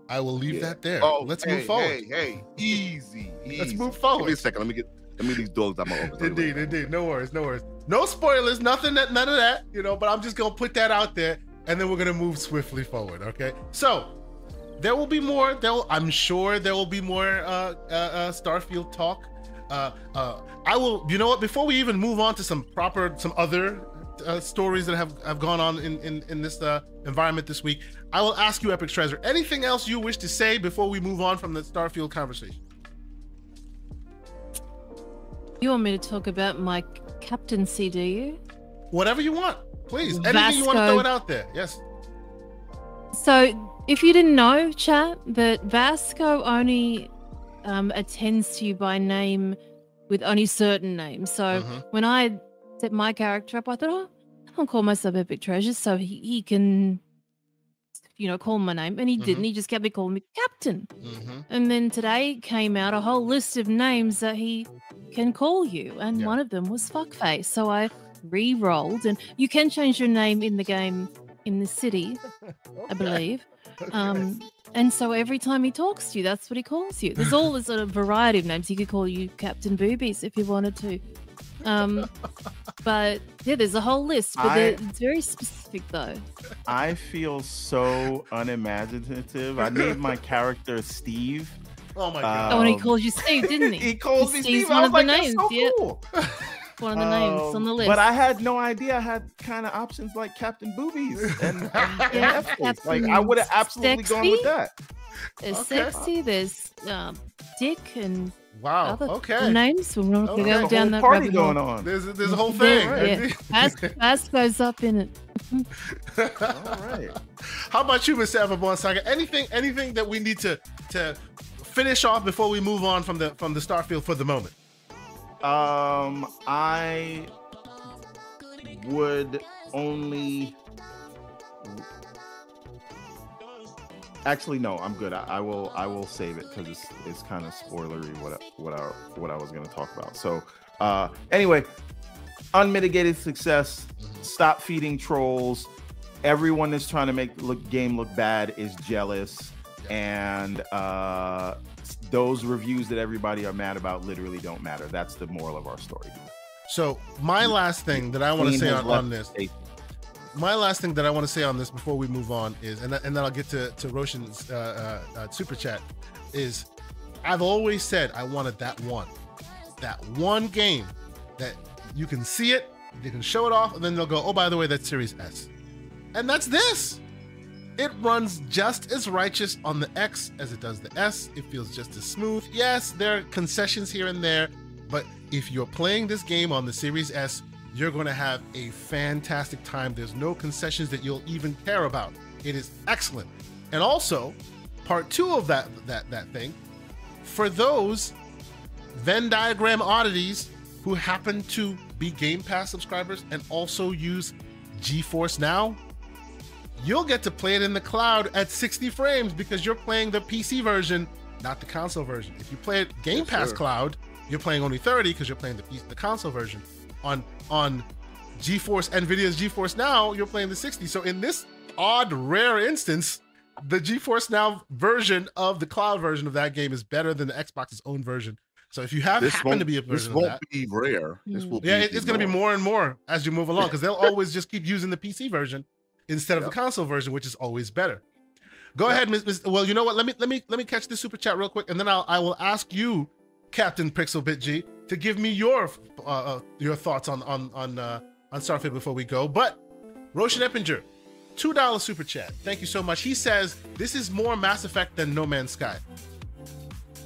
I will leave Yeah. that there. Oh, Let's hey, move forward. Hey, hey, easy, easy. Let's move forward. Give me a second. Let me get let me these dogs out my office. I'll be right Indeed, back. indeed. No worries, no worries. No spoilers, nothing that none of that, you know, but I'm just gonna put that out there and then we're gonna move swiftly forward. Okay. So there will be more, there will, I'm sure there will be more uh, uh, uh Starfield talk. Uh uh I will you know what, before we even move on to some proper some other uh, stories that have, have gone on in, in, in this uh, environment this week, I will ask you, Epic Treasure, anything else you wish to say before we move on from the Starfield conversation? You want me to talk about my captaincy, do you? Whatever you want, please. Anything you want to throw it out there. Yes. So, if you didn't know, chat, that Vasco only um, attends to you by name with only certain names. So, Mhm. when I set my character up, I thought, oh, I'll call myself Epic Treasure so he, he can, you know, call my name. And he didn't. He just kept me calling me Captain. Mhm. And then today came out a whole list of names that he can call you, and Yeah. one of them was Fuckface. So I re-rolled, and you can change your name in the game in the city, I believe. Okay. Um, and so every time he talks to you, that's what he calls you. There's all this sort of variety of names. He could call you Captain Boobies if you wanted to. Um, but yeah, there's a whole list, but I- it's very specific though. I feel so unimaginative. I named my character Steve. oh my god. Oh, and he Um, called you Steve, didn't he? He calls me Steve's Steve. one I was of the like, that's names, so yeah. Cool. One of the names on the Um, list. But I had no idea I had kind of options like Captain Boobies and, and, and Yeah, F-Face. Like I would have absolutely gone with that. There's Okay. sexy, there's um, Dick, and wow. other Okay. names. We're not Okay. going to go down whole that party going hole. on. There's there's a whole Yeah, thing. yeah. Vas, Vas goes up in it. All right. How about you, Mr. Everborn Saga? Anything anything that we need to to finish off before we move on from the from the Starfield for the moment. Um, I would only. Actually, no. I'm good. I, I will. I will save it because it's it's kind of spoilery what I, what I what I was going to talk about. So, uh, anyway, unmitigated success. Stop feeding trolls. Everyone that's trying to make the look, game look bad is jealous, and uh, those reviews that everybody are mad about literally don't matter. That's the moral of our story. So my last thing that I want to say on, on this, my last thing that I want to say on this before we move on is, and, th- and then I'll get to to Roshan's uh, uh, uh, super chat, is I've always said I wanted that one, that one game that you can see it, you can show it off, and then they'll go, oh by the way, that's Series S, and that's this. It runs just as righteous on the X as it does the S. It feels just as smooth. Yes, there are concessions here and there, but if you're playing this game on the Series S, you're going to have a fantastic time. There's no concessions that you'll even care about. It is excellent. And also, part 2 of that that that thing, for those Venn diagram oddities who happen to be Game Pass subscribers and also use GeForce Now, you'll get to play it in the cloud at 60 frames because you're playing the PC version, not the console version. If you play it Game Yes, Pass sir. cloud, you're playing only 30 because you're playing the, P- the console version. On on GeForce Nvidia's GeForce Now, you're playing the 60. So in this odd rare instance, the GeForce Now version of the cloud version of that game is better than the Xbox's own version. So if you have This happen to be a version of won't that, be rare. This Mm. will yeah, be it's going to be more and more as you move along because they'll always just keep using the PC version instead of Yep. the console version, which is always better. Go Yep. ahead, Miss, Miss. Well, you know what? Let me let me let me catch this super chat real quick, and then I'll I will ask you, Captain Pixelbit G, to give me your uh, uh, your thoughts on on on uh, on Starfield before we go. But Roshan Eppinger, two dollar super chat. Thank you so much. He says this is more Mass Effect than No Man's Sky.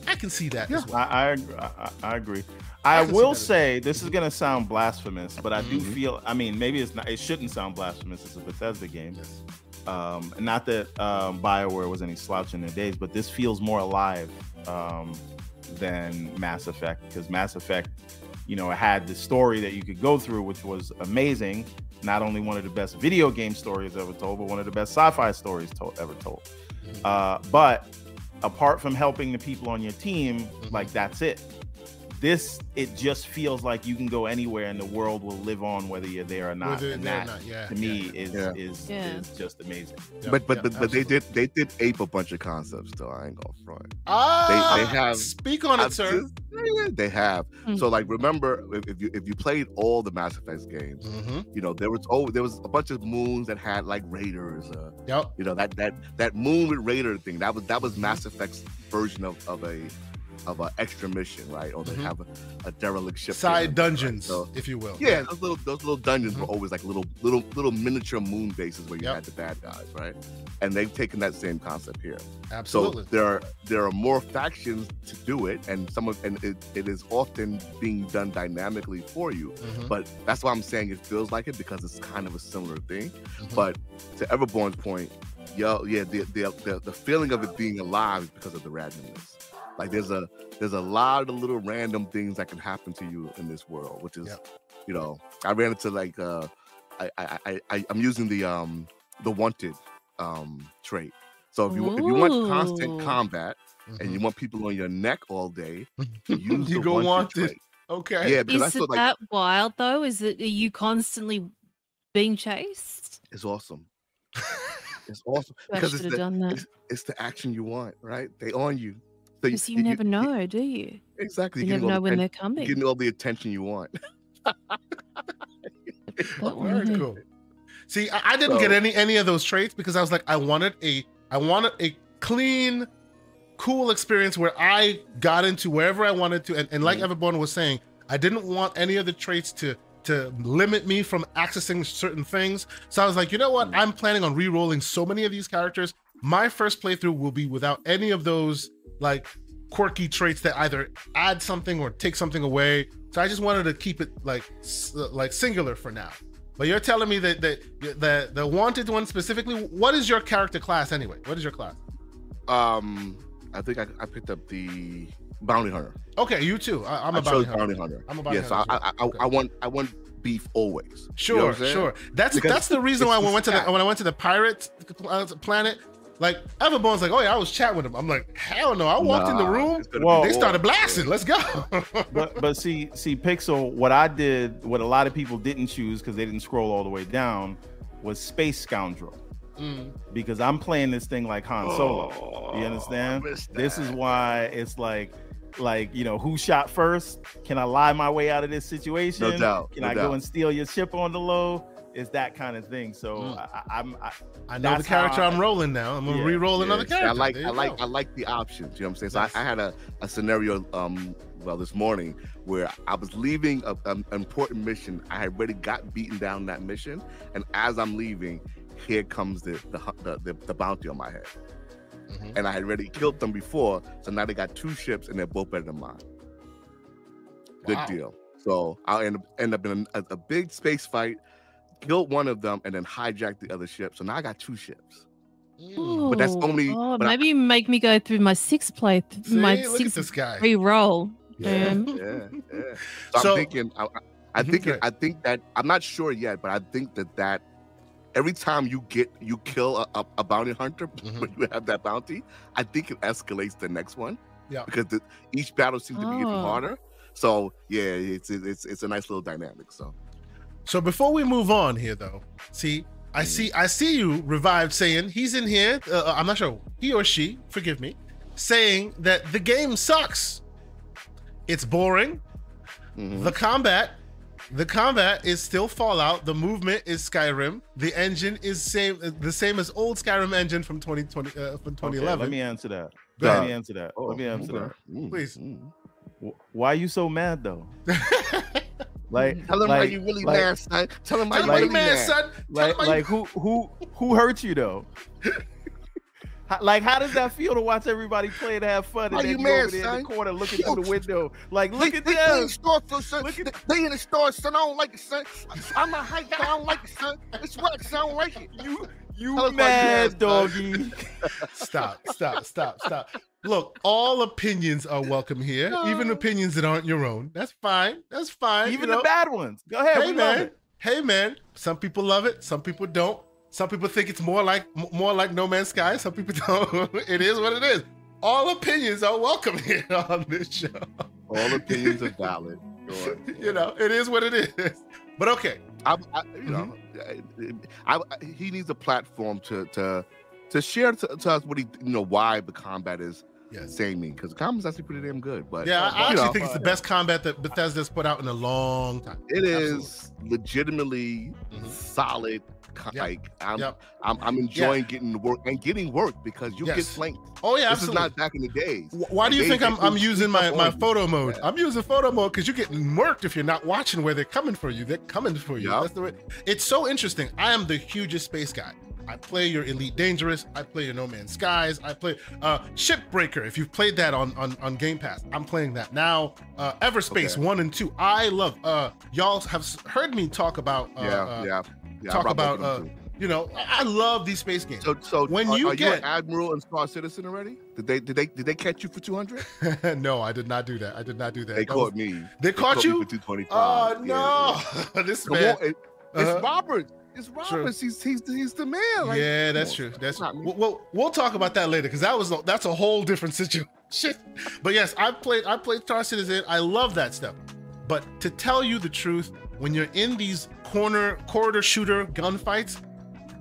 I can see that as well. I, I, I, I agree. I, can will say this is gonna sound blasphemous, but I do Mhm. feel. I mean, maybe it's not. It shouldn't sound blasphemous. It's a Bethesda game. Yes. Um, not that um, Bioware was any slouch in their days, but this feels more alive um, than Mass Effect because Mass Effect, you know, it had the story that you could go through, which was amazing. Not only one of the best video game stories ever told, but one of the best sci-fi stories told, ever told. Mhm. Uh, but apart from helping the people on your team, Mhm. like that's it. This it just feels like you can go anywhere and the world will live on whether you're there or not. Whether and they're that not, yeah, to me yeah, is Yeah. is Yeah. is just amazing. yeah, but but yeah, but, but they did they did ape a bunch of concepts though. I ain't gonna front. Ah, they have- Speak on it, sir. They have. Hmm. So like remember if, if you if you played all the Mass Effect games, Mm-hmm. you know there was oh there was a bunch of moons that had like raiders. Uh, Yep. you know that that that moon with raider thing that was that was Mass Effect's version of, of a of an extra mission, right? Or they Mhm. have a, a derelict ship. Side there, right? dungeons, So- if you will. Yeah, those little those little dungeons Mhm. were always like little little little miniature moon bases where you Yep. had the bad guys, right? And they've taken that same concept here. absolutely. So there are there are more factions to do it, and some of and it, it is often being done dynamically for you. Mhm, But that's why I'm saying it feels like it because it's kind of a similar thing. mhm. But to Everborn's point, yo, yeah, the, the the the feeling of it being alive is because of the randomness. Like there's a there's a lot of little random things that can happen to you in this world, which is, Yep. you know, I ran into like uh, I I I, I I'm using the um the wanted um trait. So if you if you want constant Ooh. combat and you Mhm. want people on your neck all day, use you the go wanted. wanted. trait. Okay. Yeah, because I Is feel it like that wild though? Is it are you constantly being chased? it's awesome. it's awesome because should it's have the, done that. it's, it's the action you want, right? They on you. So Because you, never know, do you? exactly. You you're never know the when they're you're coming. getting all the attention you want. That Very hey. cool. See, I, I didn't get any any of those traits because I was like, I wanted a I wanted a clean, cool experience where I got into wherever I wanted to, and, and like Mhm. Everborn was saying, I didn't want any of the traits to to limit me from accessing certain things. So I was like, you know what? Mhm. I'm planning on re-rolling so many of these characters. My first playthrough will be without any of those like quirky traits that either add something or take something away. So I just wanted to keep it like like singular for now. But you're telling me that that the the wanted one specifically. What is your character class anyway? What is your class? Um, I think I, I picked up the bounty hunter. Okay, you too. I, I'm I a bounty hunter. bounty hunter. I'm a bounty hunter well. I, I, Okay. I want I want beef always. You know Sure, what I'm saying? sure. That's Because that's the reason why I went to the when I went to the pirate planet. Like Everborn's like, oh yeah, I was chatting with him. I'm like, hell no! I walked in the room. it's gonna Whoa. be They started blasting. Let's go. but but see see Pixel, what I did, what a lot of people didn't choose because they didn't scroll all the way down, was Space Scoundrel. Mm. Because I'm playing this thing like Han Solo. Oh, You understand? This is why it's like like you know who shot first can i lie my way out of this situation No doubt, can no i go and steal your ship on the low it's that kind of thing so Mm. I, I, i'm I, I know the character how I- I'm rolling now. I'm gonna Yeah, re-roll another Yeah, see, character. I like I like go. I like the options. You know what I'm saying? So Yes. I, I had a, a scenario um well this morning where I was leaving a, an important mission. I had already got beaten down that mission, and as I'm leaving, here comes the the the, the, the bounty on my head. Mhm. And I had already killed them before, so now they got two ships and they're both better than mine. Good deal. So I'll end up, end up in a, a big space fight, killed one of them, and then hijacked the other ship. So now I got two ships. Mm. But that's Oh, only- God, but maybe you make me go through my sixth play, th- See, my look at sixth this guy. re-roll. Yeah, yeah, yeah. So, So- I'm thinking, I, I, I Mhm, think, go it, I think that I'm not sure yet, but I think that that every time you get you kill a, a, a bounty hunter Mhm. when you have that bounty, I think it escalates the next one. Yeah. Because the, each battle seems to be getting Oh. harder. So yeah, it's it's it's a nice little dynamic. So So before we move on here, though, see, I Mm. see, I see you revived saying he's in here. Uh, I'm not sure he or she, forgive me, saying that the game sucks. It's boring. mhm. The combat, the combat is still Fallout. The movement is Skyrim. The engine is same, the same as old Skyrim engine from 2020, uh, from okay, 2011. let me answer that Go let ahead. me answer that Oh, let me answer okay. Mm, Please. mm. why are you so mad though like mm-hmm. Tell him like, how you really like- mad, son. Tell him how Tell you him how really mad, mad. son. Tell like him how you- like who who who hurt you though How- Like, how does that feel to watch everybody play and have fun, and then you you, mad, over there in the corner looking through the window? Like, look they, at they, they in the them. store, for son. Look at- they, they in the store, son. I don't like it, son. I'm not hyped. I don't like it, son. It's whack, son. I don't like it. You, you Tell you mad, mad, doggy? stop, stop, stop, stop. Look, all opinions are welcome here, even opinions that aren't your own. That's fine. That's fine. Even you know? the bad ones. Go ahead. hey man, hey man. Some people love it. Some people don't. Some people think it's more like more like No Man's Sky. Some people don't. it is what it is. All opinions are welcome here on this show. All opinions are valid. On. you know, it is what it is. But okay, I, I, you know, mm-hmm. I, I- he needs a platform to to to share to, to us what he, you know, why the combat is yes. samey because the combat's actually pretty damn good. But Yeah, I, I actually know, think it's the best combat that Bethesda's put out in a long time. it is legitimately Mhm. solid. Yep. Like I'm, Yep. I'm, I'm enjoying getting work and getting work because you get Yes. flanked. Oh yeah, This is not back in the days. Why do you think I'm, I'm using my, my photo mode? Yeah. I'm using photo mode because you're getting murked if you're not watching where they're coming for you. They're coming for you. Yup. That's the way. It's so interesting. I am the hugest space guy. I play your Elite Dangerous. I play your No Man's Skies. I play uh, Shipbreaker. If you've played that on, on on Game Pass, I'm playing that now. Uh, Everspace Okay. one and two. I love. Uh, y'all have heard me talk about. Uh, yeah, uh, yeah, yeah. Talk about, them You know, I love these space games. so, so when are, you are get- you an admiral and star citizen already? Did they did they did they catch you for two hundred? no, I did not do that. I did not do that. They That was- caught me. They caught you? for two twenty Oh five. no! this Come man. on, it- Uh-huh. it's Robert. It's True. Robert. He's he's he's the man. Like, yeah, that's true. That's not me. we'll, we'll we'll talk about that later because that was a- that's a whole different situation. But yes, I played I played Star Citizen. I love that stuff. But to tell you the truth, when you're in these corner corridor shooter gunfights,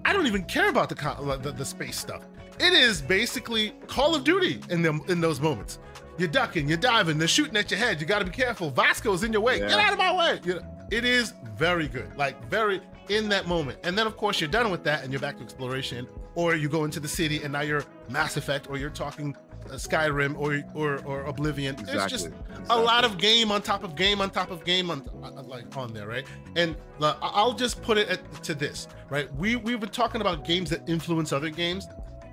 I don't even care about the the, the space stuff. It is basically Call of Duty in them in those moments. You're ducking, you're diving, they're shooting at your head. You got to be careful. Vasco's in your way. Yeah. Get out of my way. You know, it is very good, like very in that moment. And then of course you're done with that and you're back to exploration, or you go into the city and now you're Mass Effect, or you're talking uh, Skyrim, or or or Oblivion. It's Exactly. just a lot of game on top of game on top of game on uh, like on there, right? And uh, I'll just put it at, to this, right? We we've been talking about games that influence other games.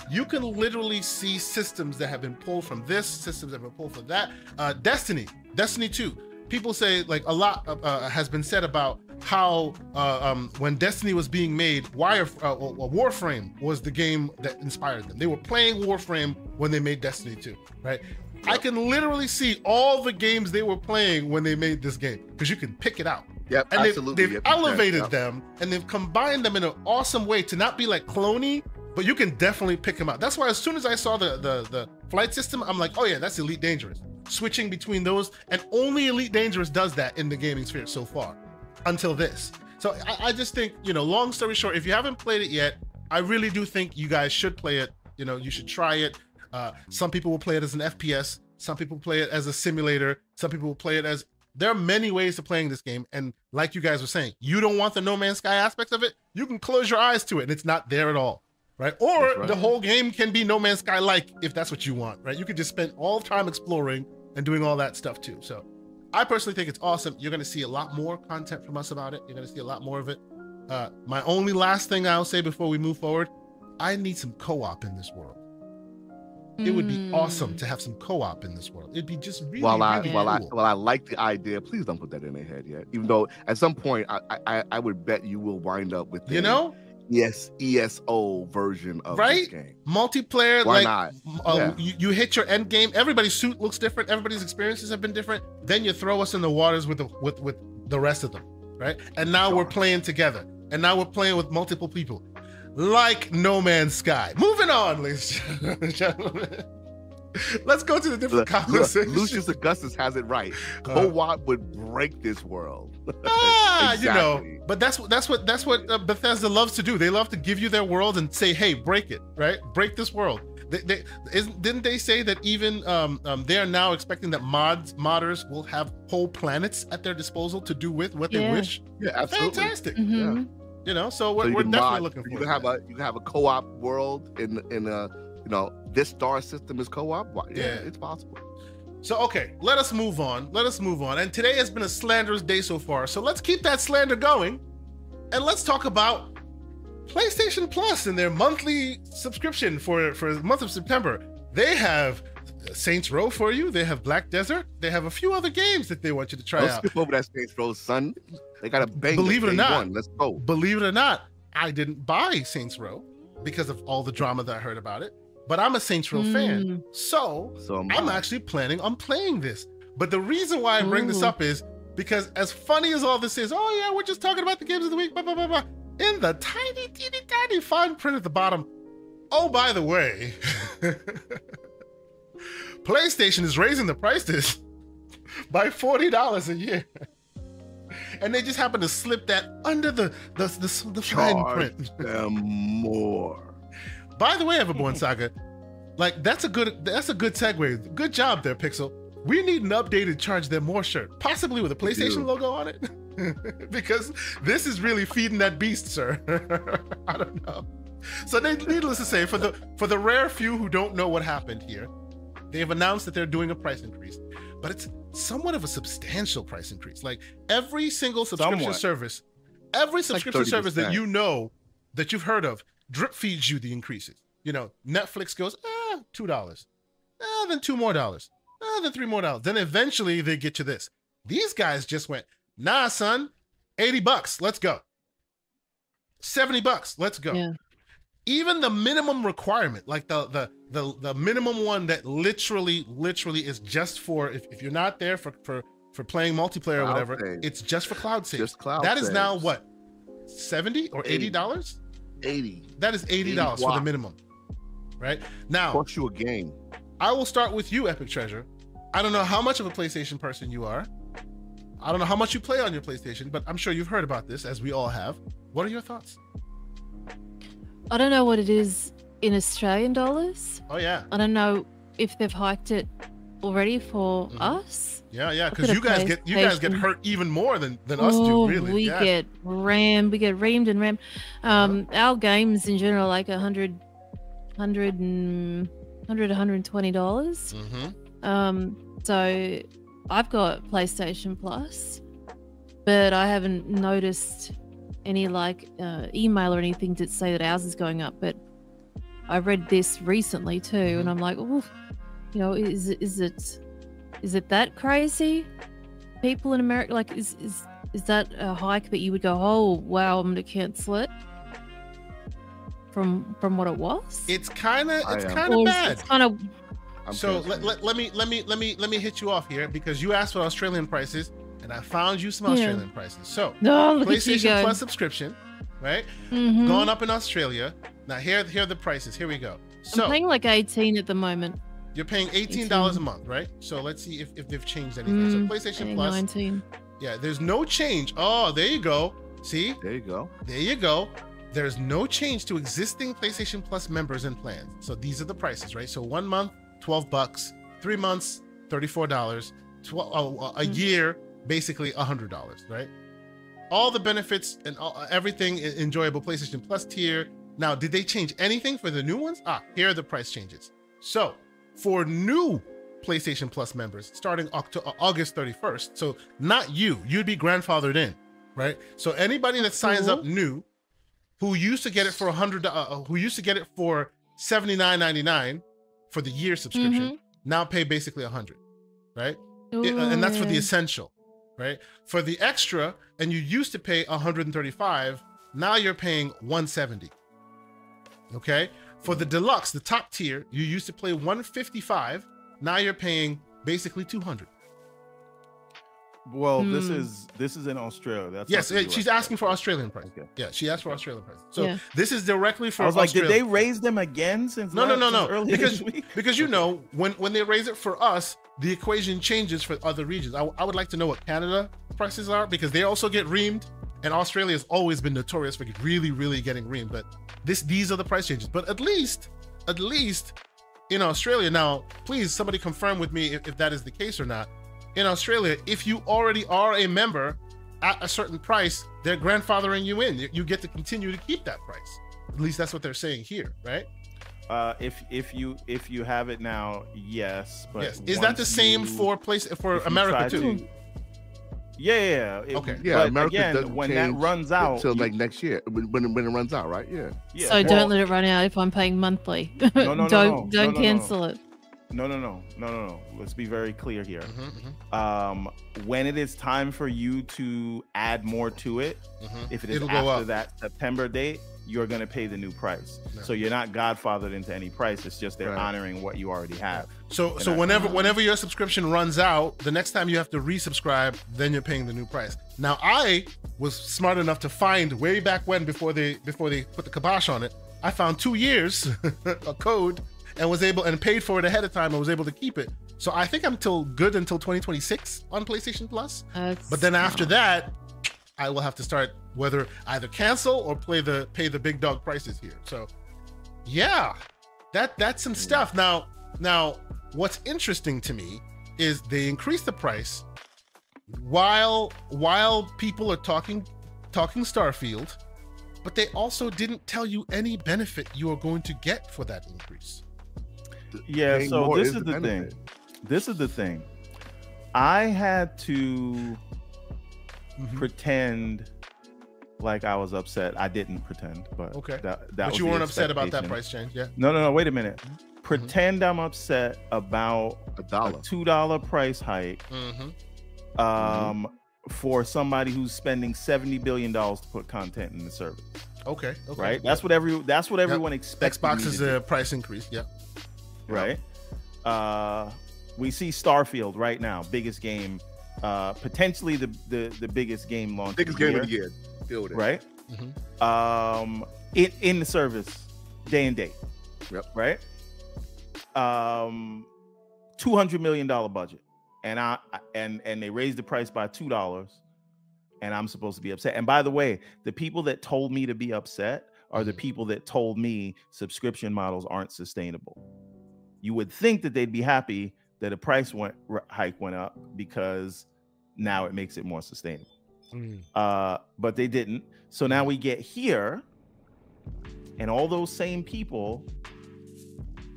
You can literally see systems that have been pulled from this, systems that have been pulled from that. Uh, Destiny, Destiny 2. People say like a lot uh, uh, has been said about how uh, um, when Destiny was being made, Wire uh, Warframe was the game that inspired them. They were playing Warframe when they made Destiny 2, right? I can literally see all the games they were playing when they made this game because you can pick it out. Yep, and they've, absolutely. they've Yep, elevated yep. them and they've combined them in an awesome way to not be like cloney, but you can definitely pick them out. That's why as soon as I saw the the the flight system, I'm like, oh yeah, that's Elite Dangerous. Switching between those, and only Elite Dangerous does that in the gaming sphere so far, until this. So I, I just think, you know, long story short, if you haven't played it yet, I really do think you guys should play it. You know, you should try it. Uh, some people will play it as an FPS. Some people play it as a simulator. Some people will play it as. There are many ways to playing this game, and like you guys were saying, you don't want the No Man's Sky aspects of it. You can close your eyes to it, and it's not there at all, right? Or right. the whole game can be No Man's Sky like, if that's what you want, right? You could just spend all the time exploring and doing all that stuff too. So, I personally think it's awesome. You're going to see a lot more content from us about it. You're going to see a lot more of it. Uh, my only last thing I'll say before we move forward, I need some co-op in this world. It would be Mm. awesome to have some co-op in this world. It'd be just really, while I really while I cool. while I like the idea, please don't put that in their head yet. Even though at some point I I, I would bet you will wind up with you know, yes ESO version of this Right? game. multiplayer. Why like, not? uh, Yeah. you, you hit your end game. Everybody's suit looks different. Everybody's experiences have been different. Then you throw us in the waters with the with with the rest of them, right? And now we're playing together. And now we're playing with multiple people, like No Man's Sky. Moving on, ladies and gentlemen. Let's go to the different Look, look, conversations. Lucius Augustus has it right. Uh, Co-op would break this world. ah, you know. But that's that's what that's what uh, Bethesda loves to do. They love to give you their world and say, "Hey, break it, right? Break this world." They, they isn't, didn't they say that even um, um, they are now expecting that mods modders will have whole planets at their disposal to do with what they wish? Yeah, absolutely. Fantastic. Mhm. You know, so we're, So you we're definitely mod- looking you for can have a you can have a co-op world in in a you know this star system is co-op. Yeah, Yeah. it's possible. So okay, let us move on. Let us move on. And today has been a slanderous day so far. So let's keep that slander going, and let's talk about PlayStation Plus and their monthly subscription for for the month of September. They have Saints Row for you. They have Black Desert. They have a few other games that they want you to try Don't out. skip over that Saints Row, son. They got a bang. Believe it or not. Let's go. Believe it or not, I didn't buy Saints Row because of all the drama that I heard about it. But I'm a Saints Row fan, Mm. so So am I'm actually planning on playing this. But the reason why I bring this up is because as funny as all this is, oh yeah, we're just talking about the games of the week, blah blah blah blah. In the tiny, teeny, tiny fine print at the bottom. Oh, by the way, PlayStation is raising the prices by forty dollars a year, and they just happen to slip that under the the the, the fine Charge print. them more. By the way, Everborn Saga, like that's a good that's a good segue. Good job there, Pixel. We need an updated Charge Them More shirt, possibly with a PlayStation logo on it, because this is really feeding that beast, sir. I don't know. So, they, needless to say, for the for the rare few who don't know what happened here, they have announced that they're doing a price increase, but it's somewhat of a substantial price increase. Like every single subscription Somewhat. service, every subscription service that you know that you've heard of drip feeds you the increases. You know, Netflix goes, ah, two dollars, ah, then two more dollars, ah, then three more dollars. Then eventually they get to this. These guys just went, nah, son, eighty bucks, let's go. Seventy bucks, let's go. Yeah. Even the minimum requirement, like the the the the minimum one that literally literally is just for if, if you're not there for for for playing multiplayer or whatever, saves. it's just for cloud saves. Just cloud. That is now what 70 or 80 80. dollars Eighty. that is 80 dollars for the minimum right? Now Cost you a game. i will start with you epic treasure. I don't know how much of a playstation person you are. I don't know how much you play on your playstation but i'm sure you've heard about this as we all have. What are your thoughts? I don't know what it is in Australian dollars. oh yeah. I don't know if they've hiked it already for Mhm. us. yeah yeah because you guys get you guys get hurt even more than than us oh, do really we yeah. get rammed. We get reamed and rammed. Um, our games in general, like a hundred, hundred and hundred, $120. Mhm. Um, so I've got PlayStation Plus, but I haven't noticed any like uh, email or anything to say that ours is going up. But I read this recently too, Mhm. and I'm like, oh, you know, is it is it is it that crazy? People in America, like, is is is that a hike that you would go, oh wow, I'm gonna cancel it from from what it was? It's kind of it's kind of bad. It's kind of I'm so let, let, let me let me let me let me hit you off here because you asked for Australian prices and I found you some Yeah. Australian prices. So no. Look PlayStation. Plus subscription, right? Mhm. Going up in Australia. Now here here are the prices. Here we go. So I'm paying like 18 at the moment. You're paying eighteen dollars a month, right? So let's see if, if they've changed anything. Mm, so PlayStation Paying Plus, 19. yeah, there's no change. Oh, there you go. See, there you go. there you go. There's no change to existing PlayStation Plus members and plans. So these are the prices, right? So one month, 12 bucks, three months, $34, 12, oh, a Mhm. year, basically $100, right? All the benefits and all, everything enjoyable PlayStation Plus tier. Now, did they change anything for the new ones? Ah, here are the price changes. So for new PlayStation Plus members starting October, August 31st, so not you, you'd be grandfathered in, right? So anybody that signs up new who used to get it for a hundred, uh, who used to get it for seventy nine ninety nine for the year subscription, now pay basically a hundred, right? It- uh, and that's for the essential, right? For the extra, and you used to pay one hundred and thirty five, now you're paying one seventy. Okay, for the deluxe, the top tier, you used to play one fifty five, now you're paying basically two hundred. Well, this Hmm. is this is in Australia. That's Yes, the she's asking for. Australian price. Okay. Yeah, she asked for Australian price. So Yeah. this is directly for I was like, did they raise them again since No, no, last- no, since no. Because because you know when when they raise it for us, the equation changes for other regions. I, I would like to know what Canada prices are because they also get reamed, and Australia has always been notorious for really, really getting reamed. But this these are the price changes. But at least, at least in Australia now, please somebody confirm with me if, if that is the case or not. In Australia, if you already are a member at a certain price, they're grandfathering you in. You, you get to continue to keep that price. At least that's what they're saying here, right? Uh, if if you if you have it now, yes. But yes. Is that the same you- for place for America too? to- yeah, yeah, yeah. It- Okay. Yeah, but America again, doesn't when that runs out, until like next year when, when when it runs out, right? Yeah. yeah, so well, don't let it run out if I'm paying monthly. no, no, no, don't no, don't no, no, no. cancel it. No, no, no, no, no, no. Let's be very clear here. Mhm, mhm, Um, when it is time for you to add more to it, mhm. if it is It'll go after up. that September date, you're gonna pay the new price. Yeah. So you're not godfathered into any price. It's just they're Right. honoring what you already have. So so whenever Oh. whenever your subscription runs out, the next time you have to resubscribe, then you're paying the new price. Now I was smart enough to find way back when before they before they put the kibosh on it. I found two years a code and was able and paid for it ahead of time and was able to keep it. So I think I'm till good until 2026 on PlayStation Plus. That's But then after that, I will have to start whether either cancel or play the pay the big dog prices here. So yeah, that that's some stuff. Now now what's interesting to me is they increase the price while while people are talking talking Starfield, but they also didn't tell you any benefit you are going to get for that increase. Yeah. Paying So this is the benefit. thing. This is the thing. I had to Mhm. pretend like I was upset. I didn't pretend, but Okay. That, that But was you weren't upset about that price change, yeah? No, no, no. Wait a minute. Mm-hmm. Pretend I'm upset about A a dollar. two dollar price hike Mm-hmm. um, for somebody who's spending seventy billion dollars to put content in the service. Okay. Okay. Right. That's what every. That's what everyone expects. Xbox is to do, a price increase. Yeah. right. Uh, we see Starfield right now, biggest game, uh, potentially the the the biggest game launch. Biggest of game the of the year, year. Deal with it. Right. Mhm. um in in the service day and date Yep. right um 200 million dollar budget. And i and and they raised the price by two dollars. And i'm supposed to be upset. And by the way the people that told me to be upset are the Mhm. people that told me subscription models aren't sustainable. You would think that they'd be happy that a price went hike went up because now it makes it more sustainable. Uh, but they didn't. So now we get here, and all those same people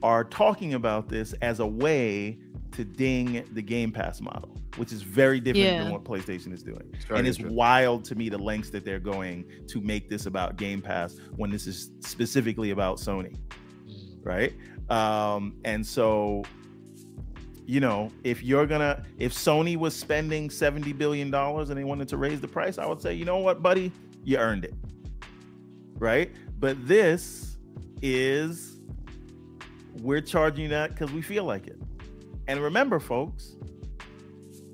are talking about this as a way to ding the Game Pass model, which is very different Yeah. than what PlayStation is doing. It's and it's wild to me the lengths that they're going to make this about Game Pass when this is specifically about Sony, right? Um, and so you know, if you're gonna, if Sony was spending seventy billion dollars and they wanted to raise the price, I would say, you know what, buddy, you earned it, right? But this is we're charging that because we feel like it. And remember, folks,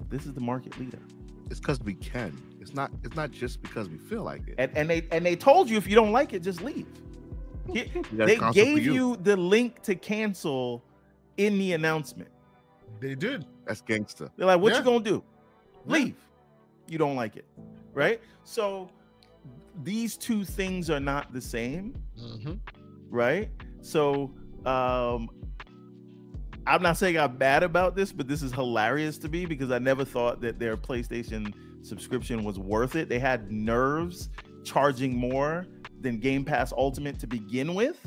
this is the market leader. It's because we can. It's not. It's not just because we feel like it. And, and they and they told you if you don't like it, just leave. He- You gotta they gave you. you the link to cancel in the announcement. They did. That's gangster. They're like, "What Yeah. you gonna do? Yeah. Leave? You don't like it, right?" So these two things are not the same, Mhm. right? So um I'm not saying I'm bad about this, but this is hilarious to me because I never thought that their PlayStation subscription was worth it. They had nerves charging more than Game Pass Ultimate to begin with.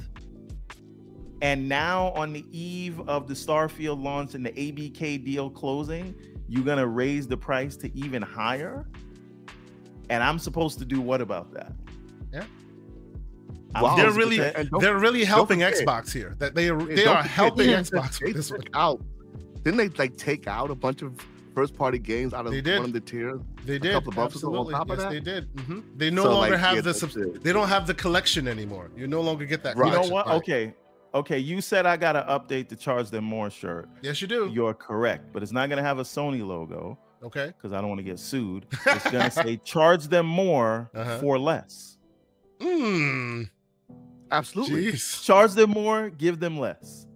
And now, on the eve of the Starfield launch and the ABK deal closing, you're gonna raise the price to even higher. And I'm supposed to do what about that? Yeah. I'm Wow. They're really, say- and don't- they're really helping forget- Xbox here. That they, And they are helping Yeah. Xbox They with this one. out. Didn't they like take out a bunch of first party games out of They did. one of the tiers? They a did. couple of months on Absolutely. top of yes, that? they did. hmm They no So, longer like, have yeah, the. that's Subs- it. they don't have the collection anymore. You no longer get that. Right. You know what? Right. Okay. Okay, you said I gotta update to charge them more shirt. Yes, you do. You're correct, but it's not gonna have a Sony logo okay. because I don't want to get sued. It's gonna say charge them more Uh-huh. for less. Mm, Absolutely. jeez. Charge them more, give them less.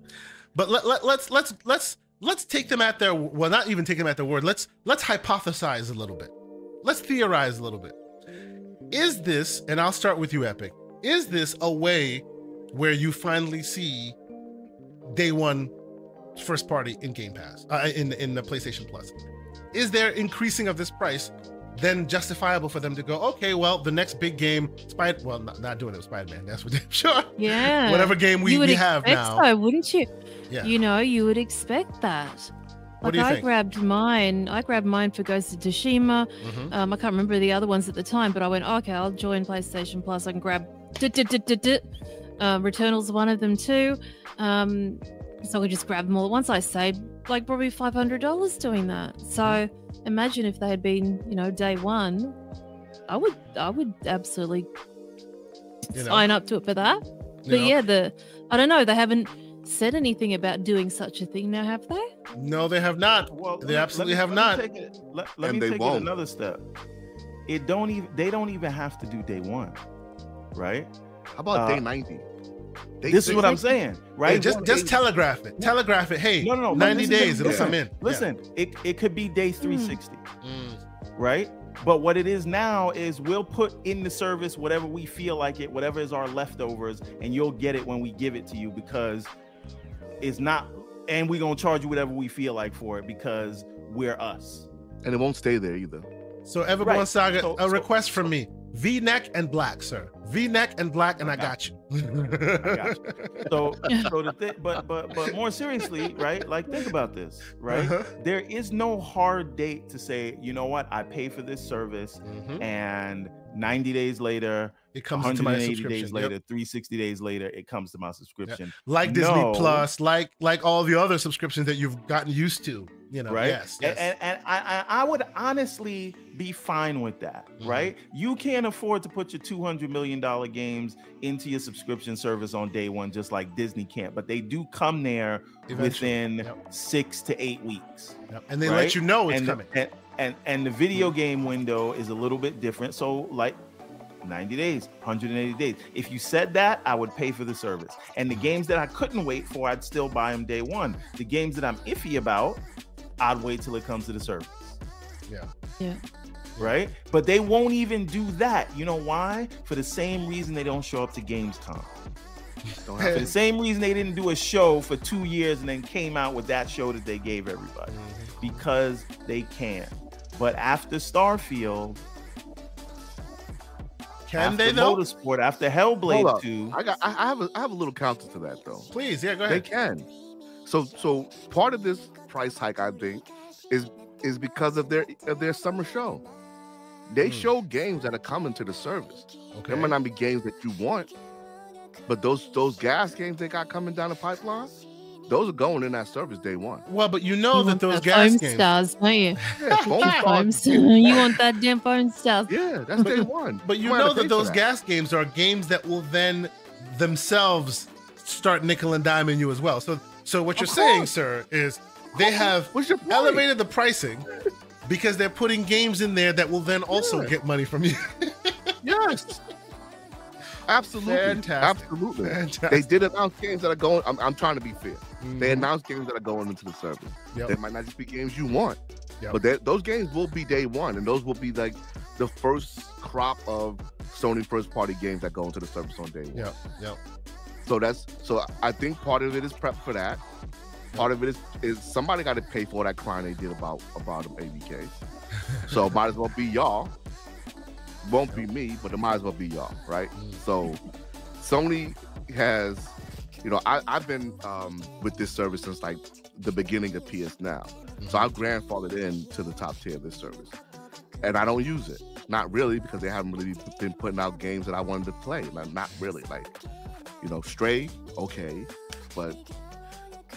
But let, let, let's let's let's let's take them at their well, not even take them at their word. Let's let's hypothesize a little bit. Let's theorize a little bit. Is this, and I'll start with you, Epic. Is this a way where you finally see day one first party in Game Pass, uh, in in the PlayStation Plus? Is there increasing of this price then justifiable for them to go? Okay, well, the next big game, Spider, well, not, not doing it with Spider Man. That's for damn sure. Yeah. Whatever game we, you would we have expect now. so, wouldn't you? Yeah. You know, you would expect that. What Like do you I think? grabbed mine. I grabbed mine for Ghost of Tsushima. Mhm. Um, I can't remember the other ones at the time, but I went, okay, I'll join PlayStation Plus. I can grab dit, dit, dit, dit, dit. Um, Returnal's one of them too. Um, so I could just grab them all at once. I saved like probably five hundred dollars doing that. So imagine if they had been, you know, day one. I would, I would absolutely You know? sign up to it for that. You But know? yeah, the I don't know. They haven't said anything about doing such a thing now, have they? No, they have not. Well, They absolutely have let not. Me take it, let let And me they take won't. it another step. It don't even they don't even have to do day one, right? How about Uh, day 90? Day this is what I'm saying, right? Hey, just just telegraph it. Telegraph it. Hey, No, no, no, 90 listen days, it'll come in. Listen, it, it could be day 360, Mm. right? But what it is now is we'll put in the service whatever we feel like it, whatever is our leftovers, and you'll get it when we give it to you because it's not, and we're gonna charge you whatever we feel like for it because we're us. And it won't stay there either. So Everborn Right. Saga, So- a so- request from me. V-neck and black, sir. V-neck and black, and I got you. got So, so the thing, but but but more seriously, right? Like think about this, right? Uh-huh. There is no hard date to say, you know what, I pay for this service, Mhm. and 90 days later, It comes to my 180 subscription. days Yep. later, 360 days later, it comes to my subscription, Like Disney No. Plus, like like all the other subscriptions that you've gotten used to. You know, right? yes, yes. And, and, and I, I would honestly be fine with that, Mhm. right? You can't afford to put your 200 million dollar games into your subscription service on day one, just like Disney can't. But they do come there Eventually. within Yep. six to eight weeks. Yep. And they right? let you know it's and, coming. And, and and the video game window is a little bit different. So like 90 days, 180 days. If you said that, I would pay for the service. And the games that I couldn't wait for, I'd still buy them day one. The games that I'm iffy about, I'd wait till it comes to the surface. Yeah. Yeah. Right? But they won't even do that. You know why? For the same reason they don't show up to Gamescom. Don't For the same reason they didn't do a show for two years and then came out with that show that they gave everybody Mhm. because they can. But after Starfield, Can after they though? Motorsport, after Hellblade up. 2, I got. I I have. A, I have a little counter to that though. Please, yeah, go ahead. They can. So so part of this price hike, I think, is is because of their of their summer show. They Hmm. show games that are coming to the service. Okay. There might not be games that you want, but those those GaaS games they got coming down the pipeline, those are going in that service day one. Well, but you know you that those the GaaS foam games. stars, don't you? Yeah, phone Yeah. Foamstars. stars. you want that damn Foamstars. Yeah, that's day one. But you might have know that pay for those GaaS games are games that will then themselves start nickel and diming you as well. So, so what Of you're saying, sir, is they have elevated the pricing because they're putting games in there that will then also Yeah. get money from you. Yes. Absolutely. Fantastic. Absolutely. They did announce games that are going. I'm, I'm trying to be fair. They Mhm. announced games that are going into the service. Yep. They might not just be games you want, Yep. but those games will be day one, and those will be like the first crop of Sony first party games that go into the service on day one. Yep. Yep. So that's so I think part of it is prep for that. Part of it is is somebody got to pay for that crime they did about about them ABKs. So might as well be y'all. Won't be me, but it might as well be y'all, right? Mm. So Sony has, you know, I, I've been um, with this service since like the beginning of PS Now. So I've grandfathered in to the top tier of this service. And I don't use it. Not really, because they haven't really been putting out games that I wanted to play. Like, not really. Like, you know, Stray, okay. But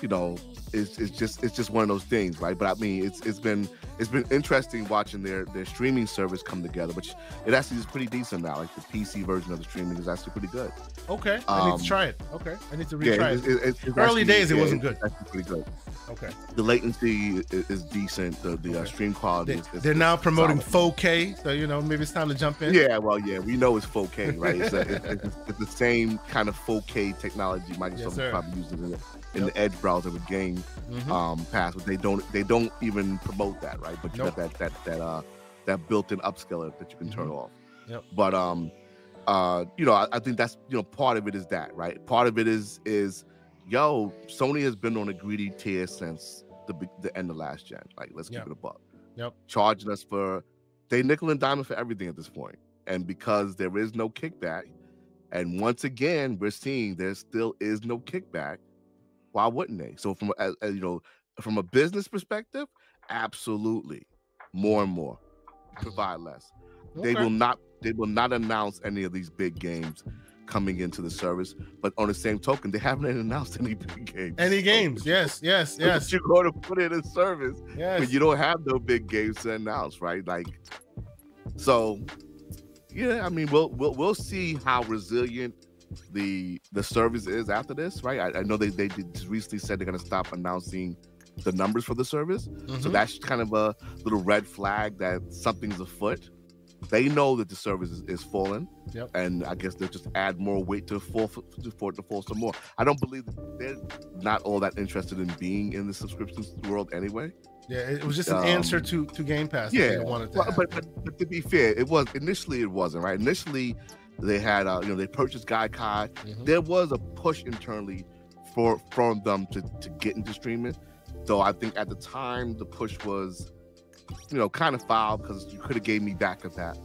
you know, it's, it's just it's just one of those things, right? But I mean, it's it's been it's been interesting watching their their streaming service come together, which it actually is pretty decent now. Like the PC version of the streaming is actually pretty good. Okay. I need Um, to try it. Okay. I need to Yeah, retry it's, it. it's- it's Early actually- days, it yeah, wasn't good. actually pretty good. Okay. The latency is, is decent. The the uh, stream quality. They, is, is, they're now promoting solid. 4K, so you know maybe it's time to jump in. Yeah, well, yeah, we know it's 4K, right? It's, a, it's, it's, it's the same kind of 4K technology Microsoft Yes, is probably using in, the, in Yep. the Edge browser with Game Mhm. um, Pass, but they don't they don't even promote that, right? But you Nope. got that that that uh that built-in upscaler that you can turn off. Yep. But um, uh, you know, I, I think that's you know part of it is that, right? Part of it is is yo, Sony has been on a greedy tier since the the end of last gen. Like, let's Yep. keep it a buck. Yep. Charging us for they nickel and diamond for everything at this point, and because there is no kickback, and once again we're seeing there still is no kickback. Why wouldn't they? So from you know from a business perspective, absolutely, more and more provide less. They will not they will not announce any of these big games coming into the service. But on the same token, they haven't announced any big games. Any So, games? Yes, yes, yes, you're going to put it in service yes. but you don't have no big games to announce, right? Like, so yeah, I mean, we'll we'll we'll see how resilient the the service is after this, right? I, I know they they just recently said they're gonna stop announcing the numbers for the service, so Mhm. that's kind of a little red flag that something's afoot. They know that the service is, is falling, Yep. and I guess they'll just add more weight to fall for, to, for it to fall some more. I don't believe they're not all that interested in being in the subscriptions world anyway. yeah, it was just an answer um, to to Game Pass. Yeah, wanted to Well, but, but but to be fair, it was initially it wasn't right. Initially, they had uh, you know they purchased Gaikai. Mhm. There was a push internally for from them to to get into streaming. Though I think at the time the push was, you know, kind of foul because you could have gave me back of that,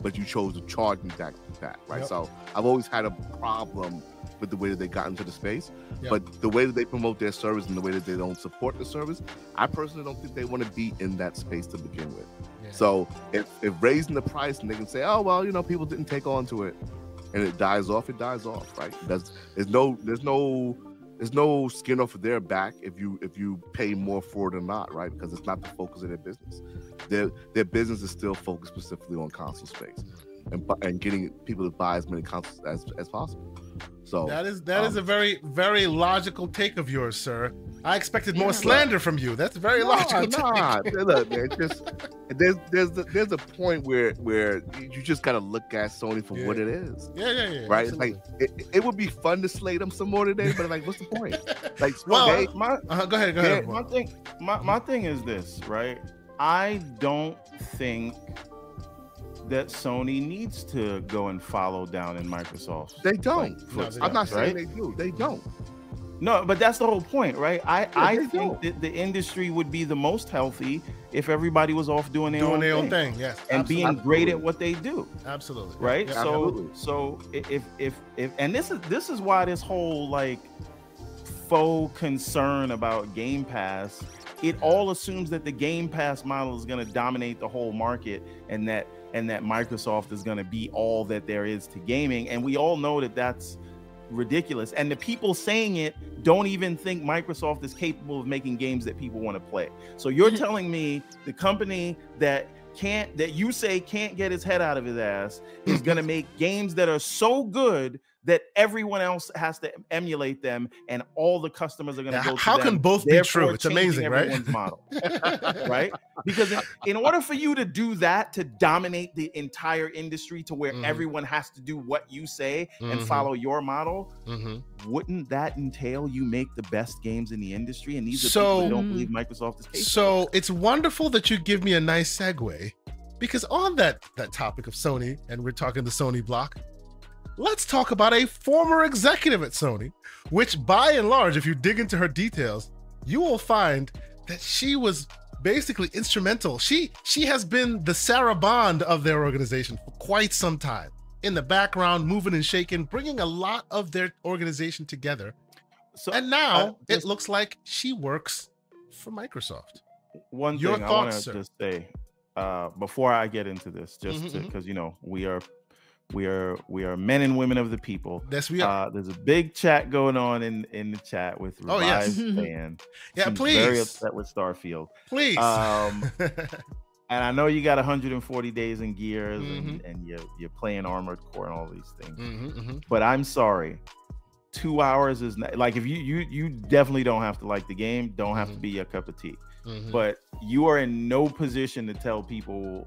but you chose to charge me back that, right? Yep. So I've always had a problem with the way that they got into the space. Yep. But the way that they promote their service and the way that they don't support the service, I personally don't think they want to be in that space to begin with. So if, if raising the price and they can say, oh well, you know, people didn't take on to it, and it dies off, it dies off, right? There's there's no there's no there's no skin off of their back if you if you pay more for it or not, right? Because it's not the focus of their business. Their their business is still focused specifically on console space and and getting people to buy as many consoles as, as possible. So That is that is um, a very very logical take of yours, sir. I expected more Yeah. slander from you. That's very nah, logical. nah. take. Look, man, just there's there's there's a point where where you just gotta look at Sony for what it is. Yeah, yeah, yeah. right? It's like it, it would be fun to slay them some more today, but like, what's the point? Like, Well, okay, my uh-huh, go ahead, go Yeah, ahead. my thing, my, my thing is this, right? I don't think that Sony needs to go and follow down in Microsoft. they don't. No, they I'm not don't, saying right? they do. They don't. No, but that's the whole point, right? I, I think don't. that the industry would be the most healthy if everybody was off doing their, own thing. doing own, their own thing thing. Yes, and absolutely. being great at what they do. absolutely right Yeah, so absolutely. so if if if and this is this is why this whole like faux concern about game pass it all assumes that the game pass model is going to dominate the whole market and that and that microsoft is going to be all that there is to gaming and we all know that that's ridiculous. And the people saying it don't even think Microsoft is capable of making games that people want to play. So you're telling me the company that can't that you say can't get his head out of his ass is going to make games that are so good that everyone else has to emulate them and all the customers are going to go to how can both be true? It's amazing, right? model right because in, in order for you to do that to dominate the entire industry to where Mhm. everyone has to do what you say and Mhm. follow your model hmm wouldn't that entail you make the best games in the industry and these are So- people that don't Mm. believe microsoft is capable So it's wonderful that you give me a nice segue, because on that that topic of Sony, and we're talking the Sony block. Let's talk about a former executive at Sony, which by and large, if you dig into her details, you will find that she was basically instrumental. She she has been the Sarah Bond of their organization for quite some time. In the background, moving and shaking, bringing a lot of their organization together. so And now uh, it looks like she works for Microsoft. one Your thing I want thoughts, to just say uh, before I get into this, just Mhm, mhm. because you know we are we are we are men and women of the people. Yes, we are. Uh, there's a big chat going on in in the chat with Oh, yes. Revive fan. yeah, Seems Very please. upset with Starfield. Please. Um, and I know you got 140 days in gears Mm-hmm. and, and you're you're playing Armored Core and all these things. Mhm, mhm. But I'm sorry. Two hours is not like if you you you definitely don't have to like the game, don't have to Mhm. be a cup of tea. Mhm. But you are in no position to tell people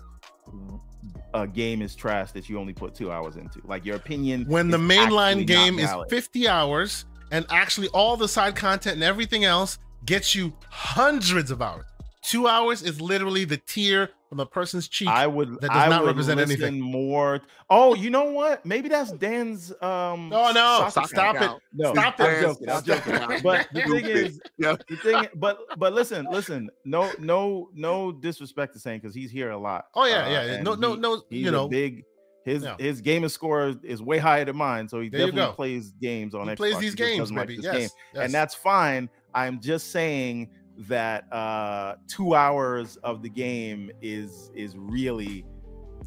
a game is trash that you only put two hours into. Like your opinion. when the mainline game is 50 hours and actually all the side content and everything else gets you hundreds of hours. Two hours is literally the tear from a person's cheek. I would that does I not would represent listen anything. more. Oh, you know what? Maybe that's Dan's um no, no, soccer stop it. account. No, Stop I'm it. joking. I'm Stop joking. But the thing is, Yeah. the thing but but listen listen no no no disrespect to saying because he's here a lot Oh yeah, uh, yeah. yeah. and No, no, no. he's You a know, big his Yeah. his gamer score is way higher than mine so he There definitely plays games on he Xbox. plays these just games, doesn't like yes, game. yes. and that's fine i'm just saying that uh two hours of the game is is really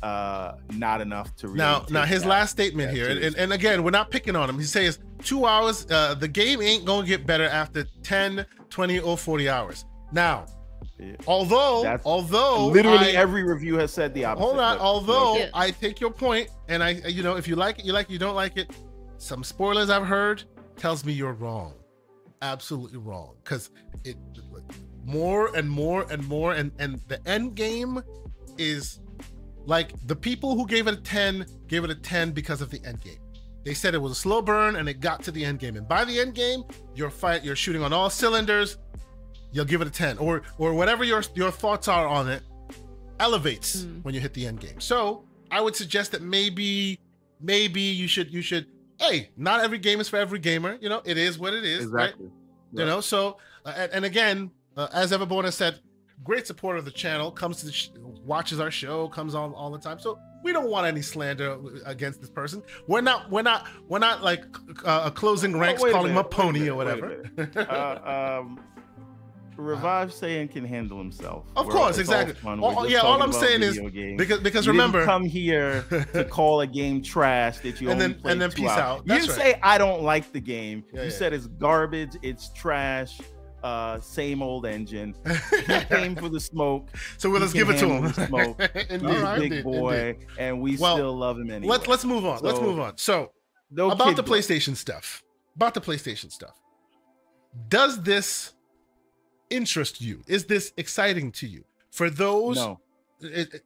uh not enough to really now now his that. last statement here and, and, and again we're not picking on him he says two hours uh the game ain't gonna get better after 10 20 or 40 hours now Yeah. although That's although literally I- every review has said the opposite hold on but- although Yeah. i take your point and i you know if you like it you like it you don't like it some spoilers i've heard tells me you're wrong absolutely wrong because it more and more and more and and the end game is like the people who gave it a 10 gave it a 10 because of the end game. They said it was a slow burn and it got to the end game. And by the end game you're fight you're shooting on all cylinders you'll give it a 10 or or whatever your your thoughts are on it elevates Mm. when you hit the end game. So i would suggest that maybe maybe you should you should hey not every game is for every gamer. You know it is what it is right? Exactly. you know so uh, and, and again uh, as everborn has said great supporter of the channel comes to the sh- watches our show comes on all the time so we don't want any slander against this person we're not we're not we're not like uh, closing Oh, ranks a calling him a a pony minute, or whatever uh, um, Revive saying can handle himself. Of We're- course, it's all exactly. All- yeah, all I'm saying is games. because because You remember come here to call a game trash that you And only then- and then peace out. You didn't right. say I don't like the game. Yeah, you yeah. said it's garbage, it's trash, uh, same old engine. He came for the smoke. so well, let's give it to him smoke. Indeed, He's a big indeed, boy, indeed. and we Well, still love him anyway. let's let's move on let's move on so No about the. PlayStation stuff. About the PlayStation stuff. Does this interest you? Is this exciting to you? For those, No. it- it-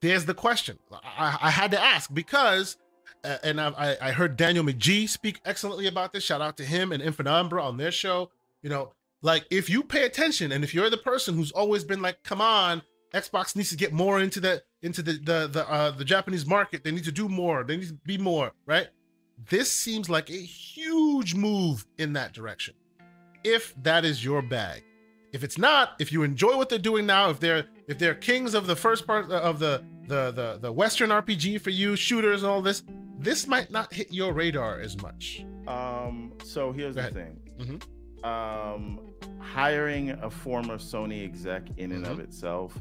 there's the question. I, I had to ask because, uh, and I, I- I heard Daniel McGee speak excellently about this. Shout out to him and Infinite Umbra on their show. You know, like if you pay attention and if you're the person who's always been like, come on, Xbox needs to get more into the into the the the uh, the Japanese market. They need to do more. They need to be more, right? This seems like a huge move in that direction. If that is your bag. If it's not, if you enjoy what they're doing now, if they're if they're kings of the first part of the the the, the Western RPG for you, shooters and all this, this might not hit your radar as much. Um, so here's the thing. Um, hiring a former Sony exec in and of itself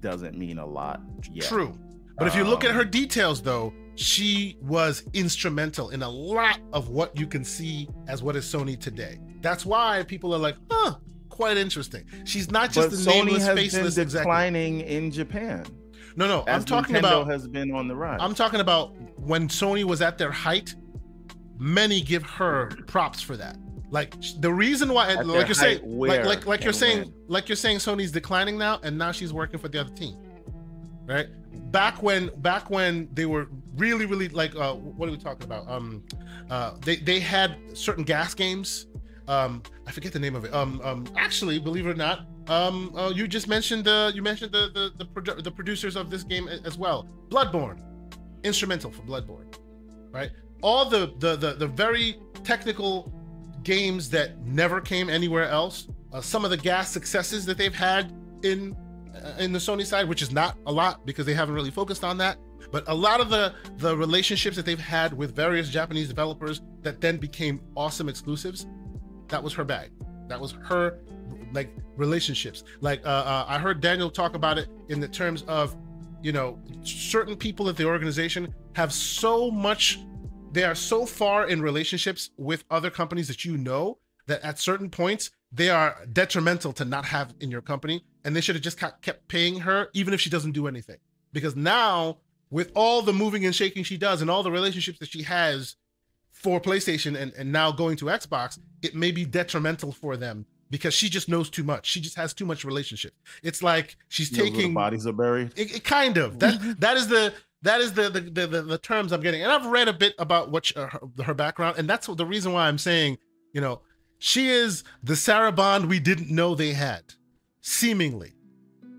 doesn't mean a lot yet. True. But if you look at Um, her details though, she was instrumental in a lot of what you can see as what is Sony today. That's why people are like, huh, quite interesting. She's not just but the Sony nameless, has faceless been executive. declining in Japan. No, no, I'm talking Nintendo about has been on the rise. I'm talking about when Sony was at their height. Many give her props for that. Like the reason why, At like you're saying, like like like you're saying, when? like you're saying, Sony's declining now, and now she's working for the other team, right? Back when, back when they were really, really like, uh, what are we talking about? Um, uh, they they had certain GaaS games. Um, I forget the name of it. Um, um, actually, believe it or not, um, uh, you just mentioned the you mentioned the the the, produ- the producers of this game as well. Bloodborne, instrumental for Bloodborne, right? All the the the, the very technical games that never came anywhere else. Uh, some of the GaaS successes that they've had in uh, in the Sony side, which is not a lot because they haven't really focused on that. But a lot of the the relationships that they've had with various Japanese developers that then became awesome exclusives, that was her bag. That was her like relationships. Like uh, uh, I heard Daniel talk about it in the terms of, you know, certain people at the organization have so much. They are so far in relationships with other companies that you know that at certain points they are detrimental to not have in your company, and they should have just kept paying her even if she doesn't do anything. Because now, with all the moving and shaking she does and all the relationships that she has for PlayStation and, and now going to Xbox, it may be detrimental for them because she just knows too much. She just has too much relationship. It's like she's the taking bodies are buried. it, it kind of that that is the that is the the, the the the terms I'm getting, and I've read a bit about what she, uh, her, her background, and that's the reason why I'm saying, you know, she is the Sarah Bond we didn't know they had, seemingly,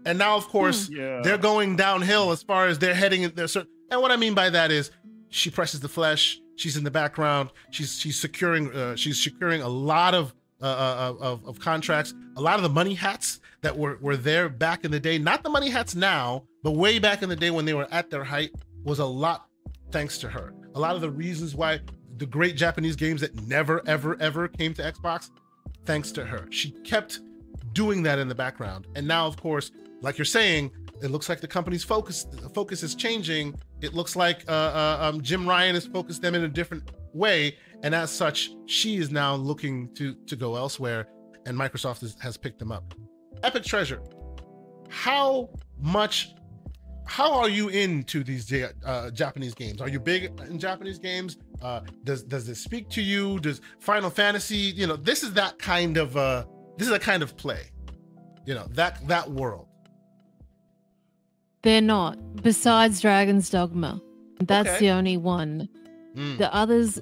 and now of course Yeah. they're going downhill as far as they're heading in their certain. And what I mean by that is she presses the flesh. She's in the background. She's she's securing uh, she's securing a lot of uh, uh, of of contracts. A lot of the money hats that were were there back in the day. Not the money hats now, but way back in the day when they were at their height was a lot thanks to her. A lot of the reasons why the great Japanese games that never ever ever came to Xbox, thanks to her. She kept doing that in the background. And now, of course, like you're saying, it looks like the company's focus focus is changing. It looks like uh, uh, um, Jim Ryan has focused them in a different way, and as such, she is now looking to to go elsewhere, and Microsoft is, has picked them up. Epic Treasure, how much? How are you into these uh, Japanese games? Are you big in Japanese games? Uh, does does this speak to you? Does Final Fantasy? You know, this is that kind of uh, this is a kind of play. You know that that world. They're not. Besides Dragon's Dogma, that's Okay. the only one. Mm, The others,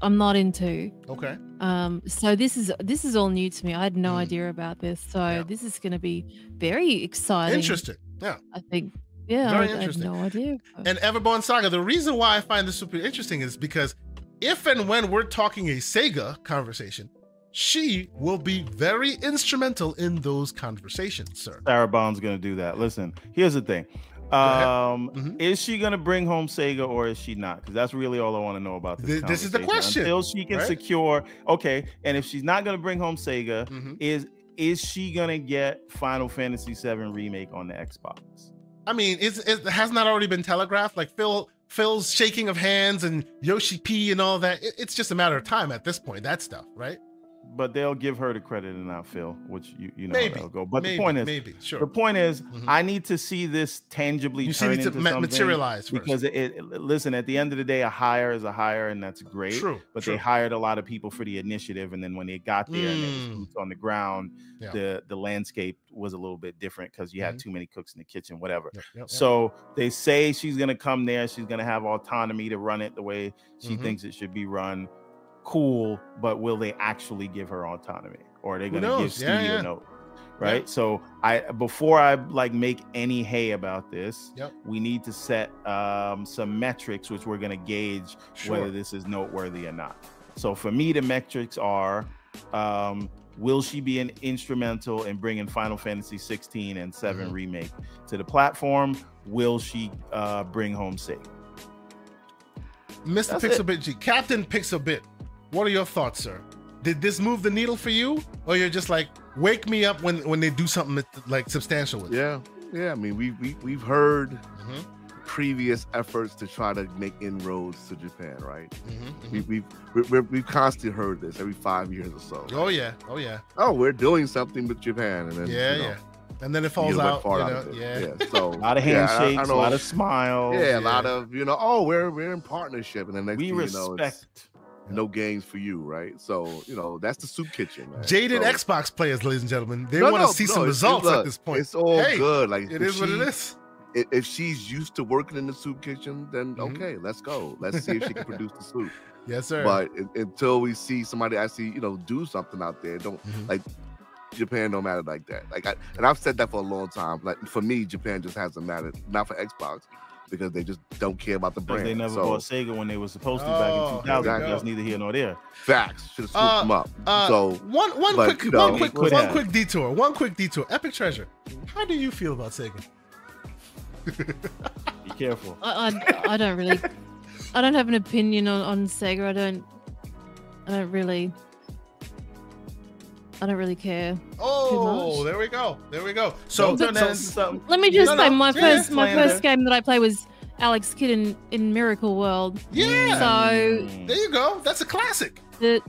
I'm not into. okay. Um, so this is this is all new to me. I had no Mm. idea about this. So Yeah. this is going to be very exciting. Interesting. Yeah. I think. Yeah, Very I, I had interesting. no idea. And Everborn Saga, the reason why I find this super interesting is because if and when we're talking a Sega conversation, she will be very instrumental in those conversations, sir. Sarah Bond's gonna do that. Listen, here's the thing. Um, Mhm. is she gonna bring home Sega or is she not? Because that's really all I want to know about this. Th- this is the question, Until she can right? secure, okay. And if she's not gonna bring home Sega, Mhm. is is she gonna get Final Fantasy VII remake on the Xbox? I mean, it's, it has not already been telegraphed. Like Phil, Phil's shaking of hands and Yoshi P and all that. It- it's just a matter of time at this point. That stuff, right? But they'll give her the credit and not Phil, which you you know Maybe. that'll go. But maybe, the point is, maybe sure. the point is, Mhm. I need to see this tangibly you see turn it to into ma- materialize because it, it listen at the end of the day a hire is a hire and that's great true, but true. they hired a lot of people for the initiative and then when they got there and Mm. boots on the ground Yeah. the the landscape was a little bit different because you had Mhm. too many cooks in the kitchen whatever Yep, yep, yep. so they say she's going to come there she's going to have autonomy to run it the way she Mhm. thinks it should be run cool but will they actually give her autonomy or are they going to give knows? Yeah, studio yeah. note right so i before i like make any hay about this Yep. we need to set um, some metrics which we're going to gauge Sure. whether this is noteworthy or not so for me the metrics are um, will she be an instrumental in bringing final fantasy 16 and 7 Mhm. remake to the platform will she uh, bring home Sega? Mr. That's it. Pixelbit G, Captain Pixelbit, what are your thoughts, sir? Did this move the needle for you, or you're just like, wake me up when when they do something like substantial with it? Yeah, yeah. I mean, we we we've heard Mhm. previous efforts to try to make inroads to Japan, right? Mhm, We, mhm. we've we, we've we've constantly heard this every five years or so. Oh yeah, oh yeah, Oh, we're doing something with Japan, and then yeah, you know, yeah. And then it falls get out. fart You out know, of it. yeah. So A lot of yeah, I- I handshakes, a know- lot of smiles. yeah, a lot of you know. Oh, we're we're in partnership, and then next we thing you know, it's respect. No games for you, right? So you know that's the soup kitchen. Man. Jaded So- Xbox players, ladies and gentlemen, they No, want to no, see no, some results look, at this point. It's all Hey, good. Like It if what it she- is. If she's used to working in the soup kitchen, then Mhm. okay, let's go. Let's see if she can produce the soup. Yes, sir. But un- until we see somebody actually, you know, do something out there, don't Mhm. like Japan don't matter like that. Like I and I've said that for a long time. Like for me, Japan just hasn't mattered. Not for Xbox because they just don't care about the Because brand. they never so, bought Sega when they were supposed to Oh, back in 2000. go. That's neither here nor there. facts should have swooped Uh, them up. uh, so one one but, quick you know, one quick one have. quick detour. One quick detour. Epic Treasure. How do you feel about Sega? Be careful. I, I, I don't really, I don't have an opinion on, on Sega. I don't, I don't really, I don't really care. Oh, there we go. There we go. So, Don't turn so- that into something. Let me just No, say, no, my yeah, first, my slander. first game that I play was Alex Kidd in, in Miracle World. yeah, So- there you go. That's a classic. But,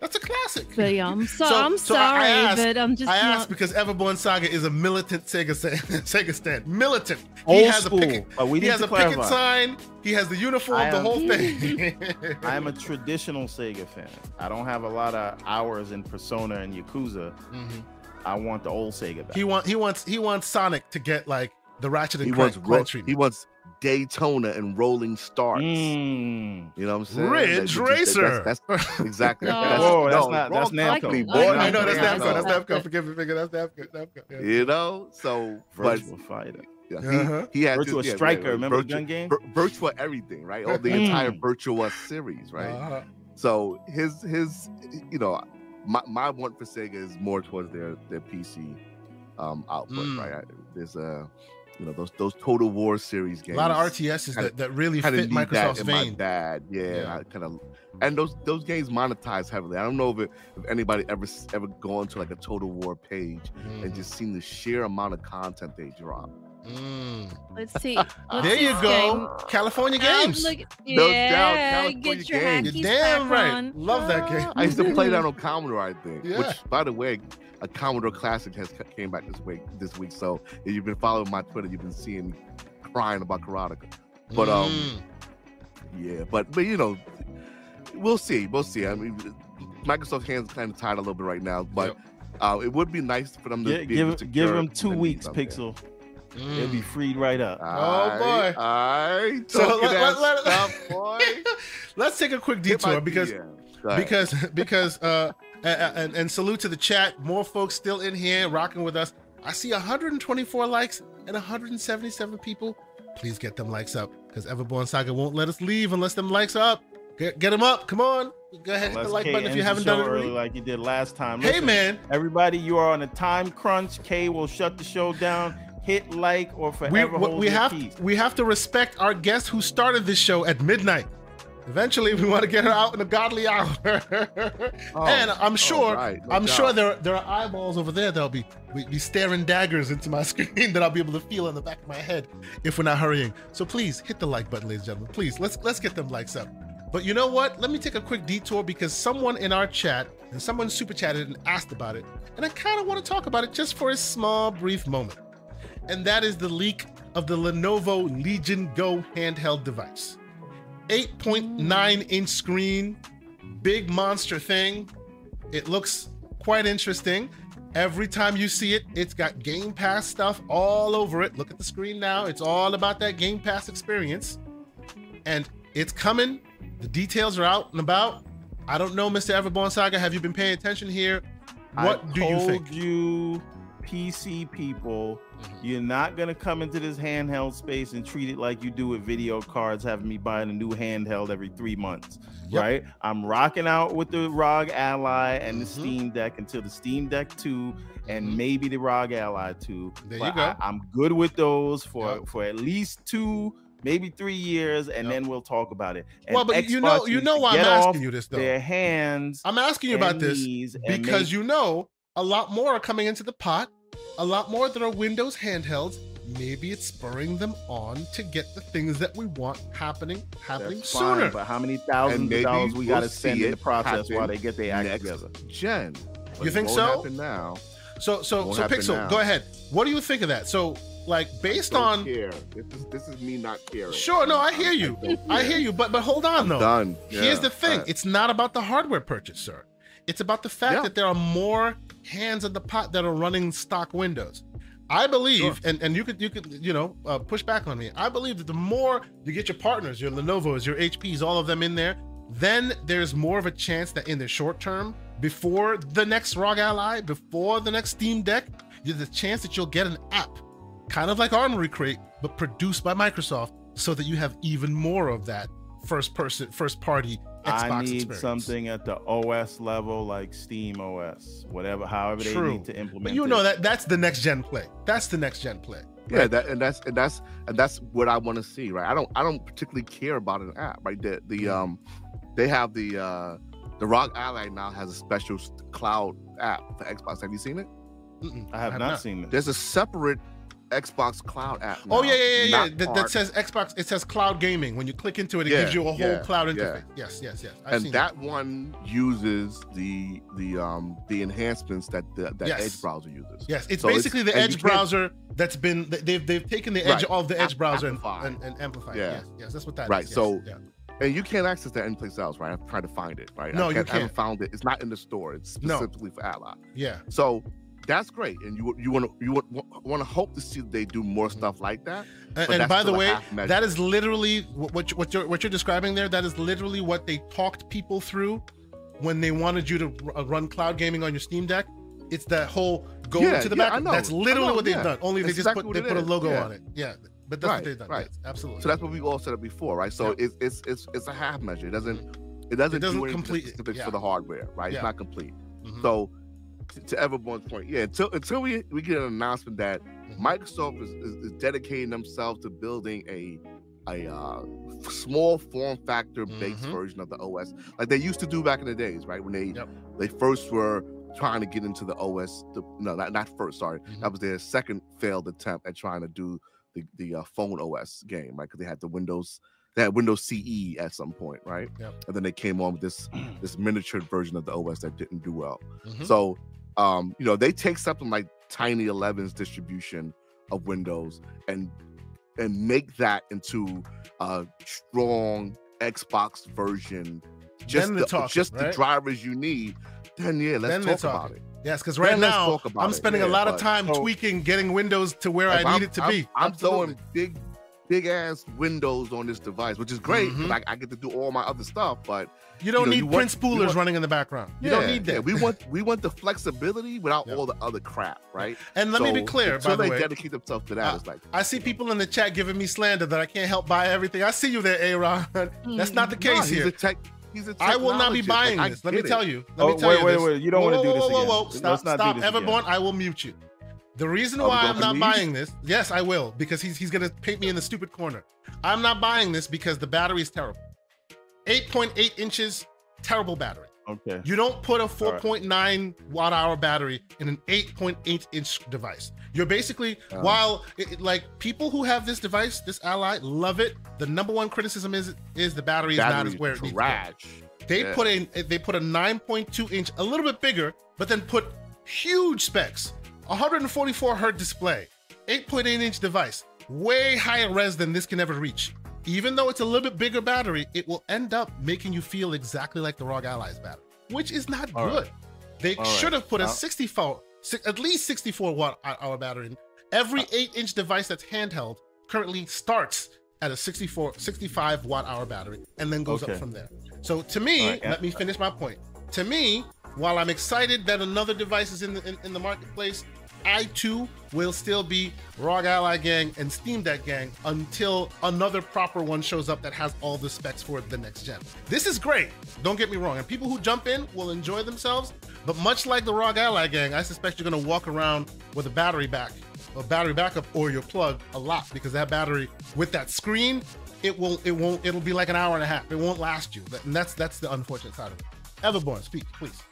That's a classic. but um, so, So- I'm so I sorry, asked- but I'm just I not. asked because Everborn Saga is a militant Sega stand, Sega stand. Militant. he has school. a picket. but we he has to a picket sign. He has the uniform. I the am- whole thing. I am a traditional Sega fan. I don't have a lot of hours in Persona and Yakuza. Mhm. I want the old Sega back. He want he wants he wants Sonic to get like the Ratchet and he Clank, wants Clank treatment. he wants Daytona and rolling starts. Mm. You know what I'm saying? Ridge That- Racer. That's, that's exactly. No. That's, Whoa, that's no, not- that's wrong Namco. company, I boy. know, I know that's Yeah, Namco. so- That's Namco. Forgive me, figure. That's Namco. Namco. Yeah. You know, so but Virtual Fighter. yeah, Uh-huh. he, he had Virtua this, yeah, Striker. yeah, Remember the Virtua- gun game? Vir- Virtua everything, right? All the Mm. entire virtual series, right? Uh-huh. So his his you know my, my want for Sega is more towards their their PC um output, Mm. right? I, there's a you know those those Total War series games. A lot of RTSs kinda- that, that really fit Microsoft's in my vein. bag. Yeah, Yeah. Kind of and those those games monetize heavily. I don't know if it, if anybody ever ever gone to like a Total War page and Mm. just seen the sheer amount of content they drop. Mm. Let's see. What's There you go. game? California Games. look- No doubt, yeah, California get your Games. You're damn right. on. Love that game. I used to play that on Commodore, I think. Yeah. Which, by the way, a Commodore Classic has came back this week. This week, so if you've been following my Twitter, you've been seeing crying about Karateka. But um, Mm. yeah, but but you know, we'll see. We'll see. I mean, Microsoft's hands kind of tied a little bit right now, but Yep. uh, it would be nice for them to Gi- be able give to give secure him two weeks, Pixel. there. Pixel. Mm. They'll be freed right up. Oh, boy. I So let, let, let, stuff, boy. let's take a quick Hit my detour because DM. Because because uh a- a- and, and salute to the chat more folks still in here rocking with us i see 124 likes and 177 people please get them likes up because everborn saga won't let us leave unless them likes are up get, get them up come on go ahead hit the like Kay button if you haven't done it early already like you did last time. hey man Everybody, you are on a time crunch. Kay will shut the show down. Hit like or we, forever we, hold we your have peace. we have to respect our guest who started this show at midnight eventually we want to get her out in a godly hour Oh, and i'm oh, sure right, no I'm sure there there are eyeballs over there that'll be be be staring daggers into my screen that I'll be able to feel in the back of my head if we're not hurrying. So please hit the like button, ladies and gentlemen. Please let's let's get them likes up. But you know what? Let me take a quick detour because someone in our chat and someone super chatted and asked about it, and I kind of want to talk about it just for a small brief moment. And that is the leak of the Lenovo Legion Go handheld device. 8.9 inch screen, big monster thing. It looks quite interesting. Every time you see it, it's got Game Pass stuff all over it. Look at the screen now. It's all about that Game Pass experience. And it's coming. The details are out and about. I don't know, Mr. Everborn Saga. Have you been paying attention here? What I do you told think? you, PC people, Mhm. you're not gonna come into this handheld space and treat it like you do with video cards, having me buying a new handheld every three months, Yep. right? I'm rocking out with the ROG Ally and the Mhm. Steam Deck until the Steam Deck 2 and Mhm. maybe the ROG Ally 2. There But you go. I, am good with those for Yep. for at least two, maybe three years, and Yep. then we'll talk about it. And well, but you know, you know why I'm asking you this though. Their hands. I'm asking you about this because make- you know a lot more are coming into the pot. A lot more than our Windows handhelds maybe it's spurring them on to get the things that we want happening happening That's sooner. fine, but how many thousands of dollars we got to spend in the process while they get their act together? Gen. But You think so? Happen now. So so so Pixel, now. go ahead. What do you think of that? So like based on care. This is this is me not caring. Sure, no, I hear you. don't I hear you, but but hold on though. Done. Here's the thing: right. it's not about the hardware purchase, sir. It's about the fact Yeah. that there are more hands in the pot that are running stock Windows. I believe, Sure. and, and you could you could you know uh, push back on me. I believe that the more you get your partners, your Lenovo's, your HPs, all of them in there, then there's more of a chance that in the short term, before the next ROG Ally, before the next Steam Deck, there's a chance that you'll get an app, kind of like Armoury Crate, but produced by Microsoft, so that you have even more of that first person, first party Xbox I need experience. something at the OS level, like Steam OS, whatever, however they need to implement. But you it. know that that's the next gen play. That's the next gen play. Yeah, that and that's and that's and that's what I want to see, right? I don't I don't particularly care about an app, right? The the Mm. um they have the uh the ROG Ally now has a special cloud app for Xbox. Have you seen it? Mm-mm, I have, not, seen it. There's a separate Xbox cloud app. Oh yeah, yeah, yeah, yeah. That, that says Xbox. It says cloud gaming. When you click into it, it Yeah, gives you a whole yeah, cloud yeah. interface. Yes, yes, yes. I've and seen that one uses the the um the enhancements that the, that Yes. Edge browser uses. Yes, it's So it's- basically the Edge browser that's been they've they've taken the edge Right. of the Edge browser and, amplified. and, and amplified. Yeah. Yes, yes, that's what that is. Right, yes, so yeah. And you can't access that anyplace else, right? I've tried to find it, right? No, I, you can't- I haven't found it. It's not in the store. It's No. specifically for Ally. yeah, So that's great, and you you want to you want, to hope to see they do more stuff like that. and, and by the way, that is literally what what you- what you're, what you're describing there. That is literally what they talked people through when they wanted you to uh, run cloud gaming on your Steam Deck. It's that whole go Yeah, into the yeah, back. That's literally know, what they've yeah. done. Only they That's just put they it put a logo yeah. on it. Yeah, but that's what they've done. right. Yes, absolutely. So that's what we all said it before, right? So it's, it's it's it's a half measure. It doesn't it doesn't, doesn't do complete- specific yeah. for the hardware, right? It's not complete. Mhm. So to, to Everborn's point, yeah, until until we we get an announcement that Mhm. Microsoft is, is, is dedicating themselves to building a a uh, small form factor based Mhm. version of the OS, like they used to do back in the days, right? When they Yep. they first were trying to get into the OS. The, no, not, not first. Sorry, Mhm. that was their second failed attempt at trying to do the the uh, phone OS game, right? Because they had the Windows. They had Windows CE at some point, right? Yep. And then they came on with this this miniature version of the OS that didn't do well. Mhm. So, um, you know, they take something like Tiny 11's distribution of Windows and and make that into a strong Xbox version. Just the, talking, just the right? drivers you need. Then yeah, let's Then talk about it. Yes, because right Then now I'm it, spending a yeah, lot of time So- tweaking, getting Windows to where I I'm- need it to I'm- be. I'm Absolutely. throwing big, big ass windows on this device, which is great. 'cause Mhm. I, I get to do all my other stuff, but You don't know, need you want- print spoolers want- running in the background. You yeah, don't need that. yeah, we want we want the flexibility without Yeah. all the other crap, right? and let me be clear, until by the they way. dedicate themselves to that, Uh, it's like I see people in the chat giving me slander that I can't help buy everything. I see you there, Aaron. That's not the nah, case he's here. a tech. He's a I will not be buying like, this. Let me get tell you. Let Oh, me tell wait, you wait, this. wait. You don't Whoa, wanna do whoa, this whoa, whoa, again. whoa. Stop, stop. Everborn, again. I will mute you. The reason why I'm not buying this, yes, I will, because he's he's gonna paint me in the stupid corner. I'm not buying this because the battery is terrible. 8.8 inches, terrible battery. Okay. You don't put a right. 4.9 watt hour battery in an 8.8 inch device. You're basically, Uh. while it, like people who have this device, this Ally, love it. The number one criticism is is the battery is not as where it needs to be. They Yeah. put in they put a 9.2 inch, a little bit bigger, but then put huge specs, 144 hertz display, 8.8 inch device, way higher res than this can ever reach. Even though it's a little bit bigger battery, it will end up making you feel exactly like the ROG Allies battery, which is not All good. right. They All should have put a Uh, 64, at least 64 watt hour battery in. Every 8 inch device that's handheld currently starts at a 64, 65 watt hour battery and then goes Okay. up from there. So to me, right, yeah. let me finish my point. To me, while I'm excited that another device is in the in, in the marketplace, I too will still be ROG Ally Gang and Steam Deck Gang until another proper one shows up that has all the specs for the next gen. This is great. Don't get me wrong. And people who jump in will enjoy themselves. But much like the ROG Ally Gang, I suspect you're gonna walk around with a battery back, a battery backup, or your plug a lot because that battery with that screen, it will it won't it'll be like an hour and a half. It won't last you. And that's that's the unfortunate side of it. Everborn, speak, please.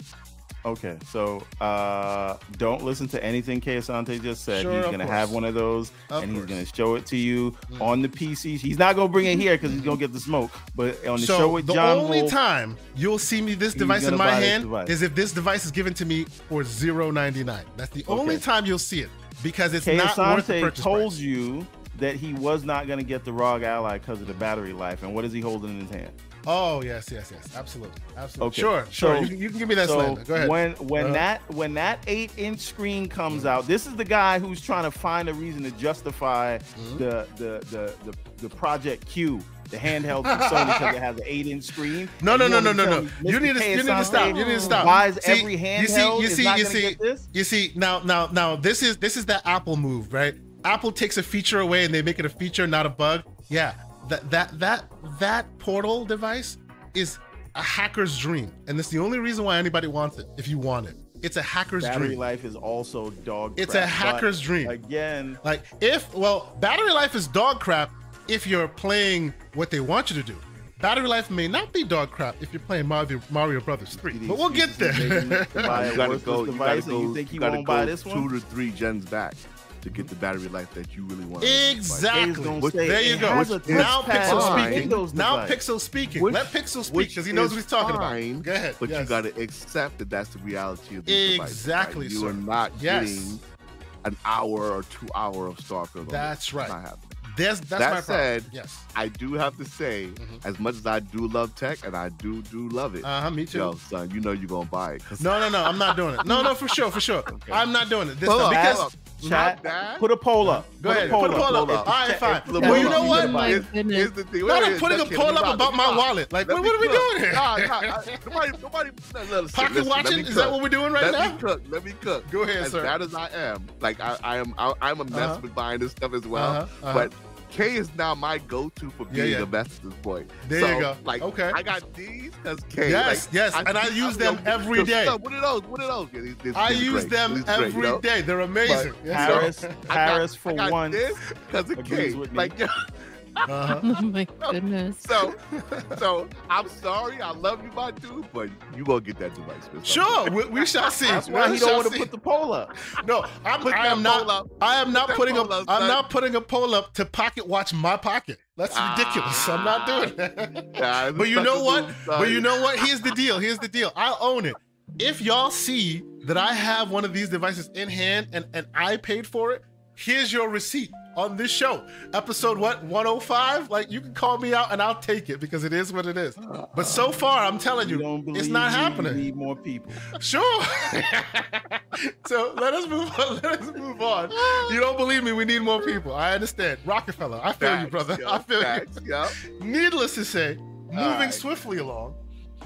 Okay, so uh don't listen to anything K. Asante just said. Sure, he's gonna course. have one of those Of and he's course. gonna show it to you Mm. on the PC. He's not gonna bring it here because he's gonna get the smoke. But on the so show with the John only Wolf, time you'll see me this device in my hand is if this device is given to me for zero ninety nine. That's the only time you'll see it because it's not worth the purchase told price. you that he was not gonna get the ROG Ally because of the battery life. And what is he holding in his hand? Oh yes, yes, yes, absolutely, absolutely. Okay. Sure, sure. So- you, can- you can give me that so slander. Go ahead. when when Uh-huh. that when that eight inch screen comes out, this is the guy who's trying to find a reason to justify Mhm. the, the the the the Project Q, the handheld from Sony because it has an eight inch screen. No, no, no, no, no, no. You need to, you need to stop. You need to stop. Buys See, every handheld. You see, you see, you see, you see. Now, now, now. This is this is that Apple move, right? Apple takes a feature away and they make it a feature, not a bug. Yeah, that that that that portal device is a hacker's dream, and that's the only reason why anybody wants it. If you want it, it's a hacker's Battery dream. life is also dog. Crap. It's crap, a hacker's dream. Again, Like if well, battery life is dog crap if you're playing what they want you to do. Battery life may not be dog crap if you're playing Mario, Mario Brothers 3. See But we'll get excuses he's making there. to you gotta go. You gotta device, and go. you think he gotta won't buy go this two to three gens back to get the battery life that you really want. exactly. He's Which- say there you go. Which now Pixel fine. speaking. Windows Now device. Pixel speaking. Which- Let Pixel speak because he knows what he's talking fine, about. Go ahead. But Yes. you got to accept that that's the reality of these devices, Exactly, right? You sir. are not Yes. getting an hour or two hour of Starfield. on That's this. right. It's. That's, that's That my said, problem. Yes. I do have to say, Mhm. as much as I do love tech, and I do do love it, Uh huh. Me too. yo, son, you know you're gonna buy it. 'cause- No, no, no. I'm not doing it. No, no, for sure, for sure. I'm not doing it this Hold time on, because. Chat, put a poll up. Go Put ahead. A poll Put a poll up. Up. All right, fine. Look, Well, hold you know what? Here's- the thing. Not Wait, I'm putting a poll up about my wallet. Like, what, are we doing here? Nah, nah, nobody, nobody. no, no, listen, Pocket watching? Is that what we're doing right now? let me cook. Let me cook. Go ahead, sir. as bad as I am, like I, I am, I, I'm a mess Uh-huh. with buying this stuff as well. Uh-huh, uh-huh. But K is now my go-to for being yeah. a mess at this point. There so, you go. Like, Okay. I got these because K. Yes, like, yes, and I use I'm- them yo, every yo, day. son, What are those? What are those? Yeah, these- these- I these use great. them These great, every you know? They're amazing. Yes, Harris, sir. I got- Harris for I got one. because of K. Like, yeah. Uh-huh. Oh my goodness. So, so I'm sorry. I love you, my dude, but you gonna get that device. Sure, we, we shall see. That's why We he don't want to put the poll up. No, I'm, Put I am not. up. I am not that putting a. poll up, I'm son. not putting a poll up to pocket watch my pocket. That's ridiculous. I'm not doing that. Yeah, But you know what? move, But you know what? Here's the deal. Here's the deal. I'll own it. If y'all see that I have one of these devices in hand and, and I paid for it, here's your receipt on this show. Episode what? 105? Like you can call me out and I'll take it because it is what it is. But so far, I'm telling You you, it's not happening. need more people. Sure. so let us move on. Let us move on. You don't believe me? We need more people. I understand. Rockefeller, I feel you, brother. yo, I feel facts, yo. you. Needless to say, moving right. swiftly along.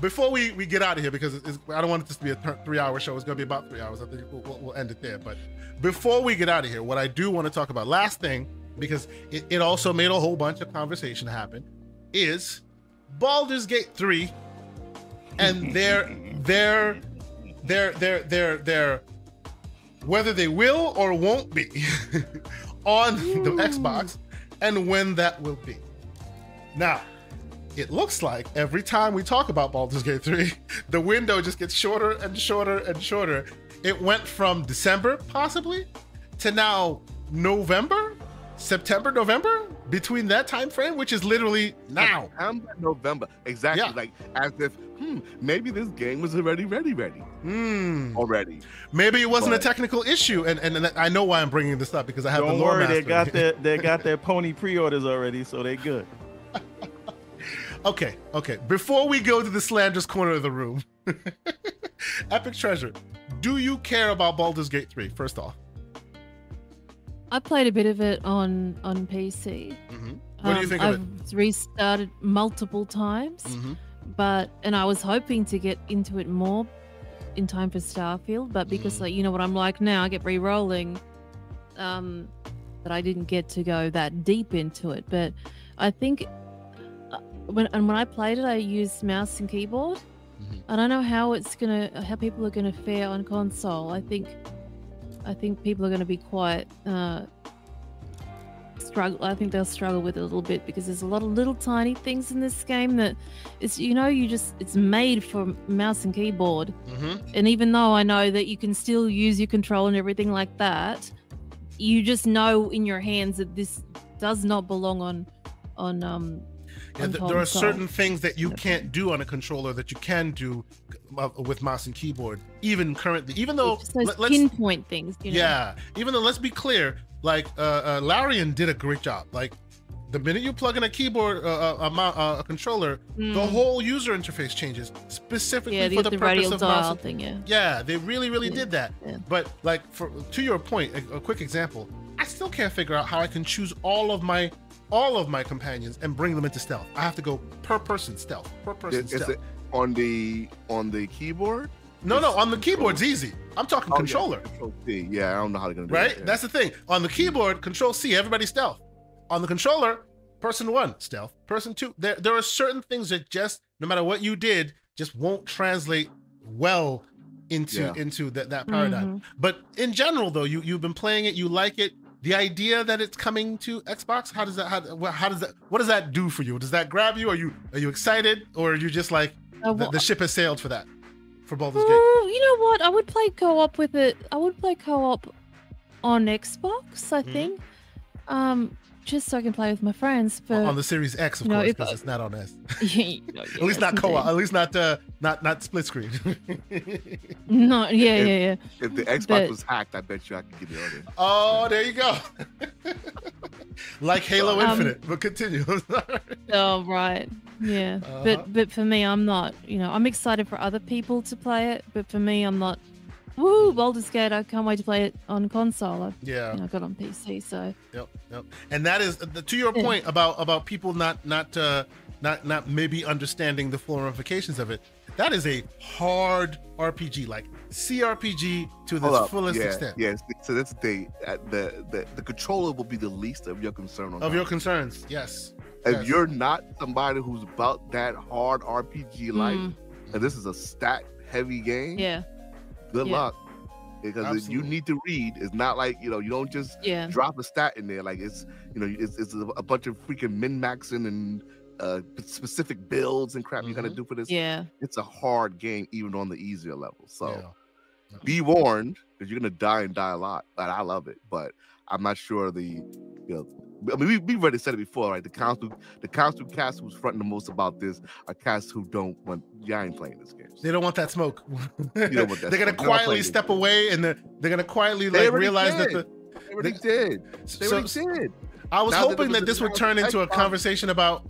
Before we, we get out of here, because I don't want this to be a th- three hour show. It's going to be about three hours. I think we'll, we'll, we'll end it there. But before we get out of here, what I do want to talk about, last thing, because it, it also made a whole bunch of conversation happen, is Baldur's Gate 3 and their their their their their their whether they will or won't be on the Xbox and when that will be. Now, it looks like every time we talk about Baldur's Gate 3, the window just gets shorter and shorter and shorter. It went from December, possibly, to now November, September, November, between that time frame, which is literally now. September, November, exactly. Yeah. Like as if, hmm, maybe this game was already ready, ready Hmm. already. Maybe it wasn't a technical issue, and, and and I know why I'm bringing this up because I have Don't the lore worry, they got their they got their pony pre-orders already, so they're good. Okay, okay. Before we go to the slanderous corner of the room, Epic Treasure, do you care about Baldur's Gate 3? First off, I played a bit of it on on PC. what do you Um, think I've of it? restarted multiple times, Mhm. but and I was hoping to get into it more in time for Starfield, but because Mhm. like you know what I'm like now, I get re-rolling. Um, that I didn't get to go that deep into it, but I think when and when I played it, I used mouse and keyboard. Mhm. I don't know how it's gonna how people are gonna fare on console. I think I think people are gonna be quite uh, struggle. I think they'll struggle with it a little bit because there's a lot of little tiny things in this game that it's you know you just it's made for mouse and keyboard. Mm-hmm. And even though I know that you can still use your control and everything like that, you just know in your hands that this does not belong on on um Yeah, th- there are certain things that you can't do on a controller that you can do uh, with mouse and keyboard, even currently. Even though, It's just those let- let's, pinpoint things. You know? yeah, even though, let's be clear, like uh, uh, Larian did a great job. Like the minute you plug in a keyboard, uh, uh, a, uh, a controller, the Mm. whole user interface changes specifically yeah, for the, the, the purpose of mouse. and- thing. Yeah. Yeah, they really, really Yeah, did that. yeah. But like, for to your point, a, a quick example, I still can't figure out how I can choose all of my all of my companions and bring them into stealth. I have to go per person stealth, per person Is, is stealth. it on the on the keyboard? No, no, on the control. keyboard's easy. I'm talking Oh, yeah, controller, Control C. Yeah, I don't know how they're gonna do right? that, yeah. That's the thing. On the keyboard, Control C, everybody stealth. On the controller, person one stealth, person two. There, there are certain things that just, no matter what you did, just won't translate well into Yeah. into that that paradigm. Mhm. But in general, though, you you've been playing it, you like it. The idea that it's coming to Xbox, how does that how, how does that what does that do for you? Does that grab you? Are you are you excited, or are you just like Uh, the, the ship has sailed for that for Baldur's Gate? Oh, you know what? I would play co-op with it. I would play co-op on Xbox. I Mhm. think, um, just so I can play with my friends. But on the Series X, of you know, course, because I- it's not on S. You know, At least not co-op. indeed. At least not uh, not not split screen. No, yeah, If- yeah, yeah. If the Xbox But- was hacked, I bet you I could get it on it. oh, there you go. like Halo Um, Infinite, but continue. Oh, right. Yeah. Uh-huh. But but for me, I'm not. You know, I'm excited for other people to play it, but for me, I'm not. Woo, Baldur's Gate! I can't wait to play it on console. I, yeah. you know, I got it on PC, so Yep, yep. And that is the, to your Yeah. point about about people not not uh not not maybe understanding the full ramifications of it. That is a hard RPG, like CRPG to the fullest yeah, extent Yes. So that's the thing. Uh, The, the the controller will be the least of your concern on of your concerns. Yes. If yes. you're not somebody who's about that hard RPG life, mm, and this is a stat heavy game, yeah, good Yeah. luck. Because you need to read. It's not like you know you don't just yeah. drop a stat in there. Like it's you know it's, it's a, bunch of freaking min maxing and uh, specific builds and crap you got to Mhm. do for this. Yeah. It's a hard game even on the easier level. So Yeah. be warned because you're gonna die and die a lot. But I love it. But I'm not sure the you know. I mean, we, we've already said it before, right? The council, the council cast who's fronting the most about this are cast who don't want. Yeah, I ain't playing this game. They don't want that smoke. want that they're gonna smoke. They're not quietly step it. away, and they're, they're gonna quietly They like realize that the. They already They- did. They So, already did. I was Now hoping it that this would turn into a conversation about.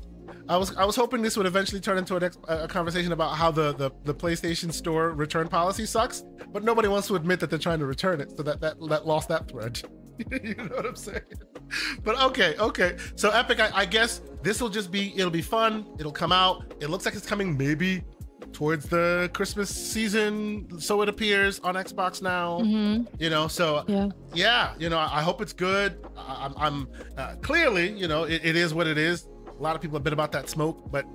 I was I was hoping this would eventually turn into ex, a conversation about how the, the the PlayStation Store return policy sucks, but nobody wants to admit that they're trying to return it, so that that, that lost that thread. you know what I'm saying? But okay, okay. So Epic, I, I guess this will just be it'll be fun. It'll come out. It looks like it's coming maybe towards the Christmas season, so it appears on Xbox now. hmm You know, so Yeah. yeah, you know, I hope it's good. I- I'm, I'm uh, clearly, you know, it, it is what it is. A lot of people have been about that smoke, but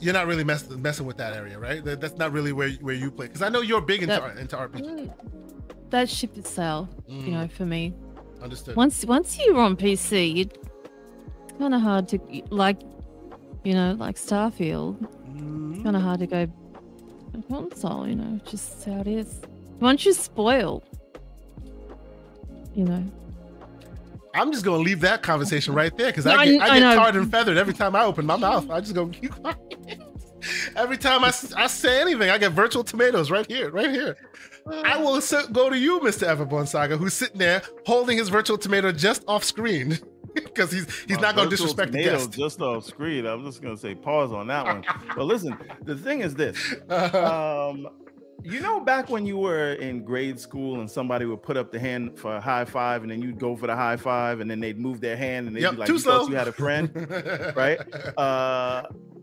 you're not really mess, messing with that area, right? That, that's not really where where you play. Because I know you're big into That- into RPG. Mm, That ship sail, Mm, you know, for me. Understood. Once once you're on PC, it, it's kind of hard to like, you know, like Starfield. Mm, Kind of hard to go console. You know, just how it is. Once you're spoiled, you know. I'm just gonna leave that conversation right there because No, I I- get, I I get know. tarred and feathered every time I open my mouth. I just go keep quiet. Every time I, I say anything, I get virtual tomatoes right here, right here. I will go to you, Mr. Everborn Saga, who's sitting there holding his virtual tomato just off screen because he's he's My not going to disrespect the guest. Just off screen. I'm just gonna say pause on that one. but listen, the thing is this. Uh, Um, you know, back when you were in grade school and somebody would put up the hand for a high five, and then you'd go for the high five, and then they'd move their hand, and they'd yep, be like, too "You slow. thought you had a friend." right? Uh,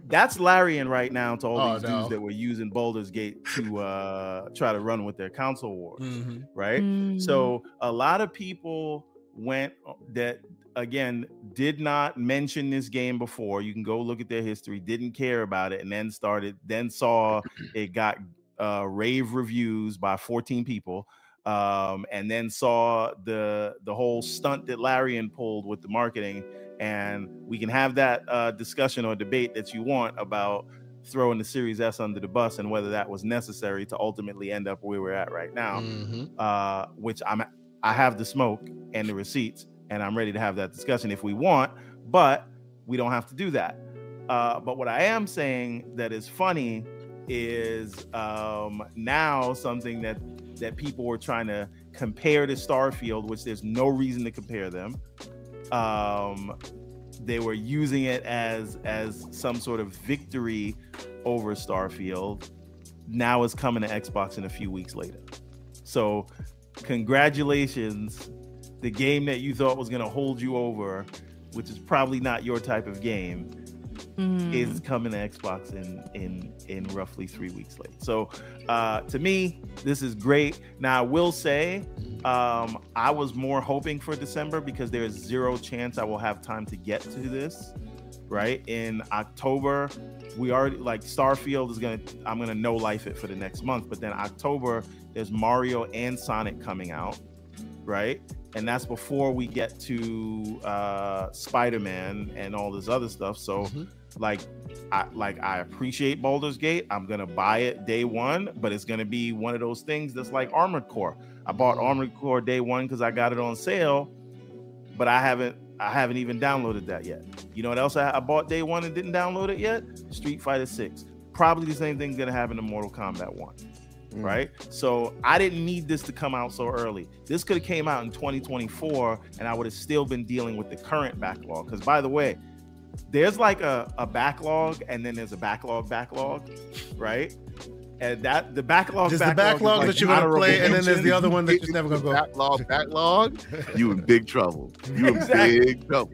that's Larian right now to all Oh, these no. dudes that were using Baldur's Gate to uh, try to run with their console wars, Mhm. right? Mm, So a lot of people went uh, that again did not mention this game before. You can go look at their history, didn't care about it, and then started, then saw it got uh, rave reviews by 14 people. um, and then saw the the whole stunt that Larian pulled with the marketing. And we can have that uh, discussion or debate that you want about throwing the Series S under the bus and whether that was necessary to ultimately end up where we're at right now. Mhm. Uh, which I'm I have the smoke and the receipts, and I'm ready to have that discussion if we want, but we don't have to do that. Uh, but what I am saying that is funny is um, now something that that people were trying to compare to Starfield, which there's no reason to compare them. Um, they were using it as as some sort of victory over Starfield. Now it's coming to Xbox in a few weeks later. So, congratulations, the game that you thought was going to hold you over, which is probably not your type of game, Mm. is coming to Xbox in in in roughly three weeks late. So uh, to me, this is great. Now I will say, um, I was more hoping for December because there is zero chance I will have time to get to this. Right in October, we already like Starfield is gonna. I'm gonna no life it for the next month, but then October there's Mario and Sonic coming out, right? And that's before we get to uh, Spider-Man and all this other stuff. So Mhm. Like I like I appreciate Baldur's Gate. I'm gonna buy it day one, but it's gonna be one of those things that's like Armored Core. I bought. Armored Core day one because I got it on sale, but I haven't I haven't even downloaded that yet. You know what else I, I bought day one and didn't download it yet? Street Fighter Six. Probably the same thing's gonna happen to Mortal Kombat One Mm. right? So I didn't need this to come out so early. This could have came out in 2024, and I would have still been dealing with the current backlog. Because by the way, there's like a, a backlog, and then there's a backlog backlog, right? And that the backlog There's the backlog, is backlog like that you're gonna honorable play, and then there's the other one that you're never gonna go. Backlog, backlog. You in big trouble. You in Exactly. big trouble.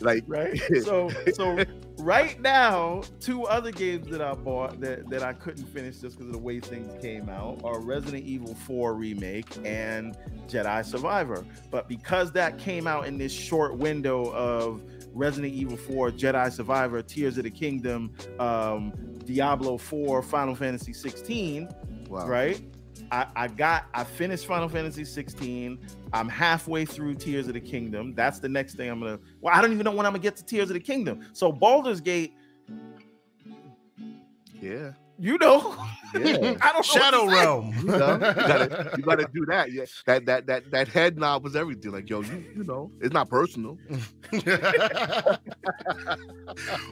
Like right? So so right now, two other games that I bought that, that I couldn't finish just because of the way things came out are Resident Evil 4 remake and Jedi Survivor. But because that came out in this short window of Resident Evil 4, Jedi Survivor, Tears of the Kingdom, um, Diablo 4, Final Fantasy 16, wow. right? I, I got I finished Final Fantasy 16. I'm halfway through Tears of the Kingdom. That's the next thing I'm gonna. Well, I don't even know when I'm gonna get to Tears of the Kingdom. So Baldur's Gate, Yeah. You know, Yeah. I don't know Shadow what. Realm. You, know, you gotta you gotta do that. Yeah. That that that that head knob was everything. Like, yo, you you know, it's not personal.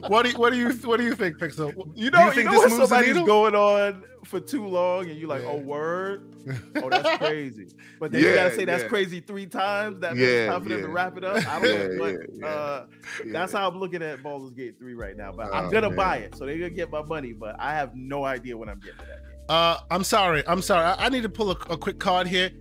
what do you, what do you what do you think, Pixel? You Do know, you, think know this when moves the somebody's going on for too long, and you're like, Yeah. "Oh, word." Oh, that's crazy. But then you gotta say that's yeah. crazy three times. That makes Yeah, for them to wrap it up. I don't know, but yeah, yeah. uh, Yeah. that's how I'm looking at Baldur's Gate 3 right now. But I'm Oh, gonna man. buy it, so they're gonna get my money. But I have no idea what I'm getting to that game. Uh, I'm sorry. I'm sorry. I, I need to pull a, a quick card here.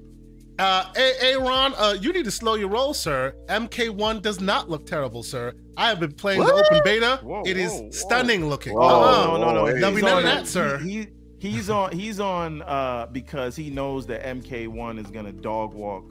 Uh, hey, Ron, uh, you need to slow your roll, sir. MK1 does not look terrible, sir. I have been playing the open beta. Whoa, it is whoa, whoa. stunning looking. Whoa. Uh-uh. no, no, no. There'll be none of that, sir. He- he's on. He's on uh, because he knows that MK1 is gonna dog walk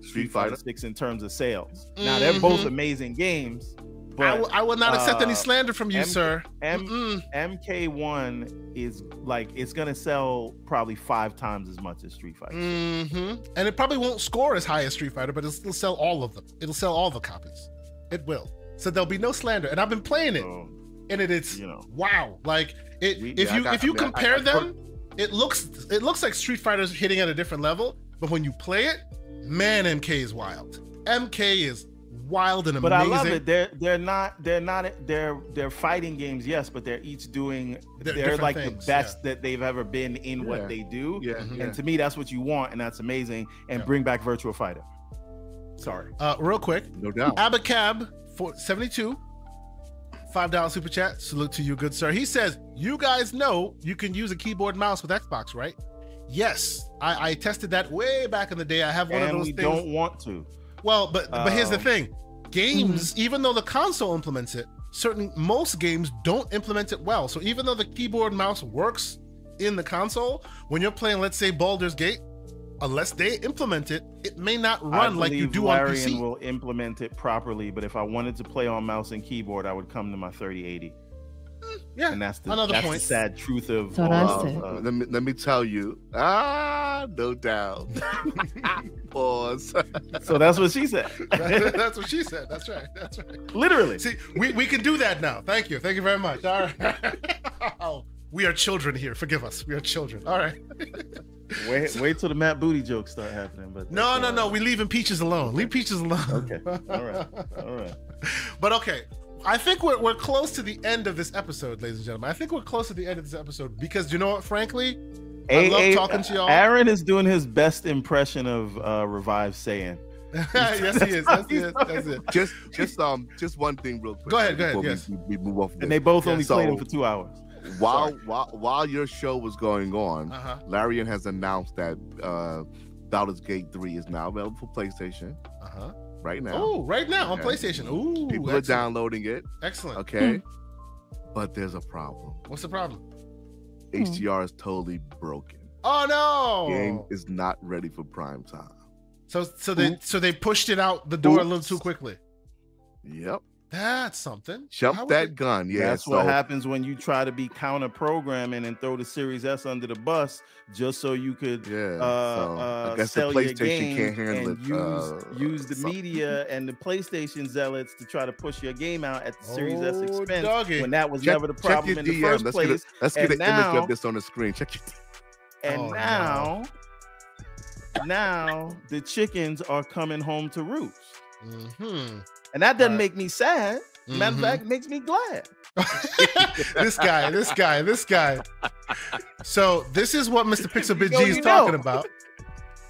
Street Fighter. Six in terms of sales. Now they're both Mhm. amazing games, I but will- I will not accept any uh, slander from you, M- sir. M- MK1 is like it's gonna sell probably five times as much as Street Fighter. Mm-hmm. And it probably won't score as high as Street Fighter, but it'll still sell all of them. It'll sell all the copies. It will. So there'll be no slander. And I've been playing it, So, and it is you know, wow. Like it. We- if yeah, you got- if you I mean, I- I- compare I them, it looks it looks like Street Fighter's hitting at a different level. But when you play it, man, MK is wild. MK is wild and amazing. but. I love it. They're they're not they're not they're they're fighting games, yes, but they're each doing They're they're, like things, the best that they've ever been in Yeah. what they do. Yeah, Mhm. yeah. And to me, that's what you want, and that's amazing. And Yeah. bring back Virtual Fighter. Sorry. Uh, real quick, No doubt. Abacab for 72, $5 super chat. Salute to you, good sir. He says, You guys know you can use a keyboard and mouse with Xbox, right? Yes. I, I tested that way back in the day. I have one and of those we things. don't want to. Well, but but here's the Um, thing. Games, even though the console implements it, certain most games don't implement it well. So even though the keyboard and mouse works in the console, when you're playing, let's say Baldur's Gate, unless they implement it, it may not run like you believe do on Larian PC. will implement it properly, but if I wanted to play on mouse and keyboard, I would come to my 3080. Yeah, and that's the another that's point. the sad truth of That's what of, uh, let me let me tell you. Ah, no doubt. Pause. so that's what she said. That's what she said. That's right. That's right. Literally. See, we, we can do that now. Thank you. Thank you very much. All right. Oh, we are children here. Forgive us. We are children. All right. Wait, wait till the Matt Booty jokes start happening. But No, that's, no, no. We leaving peaches alone. Leave peaches alone. Okay. All right. All right. But okay. I think we're, we're close to the end of this episode, ladies and gentlemen. I think we're close to the end of this episode because you know what, frankly? I love talking to y'all. Aaron is doing his best impression of uh, Revive saying. yes, he is. Yes, he is. That's it. just just um just one thing real quick. Go ahead, go ahead, yes. We, we move off. And they both Yeah, only so- played him for two hours. while while while your show was going on, Uh huh. Larian has announced that uh Baldur's Gate 3 is now available for PlayStation Uh huh. right now. Oh, right now on PlayStation. Ooh, People are downloading it. Excellent. Okay. But there's a problem. What's the problem? HDR is totally broken. Oh no! Game is not ready for prime time. So so they so they pushed it out the door a little too quickly. Yep. That's something. Jump would that they- gun. Yeah. That's so what happens when you try to be counter programming and throw the Series S under the bus just so you could Yeah. uh, so uh, I guess the sell your PlayStation game can't handle and it. use uh, use the so- media and the PlayStation zealots to try to push your game out at the Series S Oh, expense doggy. when that was Check- never the problem in the DM. first Let's place. Get a, let's get and an image now- of this on the screen. Check your And Oh, no. now, now the chickens are coming home to roost, Mhm. And that doesn't Right. make me sad. Matter of Mhm. fact, it makes me glad. this guy, this guy, this guy. So this is what Mr. Pixel Bit You G is talking know. about,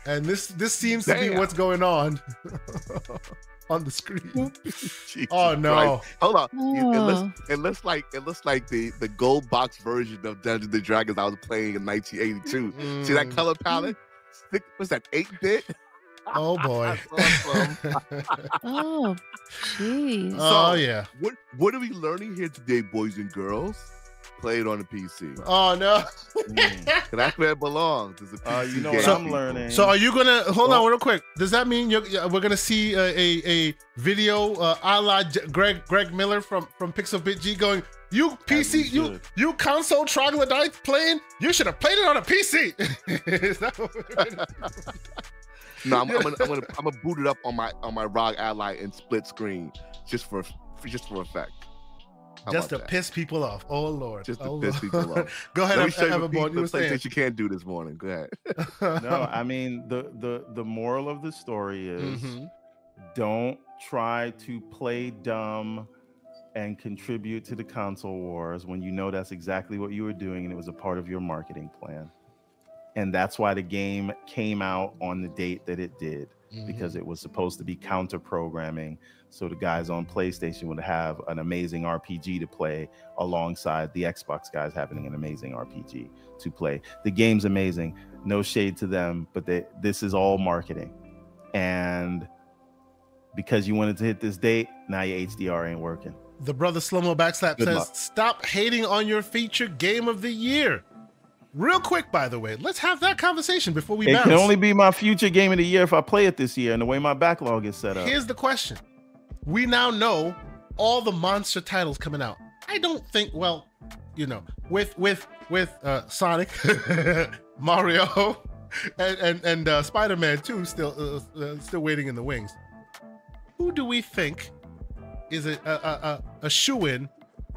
and this this seems to be what's going on on the screen. Oh no! Christ. Hold on. It, it looks Oh. it looks like it looks like the the gold box version of Dungeons and Dragons I was playing in 1982. See that Mm. color palette? Thick- What's that? Eight bit? Oh boy! Oh, jeez. oh So- yeah! What what are we learning here today, boys and girls? Play it on the PC. Oh no! Mm. 'Cause That's where it belongs. It's a Uh, you know game, what I'm people. learning. So are you gonna hold on real quick? Does that mean you're, yeah, we're gonna see a, a, a video uh, a la J- Greg Greg Miller from from Pixelbit G going? You PC, you you console troglodyte playing? You should have played it on a PC. Is that what we're gonna do? No, I'm, I'm, gonna, I'm gonna I'm gonna boot it up on my on my ROG Ally in split screen just for, for just for effect. How Just to that? piss people off. Oh lord. Just to oh, piss Lord. people off. Go ahead, Let me have, show you have a what born. You were saying. PlayStation can't do this morning. Go ahead. no, I mean the the the moral of the story is Mhm. don't try to play dumb and contribute to the console wars when you know that's exactly what you were doing and it was a part of your marketing plan. And that's why the game came out on the date that it did Mhm. because it was supposed to be counter programming so the guys on PlayStation would have an amazing RPG to play alongside the Xbox guys having an amazing RPG to play. The game's amazing, no shade to them, but they, this is all marketing. And because you wanted to hit this date, now your HDR ain't working. The brother Slomo Backslap Good says, luck. "Stop hating on your feature game of the year." Real quick, by the way, let's have that conversation before we It bounce. can only be my future game of the year if I play it this year and the way my backlog is set up. Here's the question: We now know all the monster titles coming out. I don't think. Well, you know, with with with uh, Sonic, Mario, and and, and uh, Spider Man too, still uh, uh, still waiting in the wings. Who do we think is a a, a, a, shoe in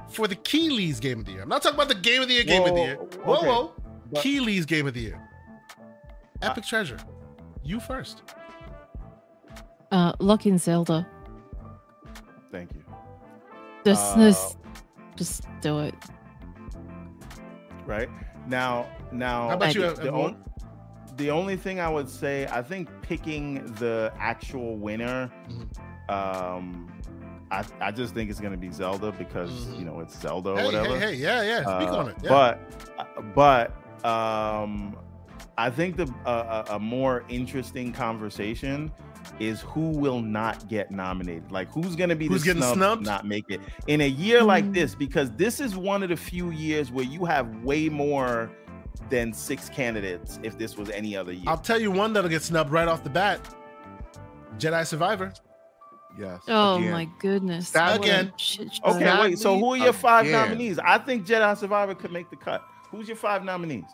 for the Keighley's Game of the Year? I'm not talking about the Game of the Year, Game of the Year. Whoa, okay. whoa, But- Keighley's Game of the Year. Epic Treasure, you first. Uh, lock in Zelda. Thank you. Just, Uh, just, just do it. right now now How about I you, did. the, Evan? on, the only thing i would say i think picking the actual winner Mhm. um I, I just think it's gonna be Zelda because Mhm. you know it's Zelda or Hey, whatever. hey, hey, yeah, yeah. Speak Uh, on it. Yeah. But uh, but um, I think the uh, a a more interesting conversation is who will not get nominated. Like who's gonna be Who's the getting snub, snubbed? not make it in a year like Mm. this because this is one of the few years where you have way more than six candidates. If this was any other year, I'll tell you one that'll get snubbed right off the bat. Jedi Survivor. Yes. Oh again. my goodness. Stab again. Okay, wait. So who are your five Again. nominees? I think Jedi Survivor could make the cut. Who's your five nominees?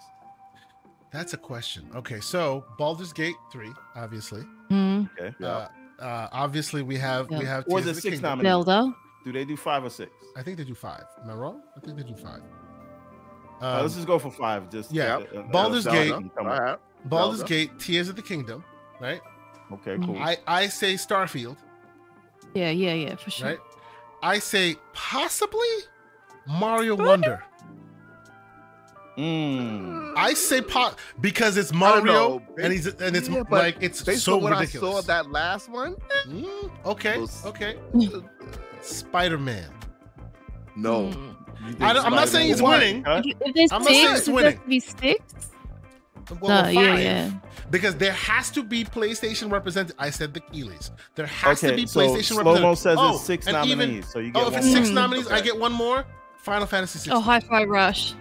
That's a question. Okay, so Baldur's Gate 3, obviously. Mm, Okay. Yeah. Uh, uh, obviously we have we have Or Tears it the six Kingdom. nominees? Zelda. Do they do five or six? I think they do five. Am I wrong? I think they do five. Uh, Um, let's just go for five. Just yeah. uh, uh, Baldur's uh, Gate. Zelda. Come All on. right. Baldur's Zelda. Gate, Tears of the Kingdom, right? Okay, cool. I I say Starfield, Yeah, yeah, yeah, for sure. right? I say possibly Mario Wonder. Mm. I say po- because it's don't Mario and he's and it's Yeah, like it's Based so on what ridiculous. I saw that last one, Mm, okay, okay. Spider Man. no. Mm. I don't- I'm not saying he's winning. huh? If, if there's I'm not saying six, winning. be six. Well, No, five, yeah, yeah. Because there has to be PlayStation represented. I said the Keighleys. There has to Okay, be so PlayStation Slow Mo represented. says Oh, it's six nominees, even- so you get Oh, if one it's six more. nominees, I get one more. Final Fantasy 16. Oh, Hi-Fi Rush.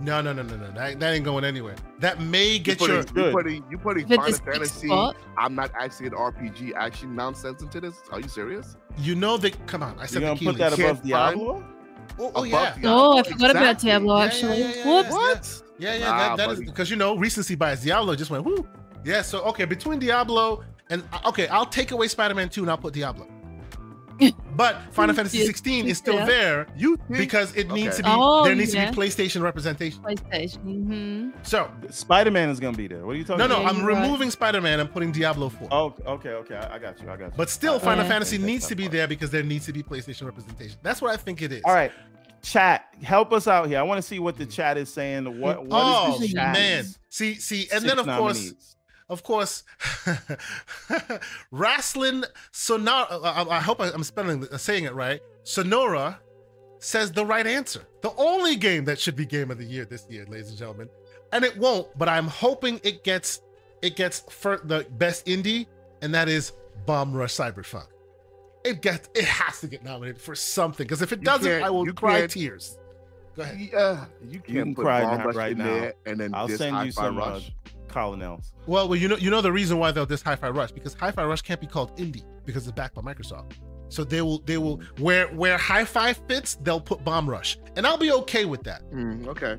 No, no, no, no, no. That, that ain't going anywhere. That may You get putting, your. you putting you putting Final a Fantasy. spot. I'm not actually an RPG action nonsense into this. Are you serious? You know that. Come on, I said You're the gonna put that above Diablo? Oh, oh yeah. the- Oh, I forgot about Diablo Yeah, yeah, actually. yeah, yeah, Whoops. yeah. What? Yeah, yeah. Nah, that, ah, that is buddy. because you know recency bias. Diablo just went whoo. Yeah. So okay, between Diablo and okay, I'll take away Spider-Man 2 and I'll put Diablo. But Final Fantasy Yeah, 16 is still there You because it needs to be Oh, there needs yeah. to be PlayStation representation. PlayStation. hmm So Spider Man is gonna be there. What are you talking no, no, about? Yeah, I'm you're right. removing Spider-Man and putting Diablo 4. Oh, okay, okay. I, I got you. I got you. But still, Uh, Final Yeah. Fantasy needs to be fine. there because there needs to be PlayStation representation. That's what I think it is. All right, chat, help us out here. I want to see what the chat is saying. What what is oh the chat's man, see, see, and six then of course, nominees? Of course, Wrestling Sonora. I, uh, uh, I hope I'm spelling uh, saying it right. Sonora says the right answer. The only game that should be game of the year this year, ladies and gentlemen, and it won't. But I'm hoping it gets it gets for the best indie, and that is Bomb Rush Cyberpunk. It gets it has to get nominated for something because if it doesn't, I will you cry can't- tears. Go ahead. Yeah, you can't can put cry Bomb Rush right in now. there and then I'll this send you Hi-Fi some uh, Rush. colonels. Well, well, you know, you know the reason why they'll this Hi-Fi Rush because Hi-Fi Rush can't be called indie because it's backed by Microsoft. So they will, they will where where Hi-Fi fits, they'll put Bomb Rush, and I'll be okay with that, Mm, okay.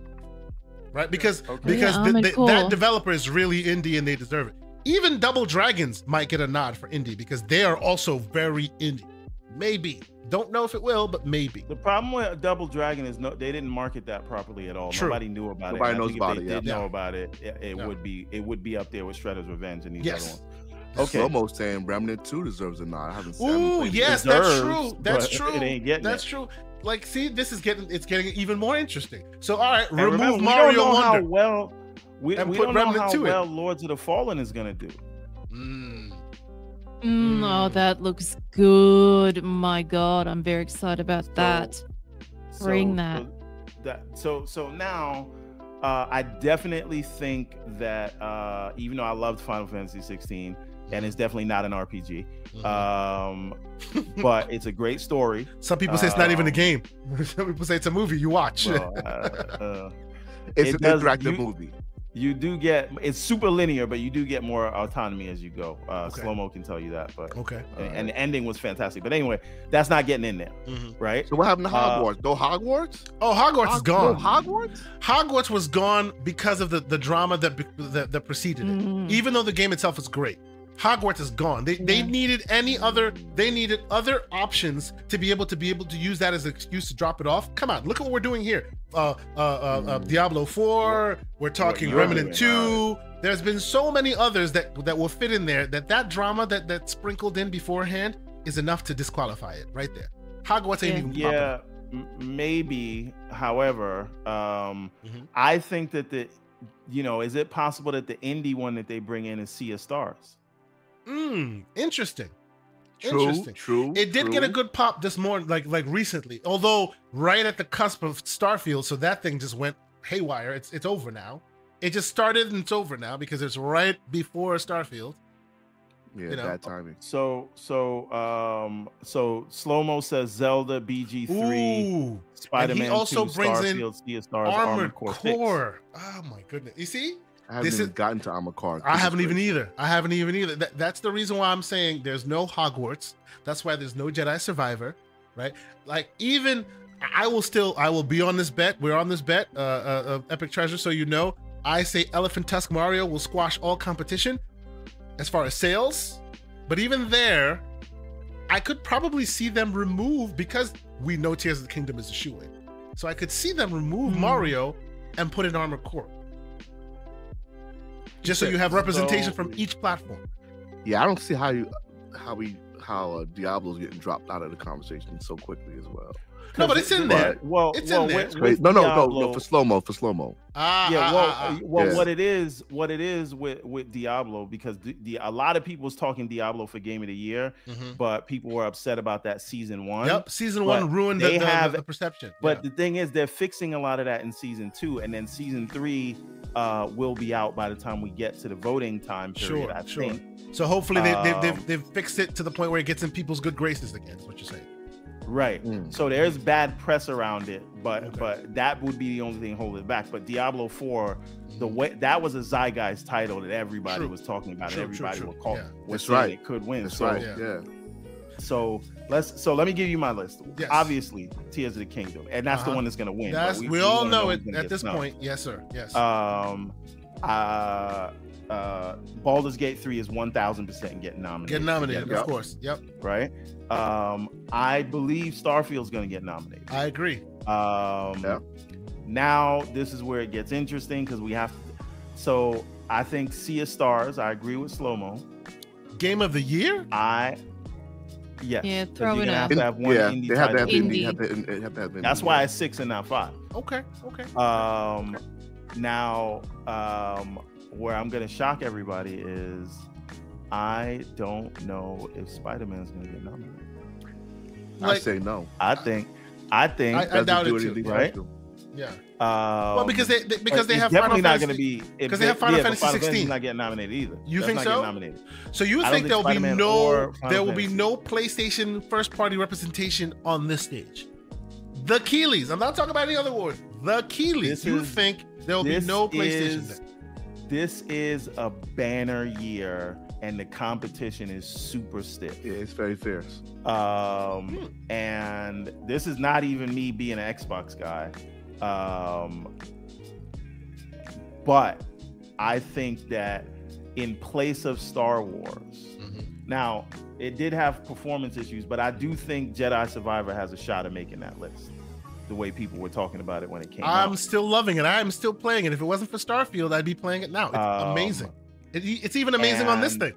right? Because Okay. because Yeah, the- the- cool. that developer is really indie and they deserve it. Even Double Dragons might get a nod for indie because they are also very indie. Maybe don't know if it will, but maybe. The problem with Double Dragon is no, they didn't market that properly at all. True. Nobody knew about Nobody it. Nobody knows about if it, they yeah. did know Yeah. about it, it, it Yeah. would be it would be up there with Shredder's Revenge and these Yes. other ones. Okay. Slow-mo saying Remnant 2 deserves a nod. I haven't seen I Ooh, it yes, yet. that's true. That's true. it ain't getting That's it. true. Like, see, this is getting it's getting even more interesting. So, all right, And remove remember, we Mario don't know how well we, And we put don't know how 2 in. well Lords of the Fallen is gonna do. Mm. Mm, oh, Mm. that looks good. My God, I'm very excited about that. Bring that. So, that so so now uh, I definitely think that uh, even though I loved Final Fantasy 16 and it's definitely not an RPG, Mhm. um, but it's a great story. Some people say it's not even a um, game. Some people say it's a movie you watch. Well, uh, uh, It's It an does- interactive you- movie. You do get it's super linear, but you do get more autonomy as you go. Uh, Okay. Slow mo can tell you that, but okay. and, and the ending was fantastic. But anyway, that's not getting in there, Mhm. right? So what happened to Uh, Hogwarts? no Hogwarts? Oh, Hogwarts is gone. No Hogwarts? Hogwarts was gone because of the, the drama that, be- that that preceded it. Mm. Even though the game itself is great, Hogwarts is gone. They they needed any other they needed other options to be able to be able to use that as an excuse to drop it off. Come on, look at what we're doing here. Uh, uh, uh, uh Diablo Four. We're talking Remnant Two. There's been so many others that that will fit in there. That that drama that that sprinkled in beforehand is enough to disqualify it right there. Hogwarts ain't Yeah. even Yeah, m- maybe. However, um, Mhm. I think that the, you know, is it possible that the indie one that they bring in is Sea of Stars? Mm, interesting. True, Interesting. true. It did get a good pop this morning, like like recently. Although right at the cusp of Starfield, so that thing just went haywire. It's it's over now. It just started and it's over now because it's right before Starfield. Yeah, you know. bad timing. So, so, um, so slow mo says Zelda, BG three, Ooh, Spider Man, also two, brings in Starfield, Sea of Armored Armored Core. Core. Oh my goodness! You see, I haven't This even is- gotten to Armored Core. I haven't even either. I haven't even either. That, that's the reason why I'm saying there's no Hogwarts. That's why there's no Jedi Survivor, right? Like even I will still I will be on this bet. We're on this bet, uh, uh, of Epic Treasure. So you know, I say Elephant Tusk Mario will squash all competition as far as sales. But even there, I could probably see them remove because we know Tears of the Kingdom is a shoe in. So I could see them remove Hmm. Mario and put in Armored Core. Just so you have representation So- from each platform. Yeah, I don't see how you how we how uh, Diablo's getting dropped out of the conversation so quickly as well. No, but it's in But- there. Well, It's well, in there. with- It's with Wait, no, no, no, no, for slow mo, for slow mo. Ah, yeah, ah, well, ah, ah. well, Yeah. what it is, what it is with with Diablo, because the, the a lot of people was talking Diablo for Game of the Year, Mhm. but people were upset about that season one. Yep, season But one ruined the, they the, have- the perception. But Yeah. the thing is, they're fixing a lot of that in season two, and then season three uh, will be out by the time we get to the voting time period. Sure, I sure. think. so hopefully they, they, um, they've, they've fixed it to the point where it gets in people's good graces again. Is what you're saying? Right. Mm. So there's bad press around it, but Okay. but that would be the only thing holding it back. But Diablo 4, the way that was a zeitgeist title that everybody True. was talking about, True, everybody true. was call, Yeah. was That's saying right. it could win. That's so right. yeah. Yeah. so let's so let me give you my list. Yes. Obviously, Tears of the Kingdom, and that's Uh-huh. the one that's gonna win. That's we, all wanna know it at this snubbed. point. Yes, sir. Yes. Um, uh, uh, Baldur's Gate 3 is 1000% getting nominated. Get nominated, Forget of about course. Yep, Right? Um, I believe Starfield's going to get nominated. I agree. Um, Yeah. Now, this is where it gets interesting because we have So I think Sea of Stars, I agree with Slow Mo. Game of the year? I, yes. Yeah, throw it gonna out. have to have one yeah, indie they have to title. have indie. Indie. Have to, they have to have indie. That's why it's six and not five. Okay, okay. Um, now, um, where I'm gonna shock everybody is, I don't know if Spider Man's gonna get nominated. I say no. I think, I think, I- Doesn't doubt do it too, anything right? special. yeah. um, Well, because they, they because they have definitely Final not Fantasy. going to be 'cause they have Final yeah, Fantasy Final 16. not getting nominated either. You That's think not so? Nominated. So you I think think there'll be Spider-Man no there will be no PlayStation first party representation on this stage? The Keighleys. I'm not talking about any other award. The Keighleys. You is- think there will be no PlayStation? is- This is a banner year, and the competition is super stiff. Yeah, it's very fierce. Um, Hmm. and this is not even me being an Xbox guy. Um, but I think that in place of Star Wars, Mhm. now it did have performance issues, but I do think Jedi Survivor has a shot of making that list. The way people were talking about it when it came out. I'm out. still loving it. I'm still playing it. If it wasn't for Starfield, I'd be playing it now. It's Um, amazing. It, it's even amazing on this thing.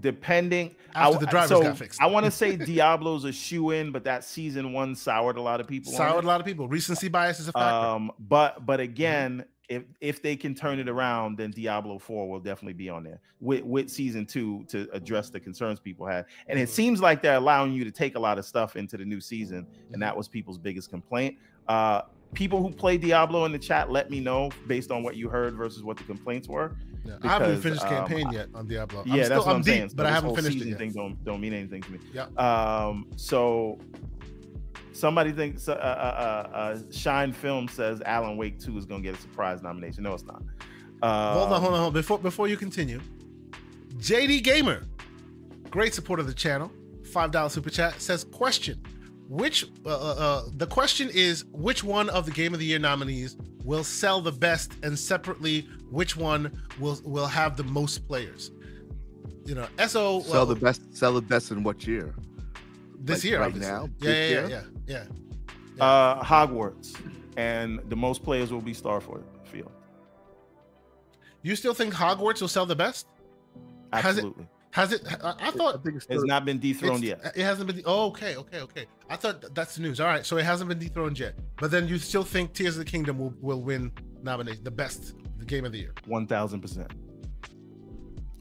Depending After I- the drivers so got fixed. I want to say Diablo's a shoe in, but that season one soured a lot of people. Soured a lot of people. Recency bias is a factor. Um, but but again, if if they can turn it around, then Diablo Four will definitely be on there with with season two to address the concerns people had. And it Mhm. seems like they're allowing you to take a lot of stuff into the new season, and that was people's biggest complaint. Uh, people who play Diablo in the chat, let me know based on what you heard versus what the complaints were. Yeah, I haven't finished um, campaign yet on Diablo. Yeah, I'm that's still, what I'm I'm deep, saying. So but I haven't whole finished it season yet. Thing don't don't mean anything to me. Yeah. Um. So somebody thinks uh, uh, uh, uh, Shine Film says Alan Wake Two is gonna get a surprise nomination. No, it's not. Um, hold on, hold on, hold on. Before before you continue, JD Gamer, great supporter of the channel, five dollar super chat says question. Which uh, uh, uh, the question is which one of the Game of the Year nominees will sell the best, and separately which one will will have the most players? You know, So Sell the best. Sell the best in what year? this like year right obviously. now, Yeah, yeah, yeah, year? yeah, yeah. Uh, Hogwarts, and the most players will be Starfield. You still think Hogwarts will sell the best? Has it- Absolutely, Has it? I, I thought I think it's it's not been dethroned yet. It hasn't been. Oh, okay, okay, okay. I thought that's the news. All right, so it hasn't been dethroned yet. But then you still think Tears of the Kingdom will, will win nomination, the best, the game of the year. One thousand percent.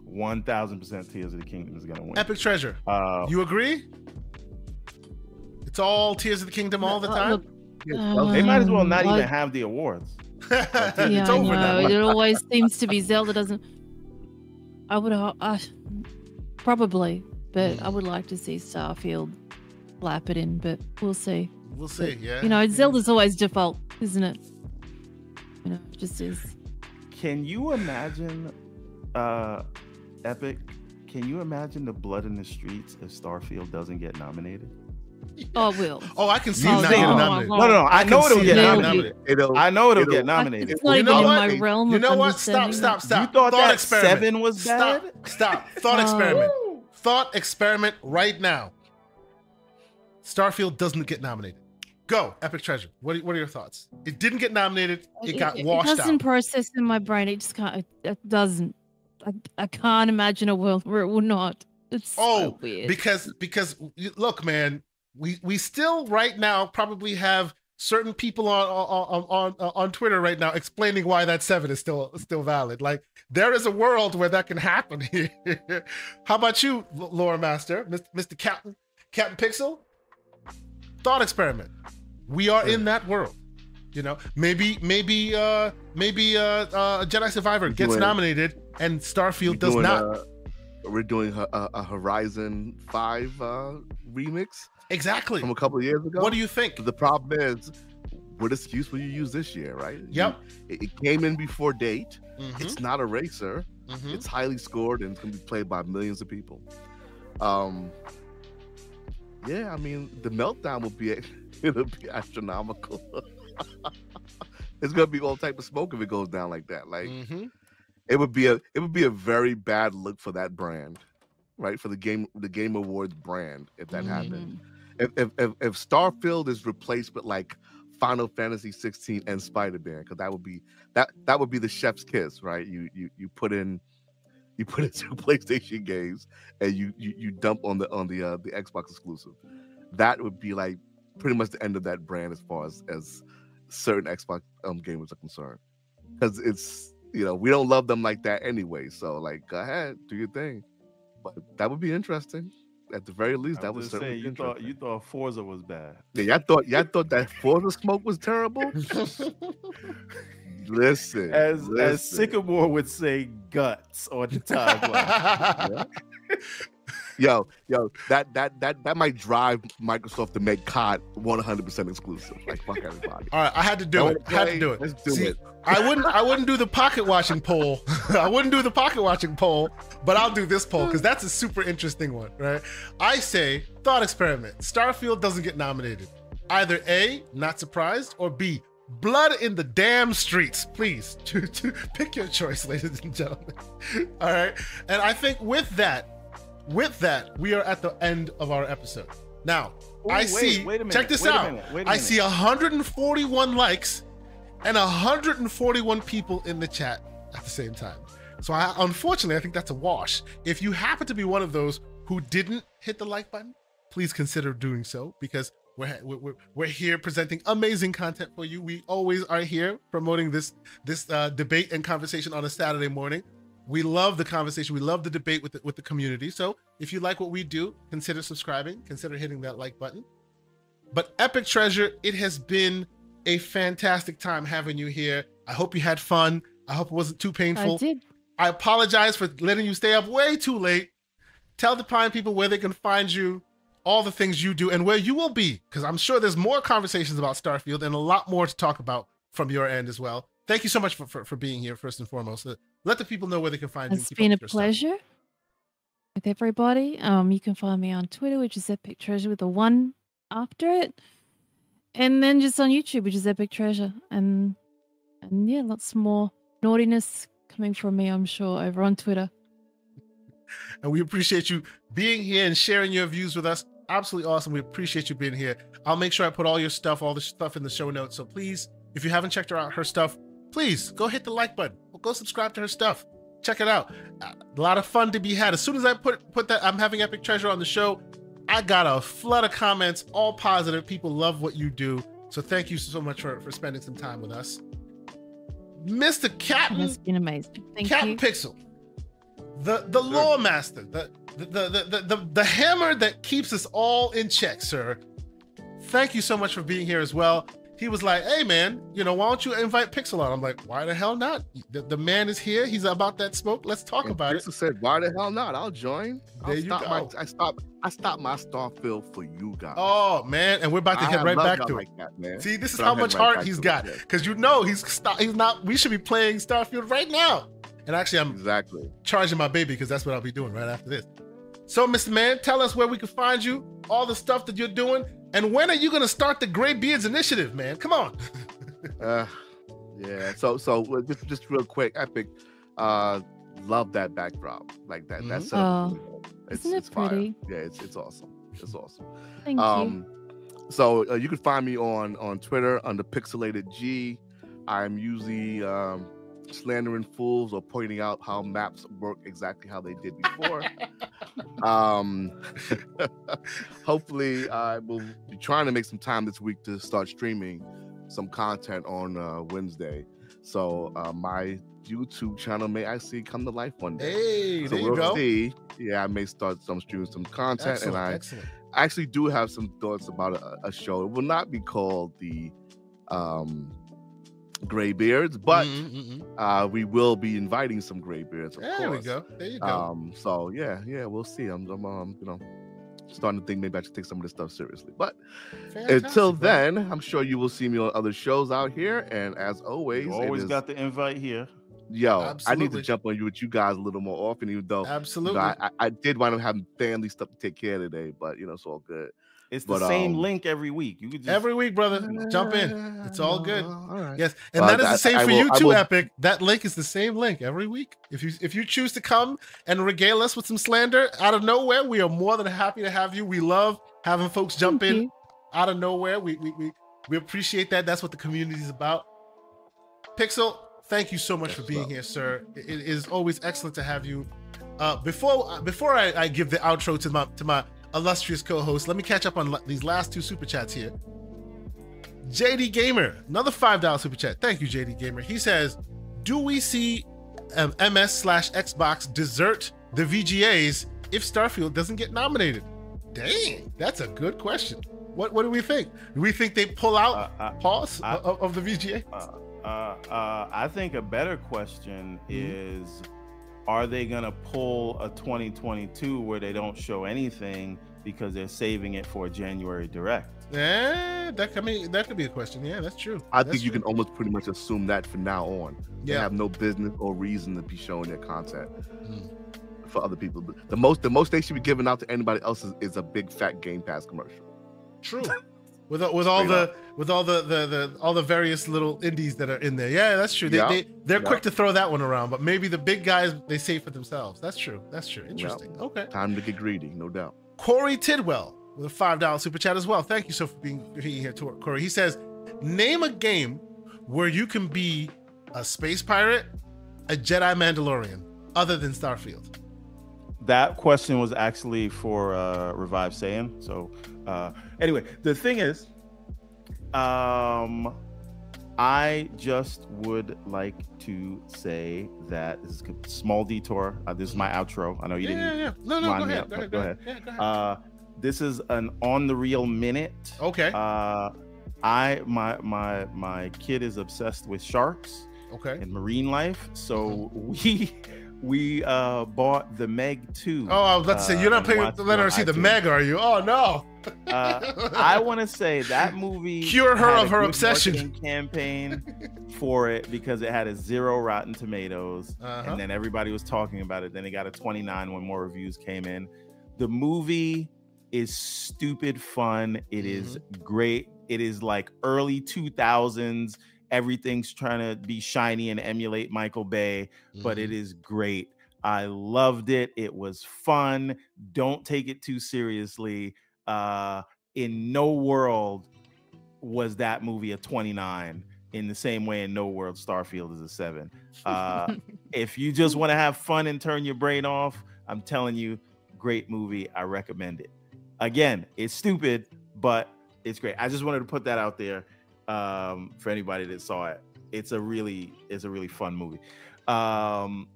One thousand percent. Tears of the Kingdom is gonna win. Epic Treasure. Uh, You agree? It's all Tears of the Kingdom all the Uh, time. look, they might as well not Um, even have the awards. yeah, it's I over know. now. It always seems to be Zelda doesn't. I would ho- I, probably, but I would like to see Starfield lap it in, but we'll see. We'll see. Yeah. You know, Zelda's always default, isn't it? You know, it just is. Can you imagine, uh, Epic? Can you imagine the blood in the streets if Starfield doesn't get nominated? Oh, it will. Oh, I can see You it not getting nominated. Oh, No, no, no. I, can know it'll see get it not nominated. It'll, I know it'll it'll- get nominated. It's not You even know in what? my realm. You know what? Stop, stop, stop. You thought Thought that experiment. seven was bad? Stop, stop. Thought Oh. experiment. Thought experiment right now. Starfield doesn't get nominated. Go, Epic Treasure. What are, what are your thoughts? It didn't get nominated. It got it, washed out. It doesn't out. process in my brain. It just can't. It, it doesn't. I, I can't imagine a world where it will not. It's Oh, so weird. because because look, man, we we still right now probably have certain people on on on on, on Twitter right now explaining why that seven is still still valid. Like there is a world where that can happen here. How about you, L- Lore Master, Mr. Mr. Captain Captain Pixel? Thought experiment. We are in that world. You know, maybe maybe uh maybe uh, uh Jedi Survivor gets doing- nominated and Starfield does doing, not. uh, we're doing a, a, a Horizon Five uh, remix exactly. from a couple of years ago. What do you think? The problem is, what excuse will you use this year, right? You- Yep. it, it came in before date. Mhm, It's not a racer. mhm. It's highly scored and it's gonna be played by millions of people. Um. Yeah, I mean the meltdown will be it'll be astronomical. it's gonna be all type of smoke if it goes down like that. Like Mhm. it would be a it would be a very bad look for that brand, right? For the game the Game Awards brand if that happened. If, if if if Starfield is replaced with like Final Fantasy 16 and Spider Man, because that would be that that would be the chef's kiss, right? You you you put in you put in two PlayStation games and you you, you dump on the on the uh, the Xbox exclusive. That would be like pretty much the end of that brand as far as as certain Xbox um, gamers are concerned. Because it's you know we don't love them like that anyway. So like go ahead, do your thing. But that would be interesting. At the very least, I that was certainly saying, you thought you thought Forza was bad. Yeah, y'all thought y'all thought that Forza smoke was terrible. Listen, As as. Sycamore would say, guts on the timeline. Yo, yo, that that that that might drive Microsoft to make COD 100% exclusive. Like fuck everybody. All right, I had to do it. wanna I had to do it. Let's do See, it. I wouldn't. I wouldn't do the pocket watching poll. I wouldn't do the pocket watching poll, but I'll do this poll because that's a super interesting one, right? I say thought experiment. Starfield doesn't get nominated. Either A, not surprised, or B, blood in the damn streets. Please, to, to pick your choice, ladies and gentlemen. All right, and I think with that, with that, we are at the end of our episode. Now, Ooh, I wait, see. wait minute, check this out. minute, I see 141 likes and 141 people in the chat at the same time. So I, unfortunately, I think that's a wash. If you happen to be one of those who didn't hit the like button, please consider doing so because we're we're, we're here presenting amazing content for you. We always are here promoting this this uh, debate and conversation on a Saturday morning. We love the conversation. We love the debate with the, with the community. So if you like what we do, consider subscribing. Consider hitting that like button. But Epic Treasure, it has been a fantastic time having you here. I hope you had fun. I hope it wasn't too painful. I did. I apologize for letting you stay up way too late. Tell the Pine people where they can find you, all the things you do, and where you will be, because I'm sure there's more conversations about Starfield and a lot more to talk about from your end as well. Thank you so much for, for, for being here, first and foremost. Uh, Let the people know where they can find you. and It's been a your stuff. pleasure with everybody. Um, you can find me on Twitter, which is Epic Treasure with a one after it, and then just on YouTube, which is Epic Treasure, and and yeah, lots more naughtiness coming from me, I'm sure, over on Twitter. and we appreciate you being here and sharing your views with us. Absolutely awesome. We appreciate you being here. I'll make sure I put all your stuff, all the stuff in the show notes. So please, if you haven't checked her out, her stuff, please go hit the like button. Or go subscribe to her stuff. Check it out. A lot of fun to be had. As soon as I put put that, I'm having Epic Treasure on the show. I got a flood of comments, all positive. People love what you do. So thank you so much for, for spending some time with us. Mr. And Captain it's been amazing. Thank Captain you. Pixel, the the law master, the the, the the the the hammer that keeps us all in check, sir. Thank you so much for being here as well. He was like, "Hey man, you know, why don't you invite Pixel on?" I'm like, "Why the hell not? The, the man is here. He's about that smoke. Let's talk And about it." Pixel said, "Why the hell not? I'll join. I'll There you go. My, I stop. I stop my Starfield for you guys. Oh man, and we're about to I get right back to it. that. See, this is But how much right heart he's got because you know he's he's not. We should be playing Starfield right now. And actually, I'm Exactly. charging my baby because that's what I'll be doing right after this. So, Mr. Man, tell us where we can find you, all the stuff that you're doing, and when are you going to start the Gray Beards Initiative, man? Come on. Uh, yeah. So so just just real quick, Epic. Uh, love that backdrop. Like that. Mhm. That's Oh, it's, isn't it it's fire. pretty? Yeah, it's it's awesome. It's awesome. Thank you. Um, so uh, you can find me on on Twitter under Pixelbit G. I'm usually um, slandering fools or pointing out how maps work exactly how they did before. um, hopefully, I will be trying to make some time this week to start streaming some content on uh, Wednesday. So uh, my YouTube channel may actually come to life one day. Hey, so there we'll go. see. Yeah, I may start some streaming some content, Excellent, and I excellent. Actually do have some thoughts about a, a show. It will not be called the um Graybeards, but Mm, mm, mm, uh we will be inviting some Graybeards, of mm. There we go. There you go. Um so yeah, yeah, we'll see. I'm, I'm um, you know, starting to think maybe I should take some of this stuff seriously. But until Fantastic, bro. then, I'm sure you will see me on other shows out here. And as always, You always is- got the invite here. yo, I need to jump on you with you guys a little more often, even though you know, Absolutely. I, I, I did wind up having family stuff to take care of today, but you know, it's all good. It's the But, same um, link every week. You could just Every week, brother. Jump in. It's all good. All right. Yes, and Well, that is I- the same I for will- you I too, will- Epic. That link is the same link every week. If you if you choose to come and regale us with some slander out of nowhere, we are more than happy to have you. We love having folks jump Thank in you. out of nowhere. We we we, we appreciate that. That's what the community is about. Pixel, thank you so much for being sir. here, sir. It it is always excellent to have you. Uh, before before I, I give the outro to my to my illustrious co-host, let me catch up on these last two super chats here. JD Gamer, another five dollar super chat. Thank you, JD Gamer. He says, "Do we see um, MS slash Xbox desert the VGAs if Starfield doesn't get nominated?" Dang, that's a good question. What what do we think? Do we think they pull out Uh, I- pause of, of the VGA? uh, uh, uh, I think a better question Mm-hmm. is are they going to pull a 2022 where they don't show anything because they're saving it for January direct? Yeah, that I mean that could be a question. Yeah, that's true. I That's think you true. can almost pretty much assume that from now on. They Yeah. have no business or reason to be showing their content Mm. for other people. The most the most they should be giving out to anybody else is, is a big fat Game Pass commercial. True. With with all Straight the with all the, the the all the various little indies that are in there. Yeah, that's true. They, they they're quick to throw that one around, but maybe the big guys they save for themselves. That's true. That's true. Interesting. Okay. Time to get greedy, no doubt. Corey Tidwell with a five dollar super chat as well. Thank you so for being, being here, Corey. He says, name a game where you can be a space pirate, a Jedi Mandalorian, other than Starfield. That question was actually for uh, Revive Saiyan. So, uh, anyway, the thing is, um, I just would like to say that this is a small detour. Uh, this is my outro. I know you Yeah, didn't. yeah, yeah. No, no, go ahead, up, go ahead. go ahead. Yeah, go ahead. Uh, this is an on the real minute. okay. Uh, I my my my kid is obsessed with sharks okay. and marine life, so Mm-hmm. we we uh bought the Meg 2. Oh, I was about to say, you're uh, not and paying watched to it let her see the. Meg, are you? Oh no. Uh, I want to say that movie Cure her of her obsession. campaign for it because it had a zero Rotten Tomatoes, Uh-huh. and then everybody was talking about it. Then it got a 29 when more reviews came in. The movie is stupid fun. It is Mm-hmm. great. It is like early 2000s. Everything's trying to be shiny and emulate Michael Bay but Mm-hmm. it is great. I loved it. It was fun. Don't take it too seriously. Uh, in no world was that movie a 29 in the same way in no world starfield is a 7 uh, if you just want to have fun and turn your brain off i'm telling you great movie i recommend it again it's stupid but it's great i just wanted to put that out there um, for anybody that saw it it's a really it's a really fun movie um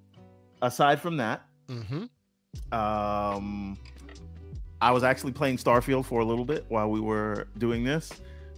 aside from that Mhm. um i was actually playing starfield for a little bit while we were doing this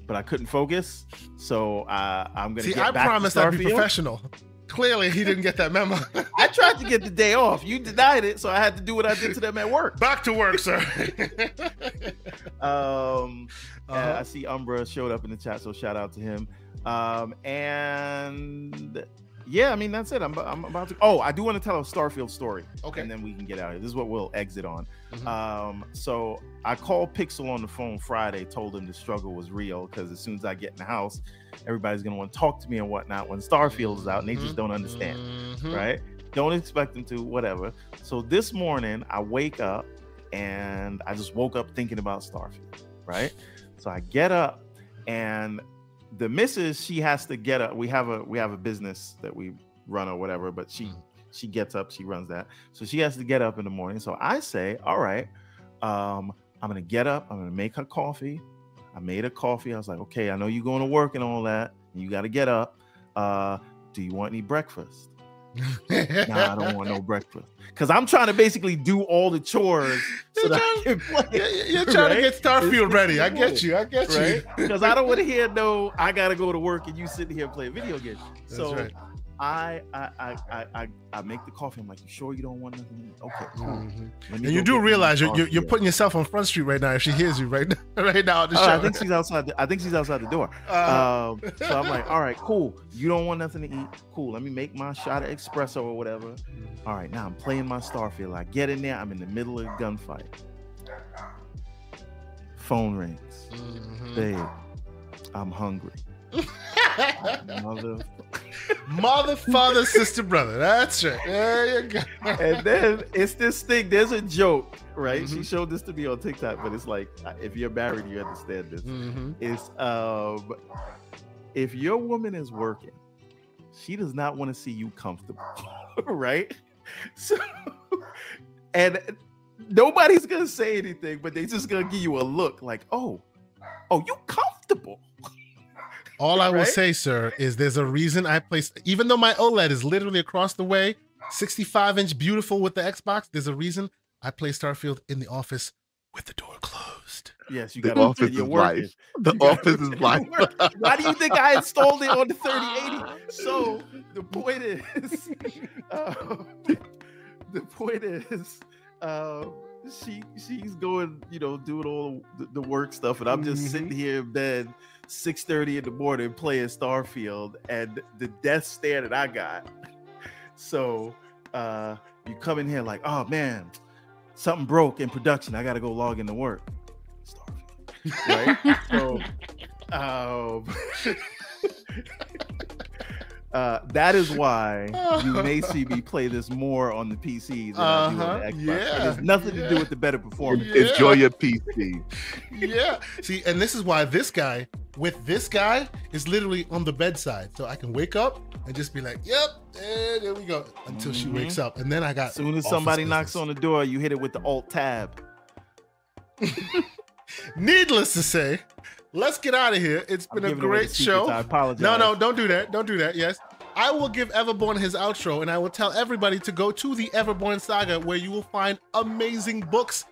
but I couldn't focus. So uh, I'm gonna See, get I back promised to I'd be professional. Clearly, he didn't get that memo. I tried to get the day off. You denied it, so I had to do what I did to them at work. Back to work, sir. Um, Uh-huh. uh, I see Umbra showed up in the chat, so shout out to him. Um, and yeah, I mean that's it. I'm, I'm about to. Oh, I do want to tell a Starfield story. Okay. and then we can get out of here. This is what we'll exit on. Mhm. Um, so I called Pixel on the phone Friday, told him the struggle was real because as soon as I get in the house, everybody's gonna want to talk to me and whatnot when Starfield is out, and they just don't understand Mhm. right? Don't expect them to, whatever. So this morning I wake up and I just woke up thinking about Starfield, right? So I get up and the missus, she has to get up. We have a we have a business that we run or whatever, but she Mm. she gets up, she runs that. So she has to get up in the morning. So I say, all right, um, I'm gonna get up, I'm gonna make her coffee. I made her coffee. I was like, okay, I know you're going to work and all that. And you got to get up. Uh, do you want any breakfast? nah, I don't want no breakfast. Because I'm trying to basically do all the chores so You're that I can play. You're, you're trying to get Starfield ready. I get you. I get Right? you. Because I don't want to hear no, I gotta go to work and you sitting here playing video games. That's so right. I, I I I I make the coffee. I'm like, you sure you don't want nothing? Okay, cool. Mhm. And you do realize you're, you're, you're putting yourself on Front Street right now. If she hears you right now, right now the show. I think she's outside. The, I think she's outside the door. Uh, Um, so I'm like, all right, cool. You don't want nothing to eat? Cool. Let me make my shot of espresso or whatever. All right, now I'm playing my Starfield. I get in there. I'm in the middle of a gunfight. Phone rings. mhm. Babe, I'm hungry. Mother. Mother, father, sister, brother. That's right. There you go. And then it's this thing. There's a joke, right? She Mhm. showed this to me on TikTok, but it's like, uh, if you're married, you understand this. Mhm. is um if your woman is working, she does not want to see you comfortable, right? So and nobody's gonna say anything, but they just gonna give you a look like, oh, oh, you comfortable. All I will say, sir, is there's a reason I placed, even though my OLED is literally across the way, 65 inch beautiful with the Xbox, there's a reason I play Starfield in the office with the door closed. Yes, you got The got office is life. The You office is you're life. Why do you think I installed it on the 3080? So the point is, uh, the point is, uh, she she's going, you know, doing all the, the work stuff, and I'm just sitting here in bed, 6:30 in the morning, playing Starfield, and the death stare that I got. So uh, you come in here like, oh man, something broke in production. I got to go log into work. Starfield, right? so um, uh, that is why you may see me play this more on the PC than I do on Uh-huh, the Xbox. yeah, it has nothing to do with the better performance. Yeah. Enjoy your PC. yeah. See, and this is why this guy with this guy is literally on the bedside. So I can wake up and just be like, yep, and there we go until she Mhm. wakes up. And then I got As soon as somebody knocks on the door, you hit it with the Alt Tab. Needless to say, let's get out of here. It's I'm been a great show. I apologize. No, no, don't do that. Don't do that. Yes. I will give Everborn his outro and I will tell everybody to go to the Everborn Saga where you will find amazing books.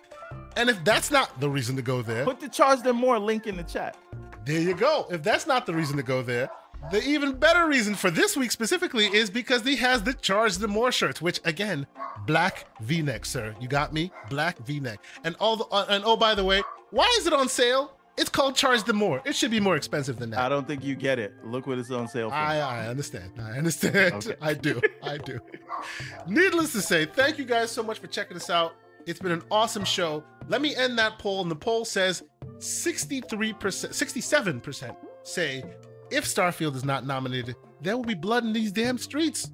And if that's not the reason to go there, Put the charge them more link in the chat. there you go. If that's not the reason to go there, the even better reason for this week specifically is because he has the Charge the More shirts, which again, black V-neck, sir. You got me? Black V-neck. And all the uh, and oh by the way, why is it on sale? It's called Charge the More. It should be more expensive than that. I don't think you get it. Look what it's on sale for. I, I understand. I understand. Okay. I do. I do. Needless to say, thank you guys so much for checking us out. It's been an awesome show. Let me end that poll. And the poll says 63%, 67% say if Starfield is not nominated, there will be blood in these damn streets.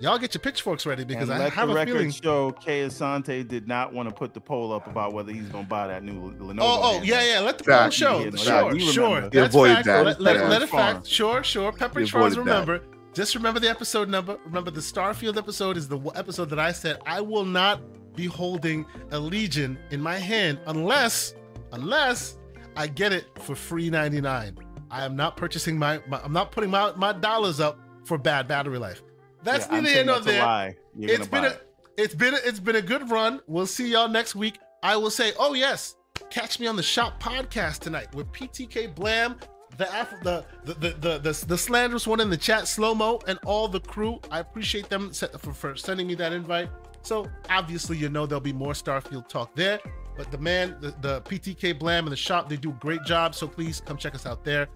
Y'all get your pitchforks ready because and I let have the a record feeling. show K. Asante did not want to put the poll up about whether he's going to buy that new Lenovo. Oh, oh, yeah, yeah. Let the poll Fact. show. Yeah, sure, you sure. That's Avoid fact. that. Let, let, Yeah. let it fact. Sure, sure. Pepper You Farms, avoided that. remember. Just remember the episode number. Remember the Starfield episode is the episode that I said I will not be holding a Legion in my hand unless, unless I get it for free 99. I am not purchasing my, my I'm not putting my, my dollars up for bad battery life. That's Yeah, neither here nor there it's been a it. it's been a, it's been a good run. We'll see y'all next week. I will say, oh yes, catch me on the Shop podcast tonight with PTK Blam, the Af- the, the, the the the the slanderous one in the chat, slow mo, and all the crew. I appreciate them for, for sending me that invite. So obviously, you know there'll be more Starfield talk there. But the man, the, the PTK Blam and the shop, they do a great job. So please come check us out there.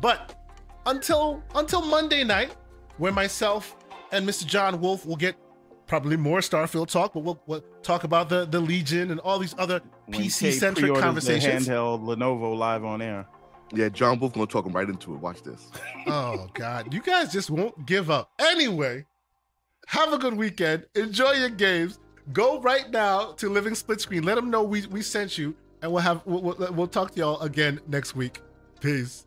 But until until Monday night, where myself and Mr. John Wolf will get probably more Starfield talk, but we'll, we'll talk about the the Legion and all these other PC centric conversations. The handheld Lenovo live on air. Yeah, John Wolf gonna talk him right into it. Watch this. oh God, you guys just won't give up. Anyway, have a good weekend. Enjoy your games. Go right now to Living Split Screen. Let them know we, we sent you, and we'll have we'll, we'll, we'll talk to y'all again next week. Peace.